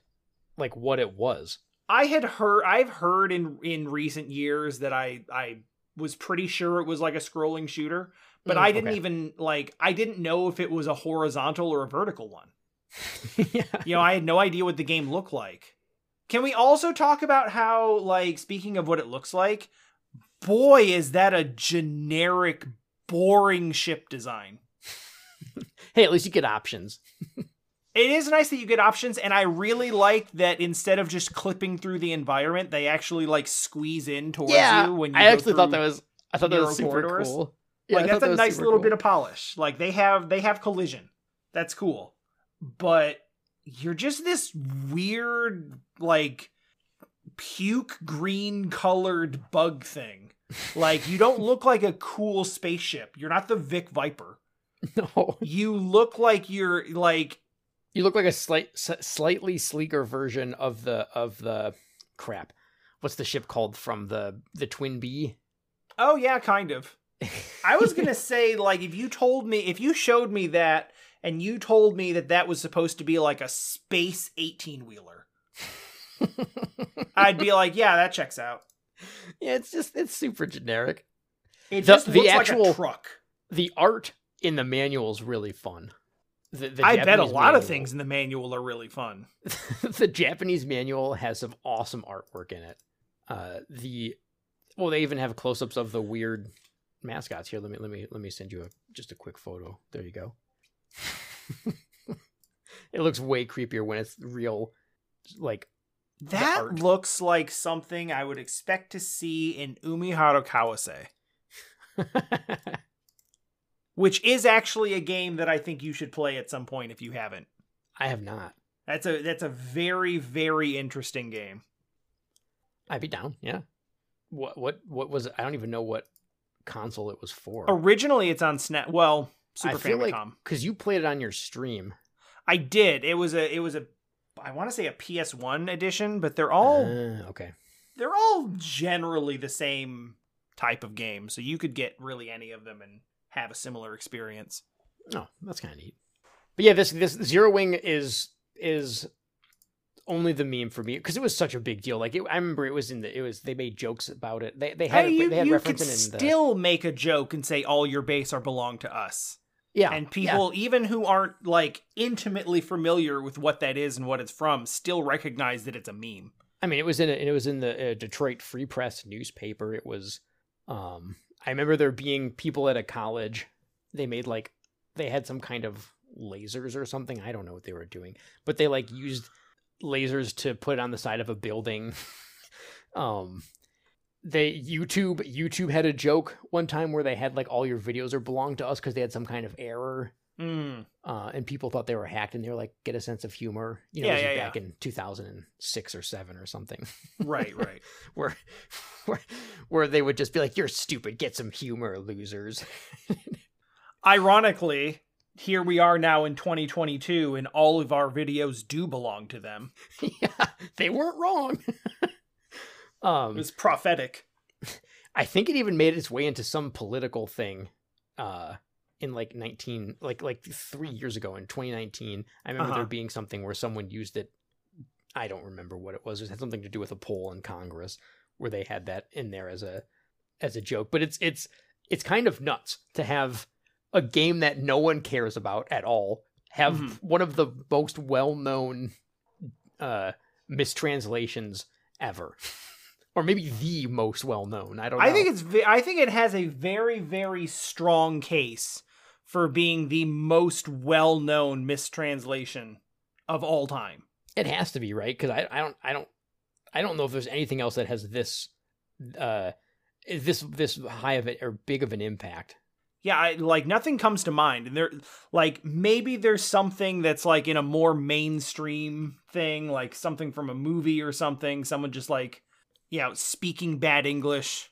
like what it was. I had heard I've heard in in recent years that I I was pretty sure it was like a scrolling shooter, but Mm, I didn't okay. even like I didn't know if it was a horizontal or a vertical one. yeah. You know, I had no idea what the game looked like. Can we also talk about how like speaking of what it looks like, boy is that a generic boring ship design. Hey, at least you get options. It is nice that you get options, and I really like that instead of just clipping through the environment, they actually like squeeze in towards yeah, you when you I actually thought that was I thought that was super corridors. cool. Yeah, like thought that's a nice little cool. bit of polish. Like they have they have collision. That's cool. But you're just this weird like puke green colored bug thing. Like you don't look like a cool spaceship. You're not the Vic Viper. No, You look like you're like you look like a slight, s- slightly sleeker version of the of the crap. What's the ship called from the the TwinBee? oh yeah, kind of. I was going to say like if you told me if you showed me that and you told me that that was supposed to be like a space 18 wheeler. I'd be like, yeah, that checks out. yeah, it's just it's super generic. It The- just the like actual- a truck. The art in the manual is really fun. The, the I bet a Japanese lot of things in the manual are really fun. the Japanese manual has some awesome artwork in it. Uh, the well, they even have close-ups of the weird mascots. Here, let me let me let me send you a just a quick photo. There you go. it looks way creepier when it's real, like That looks like something I would expect to see in Umihara Kawase, which is actually a game that I think you should play at some point if you haven't. I have not. That's a that's a very very interesting game. I'd be down. Yeah. What what what was it? I don't even know what console it was for. Originally, it's on Snap. Well, Super I feel Famicom. like because you played it on your stream. I did. It was a it was a I want to say a PS1 edition, but they're all Uh, okay. they're all generally the same type of game. So you could get really any of them and have a similar experience. Oh, that's kind of neat. But yeah, this this Zero Wing is is only the meme for me because it was such a big deal. Like it, I remember it was in the it was they made jokes about it. They they had Hey, it, you, they had you reference could in the still make a joke and say all your base are belong to us. Yeah and yeah. people even who aren't like intimately familiar with what that is and what it's from still recognize that it's a meme. I mean, it was in a, it was in the uh, Detroit Free Press newspaper. It was. Um, I remember there being people at a college. They made like they had some kind of lasers or something. I don't know what they were doing, but they like used lasers to put on the side of a building. um, they YouTube YouTube had a joke one time where they had like all your videos are belong to us because they had some kind of error Mm. uh, and people thought they were hacked, and they were like, "Get a sense of humor." You know, Yeah, yeah, back in 2006 or seven or something, Right, right. where, where, where they would just be like, "You're stupid. Get some humor, losers." Ironically, here we are now in 2022 and all of our videos do belong to them. yeah, they weren't wrong. It um, was prophetic. I think it even made its way into some political thing. Uh, in like 19 like like 3 years ago in 2019 i remember Uh-huh. there being something where someone used it i don't remember what it was it had something to do with a poll in congress where they had that in there as a as a joke but it's it's it's kind of nuts to have a game that no one cares about at all have Mhm. one of the most well-known uh mistranslations ever or maybe the most well-known i don't know I think it's I think it has a very very strong case for being the most well-known mistranslation of all time. It has to be right because I, I don't I don't I don't know if there's anything else that has this uh this this high of it or big of an impact. Yeah, I, like nothing comes to mind, and there, like maybe there's something that's like in a more mainstream thing, like something from a movie or something. Someone just like, you know, speaking bad English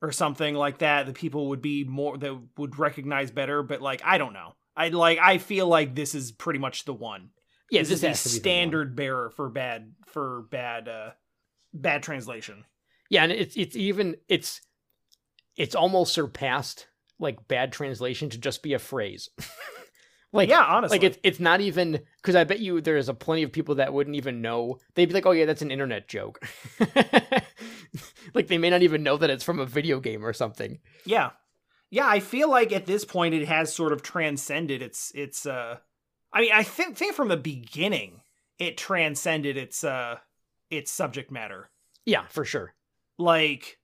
or something like that the people would be more that would recognize better. But like, I don't know. I like. I feel like this is pretty much the one. Yeah, this, this, is the standard bearer for bad for bad uh bad translation. Yeah, and it's it's even it's it's almost surpassed like bad translation to just be a phrase. like yeah, honestly, like it's it's not even because I bet you there's a plenty of people that wouldn't even know. They'd be like, "Oh yeah, that's an internet joke." like they may not even know that it's from a video game or something. Yeah. Yeah, I feel like at this point it has sort of transcended its its uh I mean, I think think from the beginning it transcended its uh its subject matter. Yeah, for sure. Like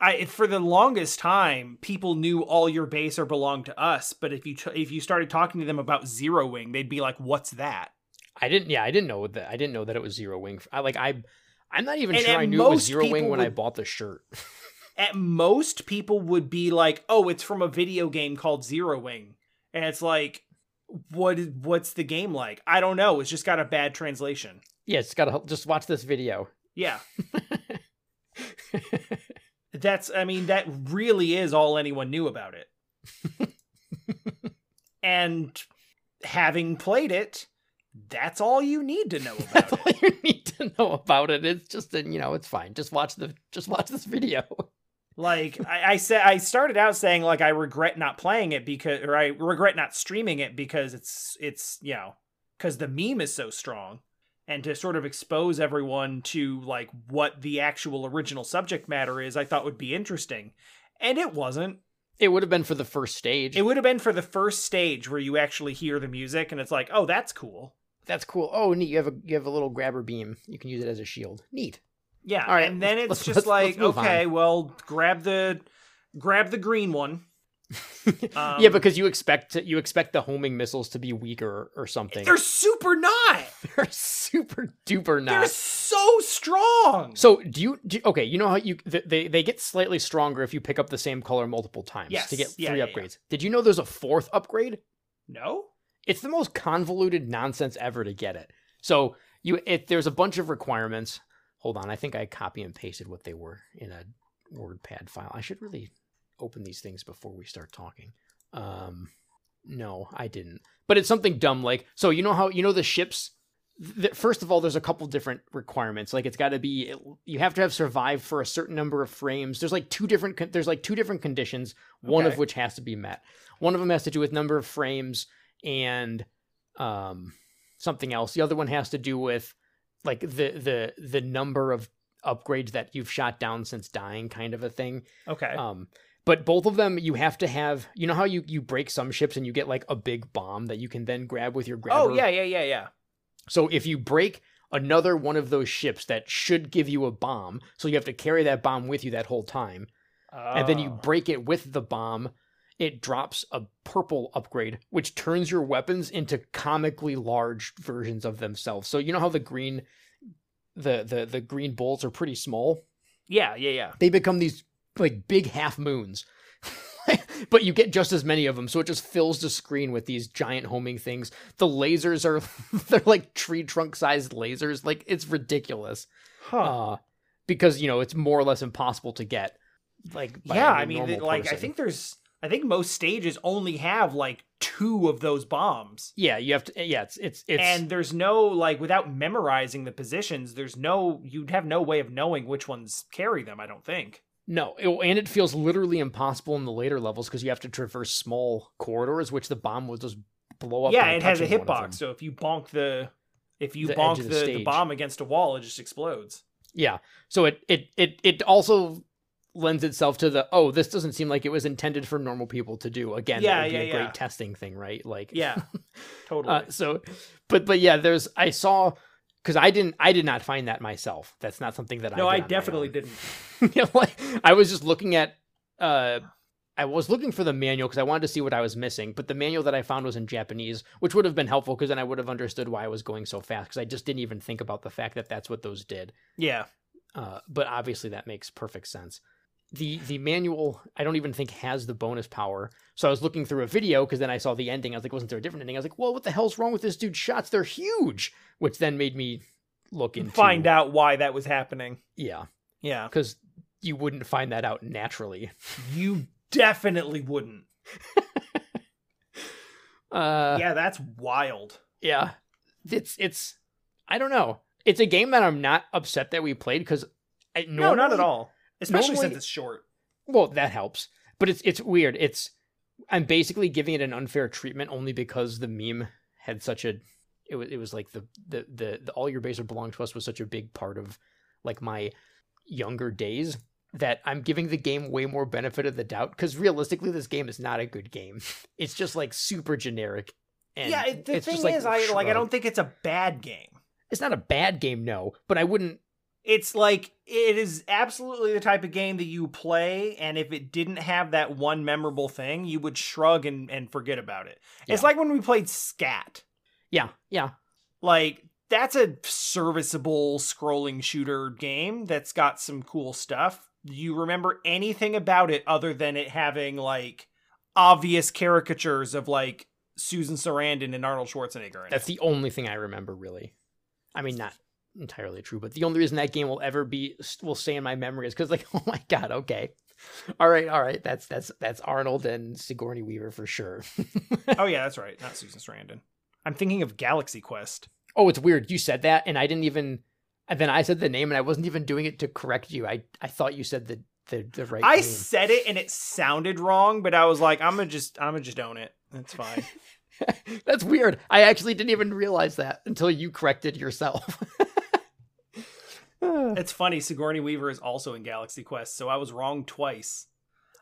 I for the longest time people knew all your base or belonged to us, but if you t- if you started talking to them about Zero Wing, they'd be like, "What's that?" I didn't. Yeah, I didn't know that. I didn't know that it was Zero Wing. I like. I. I'm not even And sure I knew it was Zero Wing when I bought the shirt. At most people would be like, "Oh, it's from a video game called Zero Wing." And it's like what is what's the game like? I don't know. It's just got a bad translation. yeah, it's gotta just watch this video. Yeah. That's I mean that really is all anyone knew about it. and having played it, that's all you need to know about That's it. all you need to know about it. It's just, that, you know, it's fine. Just watch the, just watch this video. Like I, I said I started out saying like I regret not playing it because or I regret not streaming it because it's it's you know because the meme is so strong and to sort of expose everyone to like what the actual original subject matter is I thought would be interesting. And it wasn't. It would have been for the first stage. It would have been for the first stage where you actually hear the music and it's like, oh, that's cool. That's cool. Oh, neat. You have a, you have a little grabber beam. You can use it as a shield. Neat. Yeah. All right, and then it's let's- just let's- like, let's okay, on. well, grab the grab the green one. Um, yeah, because you expect to, you expect the homing missiles to be weaker or something. they're super not. They're super duper not. They're so strong. So do you, do okay? You know how you they they get slightly stronger if you pick up the same color multiple times Yes, to get yeah, three yeah, yeah. upgrades. Did you know there's a fourth upgrade? no. It's the most convoluted nonsense ever to get it. So you it there's a bunch of requirements. Hold on, I think I copy and pasted what they were in a WordPad file. I should really open these things before we start talking. Um no, I didn't. But it's something dumb like so you know how you know the ships th- first of all, there's a couple different requirements. Like it's got to be you have to have survived for a certain number of frames. There's like two different con- there's like two different conditions. One of which has to be met. One of them has to do with number of frames and um something else. The other one has to do with like the the the number of upgrades that you've shot down since dying, kind of a thing. Okay. Um, but both of them, you have to have. You know how you you break some ships and you get like a big bomb that you can then grab with your grabber. oh yeah, yeah, yeah, yeah. So if you break another one of those ships that should give you a bomb, so you have to carry that bomb with you that whole time, and then you Oh. break it with the bomb, it drops a purple upgrade, which turns your weapons into comically large versions of themselves. So you know how the green, the the the green bolts are pretty small. Yeah, yeah, yeah. They become these like big half moons. but you get just as many of them, so it just fills the screen with these giant homing things. The lasers are they're like tree trunk sized lasers. Like it's ridiculous. Huh. Uh because you know it's more or less impossible to get. Like yeah, I mean, like I think there's, I think most stages only have like two of those bombs, yeah, you have to. Yeah, it's it's it's and there's no like without memorizing the positions. There's no, you'd have no way of knowing which ones carry them. I don't think. no, it- and it feels literally impossible in the later levels because you have to traverse small corridors, which the bomb will just blow up. yeah, it has a hitbox, so if you bonk the, if you The bonk the, the the, bomb against a wall, it just explodes. Yeah. So it it it it also lends itself to the oh this doesn't seem like it was intended for normal people to do. Again, Yeah, that would be yeah, a great testing thing, right? Like Yeah, totally. Uh, so, but but yeah, there's I saw because I didn't I did not find that myself. That's not something that no, I no I did on my definitely didn't. Yeah, like, I was just looking at uh I was looking for the manual because I wanted to see what I was missing, but the manual that I found was in Japanese, which would have been helpful because then I would have understood why I was going so fast because I just didn't even think about the fact that that's what those did. Yeah, Uh, but obviously that makes perfect sense. The the manual I don't even think has the bonus power. So I was looking through a video because then I saw the ending. I was like, wasn't there a different ending? I was like, well, what the hell's wrong with this dude's shots? They're huge. Which then made me look into find out why that was happening. Yeah, Yeah, because you wouldn't find that out naturally. you definitely wouldn't. Uh, yeah, that's wild. yeah, it's it's I don't know. It's a game that I'm not upset that we played because No, not at all. Especially normally- since it's short. Well, that helps. But it's it's weird. It's I'm basically giving it an unfair treatment only because the meme had such a it was it was like the the the, the all your base are belong to us was such a big part of like my younger days that I'm giving the game way more benefit of the doubt because realistically this game is not a good game. It's just like super generic. And yeah, the thing like, is, I like. I don't think it's a bad game. It's not a bad game, no, but I wouldn't. It's like it is absolutely the type of game that you play, and if it didn't have that one memorable thing, you would shrug and and forget about it. It's like when we played Scat. Yeah, yeah, Like that's a serviceable scrolling shooter game that's got some cool stuff. Do you remember anything about it other than it having like obvious caricatures of like Susan Sarandon and Arnold Schwarzenegger in That's it? the only thing I remember, really. I mean, not entirely true, but the only reason that game will ever be will stay in my memory is because, like, oh my god, okay, all right, all right, that's that's that's Arnold and Sigourney Weaver for sure. oh yeah, that's right. Not Susan Sarandon. I'm thinking of Galaxy Quest. oh, it's weird. You said that, and I didn't even. And then I said the name, and I wasn't even doing it to correct you. I I thought you said the the, the right I name. said it and it sounded wrong, but I was like, I'm gonna just I'm gonna just own it. That's fine. That's weird. I actually didn't even realize that until you corrected yourself. It's funny, Sigourney Weaver is also in Galaxy Quest, so I was wrong twice.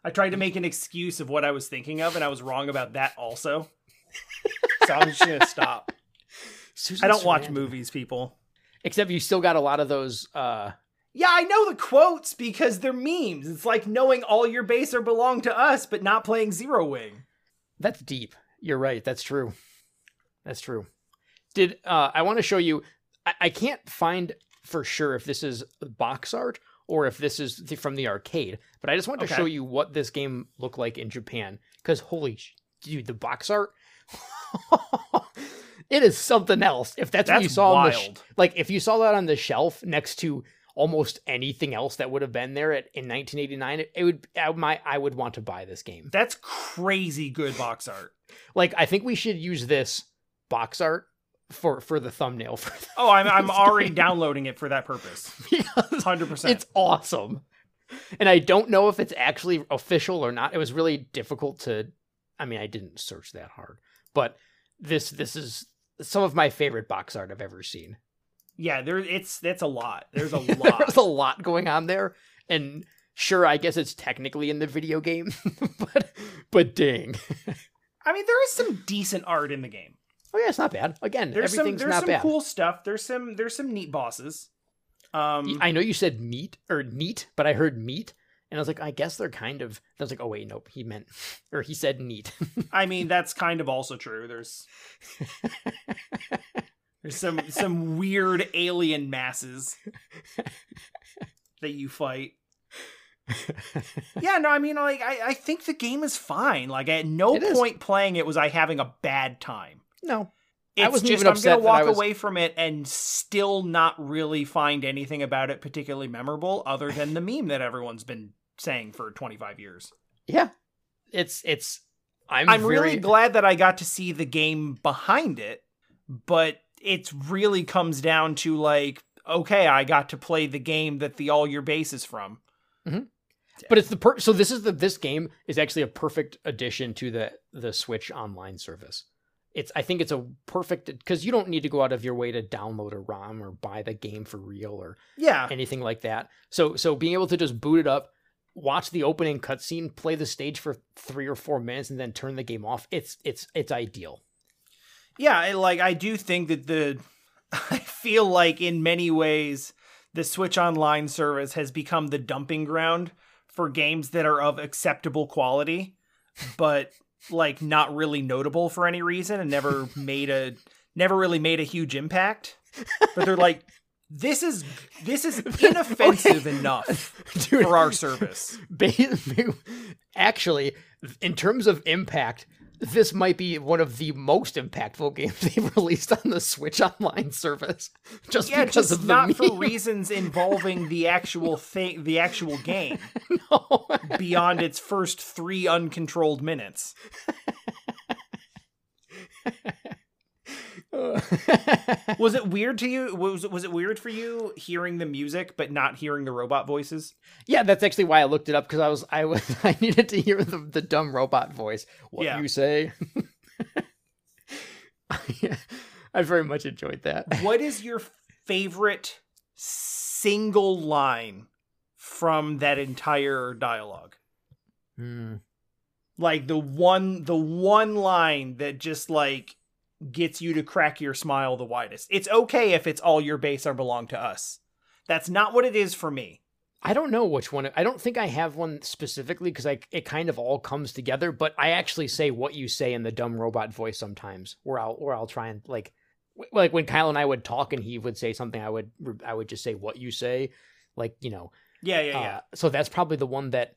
I tried to make an excuse of what I was thinking of, and I was wrong about that also. so I'm just gonna stop. Susan I don't watch movies, people. Except you still got a lot of those. uh Yeah, I know the quotes because they're memes. It's like knowing all your base are belong to us, but not playing Zero Wing. That's deep. You're right. That's true. That's true. Did uh I want to show you I, I can't find for sure if this is box art or if this is the, from the arcade, but I just want to Okay. show you what this game looked like in Japan cuz holy sh- dude, the box art it is something else. If that's, what you That's saw on the sh- like if you saw that on the shelf next to almost anything else that would have been there at, in 1989, it, it would I, my I would want to buy this game. That's crazy good box art. Like I think we should use this box art for for the thumbnail for Oh, I'm I'm already downloading it for that purpose. Hundred percent. it's awesome. And I don't know if it's actually official or not. It was really difficult to I mean, I didn't search that hard. But this this is some of my favorite box art I've ever seen. Yeah, there it's that's a lot. There's a lot. There's a lot going on there. And sure, I guess it's technically in the video game, but but dang. I mean, there is some decent art in the game. Oh yeah, it's not bad. Again, There's some everything's there's not some bad. cool stuff. There's some there's some neat bosses. Um I know you said meat or neat, but I heard meat, and I was like, I guess they're kind of. I was like, oh wait, nope, he meant, or he said neat. I mean that's kind of also true. There's there's some some weird alien masses that you fight. Yeah, no, I mean like I, I think the game is fine. Like at no It is. point playing it was I having a bad time. No, It's wasn't just even I'm gonna walk was- away from it and still not really find anything about it particularly memorable other than the meme that everyone's been saying for 25 years. yeah, it's it's. I'm, I'm very, really glad that I got to see the game behind it, but it really comes down to like, okay, I got to play the game that the all your base is from. Mm-hmm. But it's the per- so this is the this game is actually a perfect addition to the the Switch online service. It's I think it's a perfect because you don't need to go out of your way to download a ROM or buy the game for real or Yeah. anything like that. So so being able to just boot it up, watch the opening cutscene, play the stage for three or four minutes, and then turn the game off. It's it's it's ideal. Yeah, I- like I do think that the I feel like in many ways the Switch Online service has become the dumping ground for games that are of acceptable quality, but like not really notable for any reason and never made a never really made a huge impact. But they're like this is this is inoffensive enough Dude, for our service. actually, in terms of impact, this might be one of the most impactful games they've released on the Switch Online service. Just Yeah, because just of the not for reasons involving the actual thing, the actual game. No. beyond its first three uncontrolled minutes. Was it weird to you? Was it was it weird for you hearing the music but not hearing the robot voices? yeah, that's actually why I looked it up because I was I was I needed to hear the, the dumb robot voice. What Yeah. you say? I very much enjoyed that. What is your favorite single line from that entire dialogue? Hmm. Like the one the one line that just like gets you to crack your smile the widest. It's okay if it's all your base or belong to us. That's not what it is for me. I don't know which one. I don't think I have one specifically because I it kind of all comes together. But I actually say what you say in the dumb robot voice sometimes, where I'll where I'll try and like like when Kyle and I would talk and he would say something, I would I would just say what you say, like you know. Yeah, yeah, uh, yeah. so that's probably the one that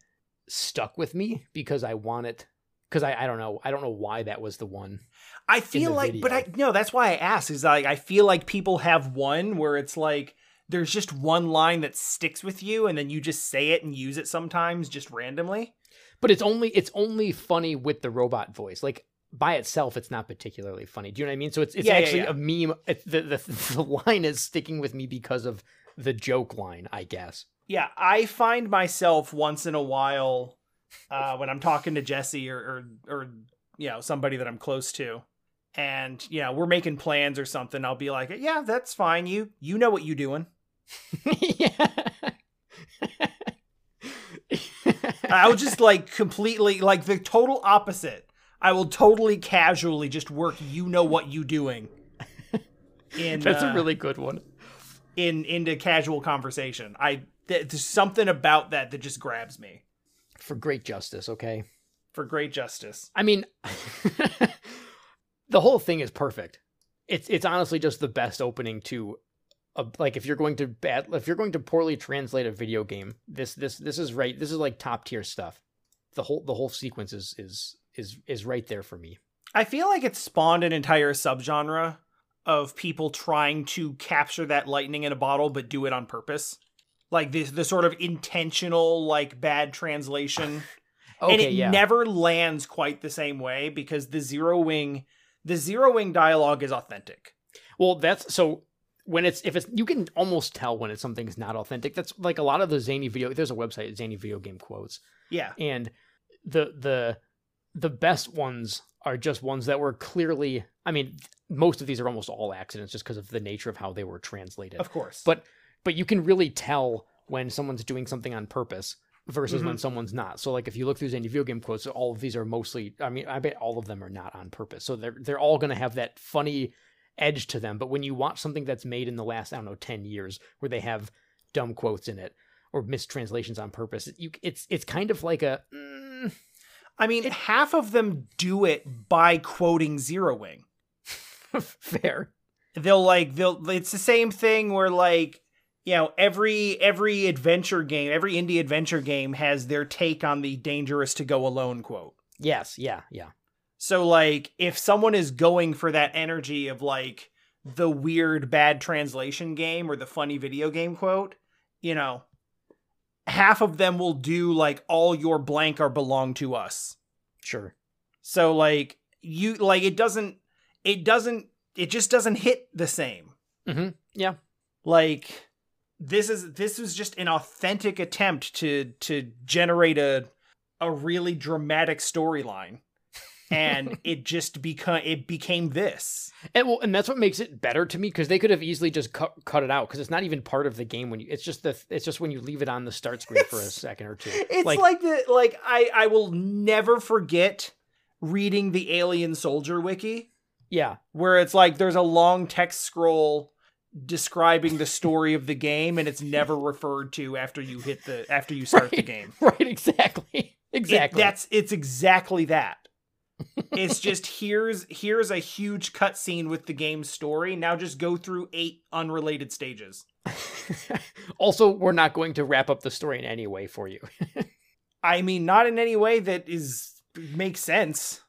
stuck with me because I want it because I I don't know I don't know why that was the one. I feel like, but I video. no, that's why I asked. Is like I feel like people have one where it's like there's just one line that sticks with you, and then you just say it and use it sometimes, just randomly. But it's only it's only funny with the robot voice. Like by itself, it's not particularly funny. Do you know what I mean? So it's it's Yeah, yeah, actually yeah. a meme. The, the the line is sticking with me because of the joke line, I guess. Yeah, I find myself once in a while uh, when I'm talking to Jesse or, or or you know somebody that I'm close to, and you know we're making plans or something. I'll be like, "Yeah, that's fine. You you know what you're doing." yeah. I'll just like completely like the total opposite. I will totally casually just work. You know what you doing. In That's uh, a really good one. in into casual conversation. I th- there's something about that that just grabs me For great justice, okay? for great justice. I mean, the whole thing is perfect. It's it's honestly just the best opening to, a, like if you're going to bad if you're going to poorly translate a video game, this this this is right. This is like top tier stuff. The whole the whole sequence is is is is right there for me. I feel like it spawned an entire subgenre of people trying to capture that lightning in a bottle but do it on purpose. Like this the sort of intentional like bad translation. Okay, and it yeah. never lands quite the same way because the zero wing the zero wing dialogue is authentic. Well, that's so when it's if it's you can almost tell when it's something's not authentic. That's like a lot of the zany video. There's a website, zany video game quotes, Yeah. and the the the best ones are just ones that were clearly. I mean, most of these are almost all accidents, just because of the nature of how they were translated. Of course. But but you can really tell when someone's doing something on purpose versus when someone's not. So like if you look through any video game quotes, all of these are mostly I mean, I bet all of them are not on purpose. So they're they're all gonna have that funny edge to them. But when you watch something that's made in the last, I don't know, ten years where they have dumb quotes in it or mistranslations on purpose, you it's it's kind of like a mm, I mean, half of them do it by quoting Zero Wing. fair. They'll like they'll it's the same thing where like you know every every adventure game, every indie adventure game has their take on the dangerous to go alone quote. Yes, yeah, yeah. So like if someone is going for that energy of like the weird bad translation game or the funny video game quote, you know, half of them will do like all your blank are belong to us. Sure. So like you like it doesn't it doesn't it just doesn't hit the same. Mm-hmm. Yeah. Like this is this was just an authentic attempt to to generate a a really dramatic storyline. and it just become it became this. And well, and that's what makes it better to me because they could have easily just cut cut it out because it's not even part of the game when you. It's just the it's just when you leave it on the start screen for a second or two. It's like, Like- the like I I will never forget reading the Alien Soldier wiki Yeah, where it's like there's a long text scroll describing the story of the game and it's never referred to after you hit the after you start the game. right. Exactly. It- Exactly. that's it's exactly that. it's just here's here's a huge cutscene with the game's story. Now just go through eight unrelated stages. also, we're not going to wrap up the story in any way for you. I mean, not in any way that is makes sense.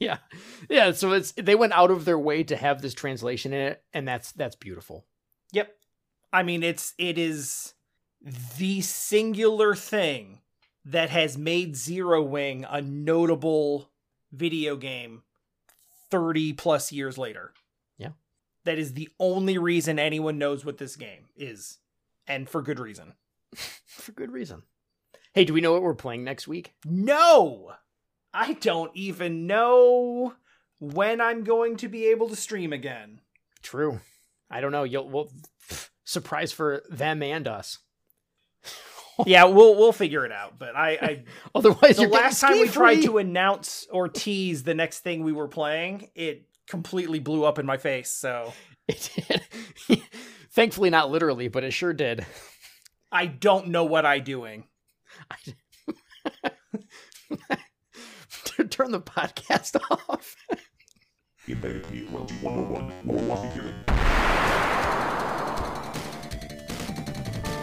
Yeah, yeah. So it's they went out of their way to have this translation in it, and that's that's beautiful. Yep. I mean, it's it is the singular thing that has made Zero Wing a notable video game 30 plus years later. Yeah. That is the only reason anyone knows what this game is. And for good reason. For good reason. Hey, do we know what we're playing next week? No! I don't even know when I'm going to be able to stream again. True. I don't know. You'll well, surprise for them and us. yeah, we'll we'll figure it out. But I, I Otherwise, the last time we tried to announce or tease the next thing we were playing, it completely blew up in my face. So It did. Thankfully, not literally, but it sure did. I don't know what I'm doing. Turn the podcast off. Humanity 101 101 here.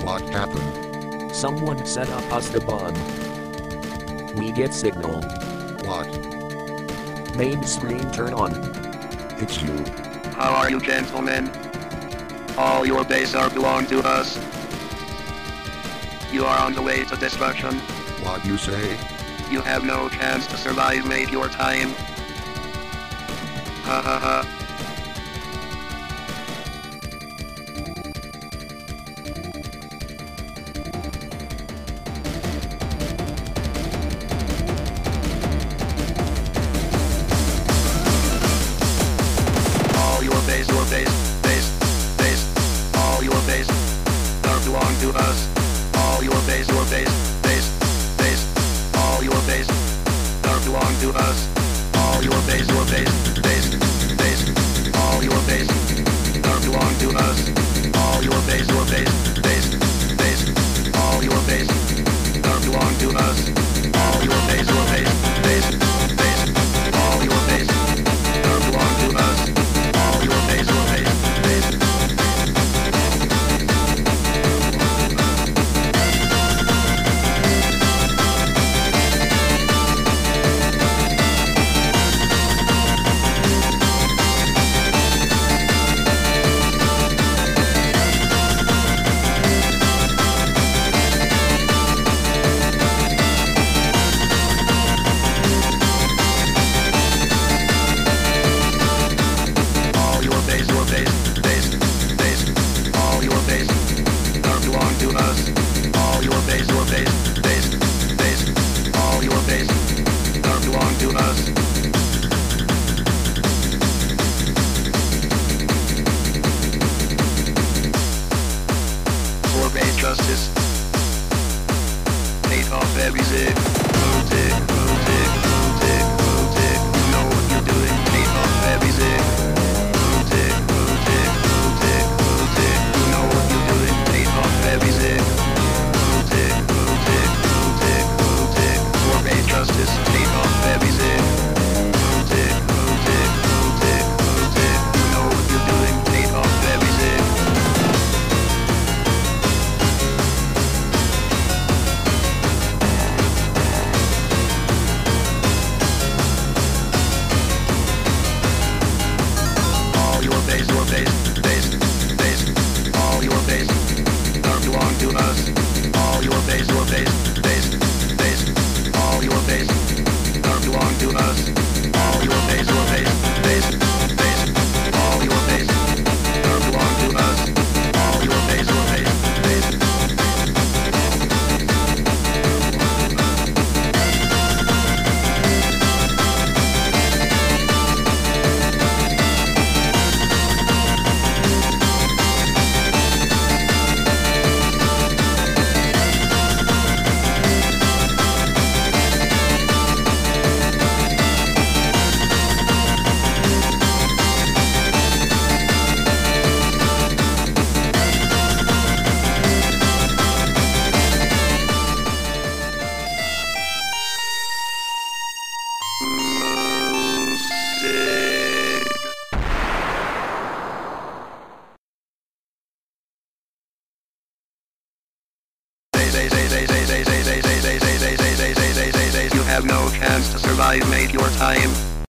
What happened? Someone set up us the bomb. We get signal. What? Main screen turn on. It's you. How are you, gentlemen? All your base are belong to us. You are on the way to destruction. What you say? You have no chance to survive, mate your time. Ha ha ha.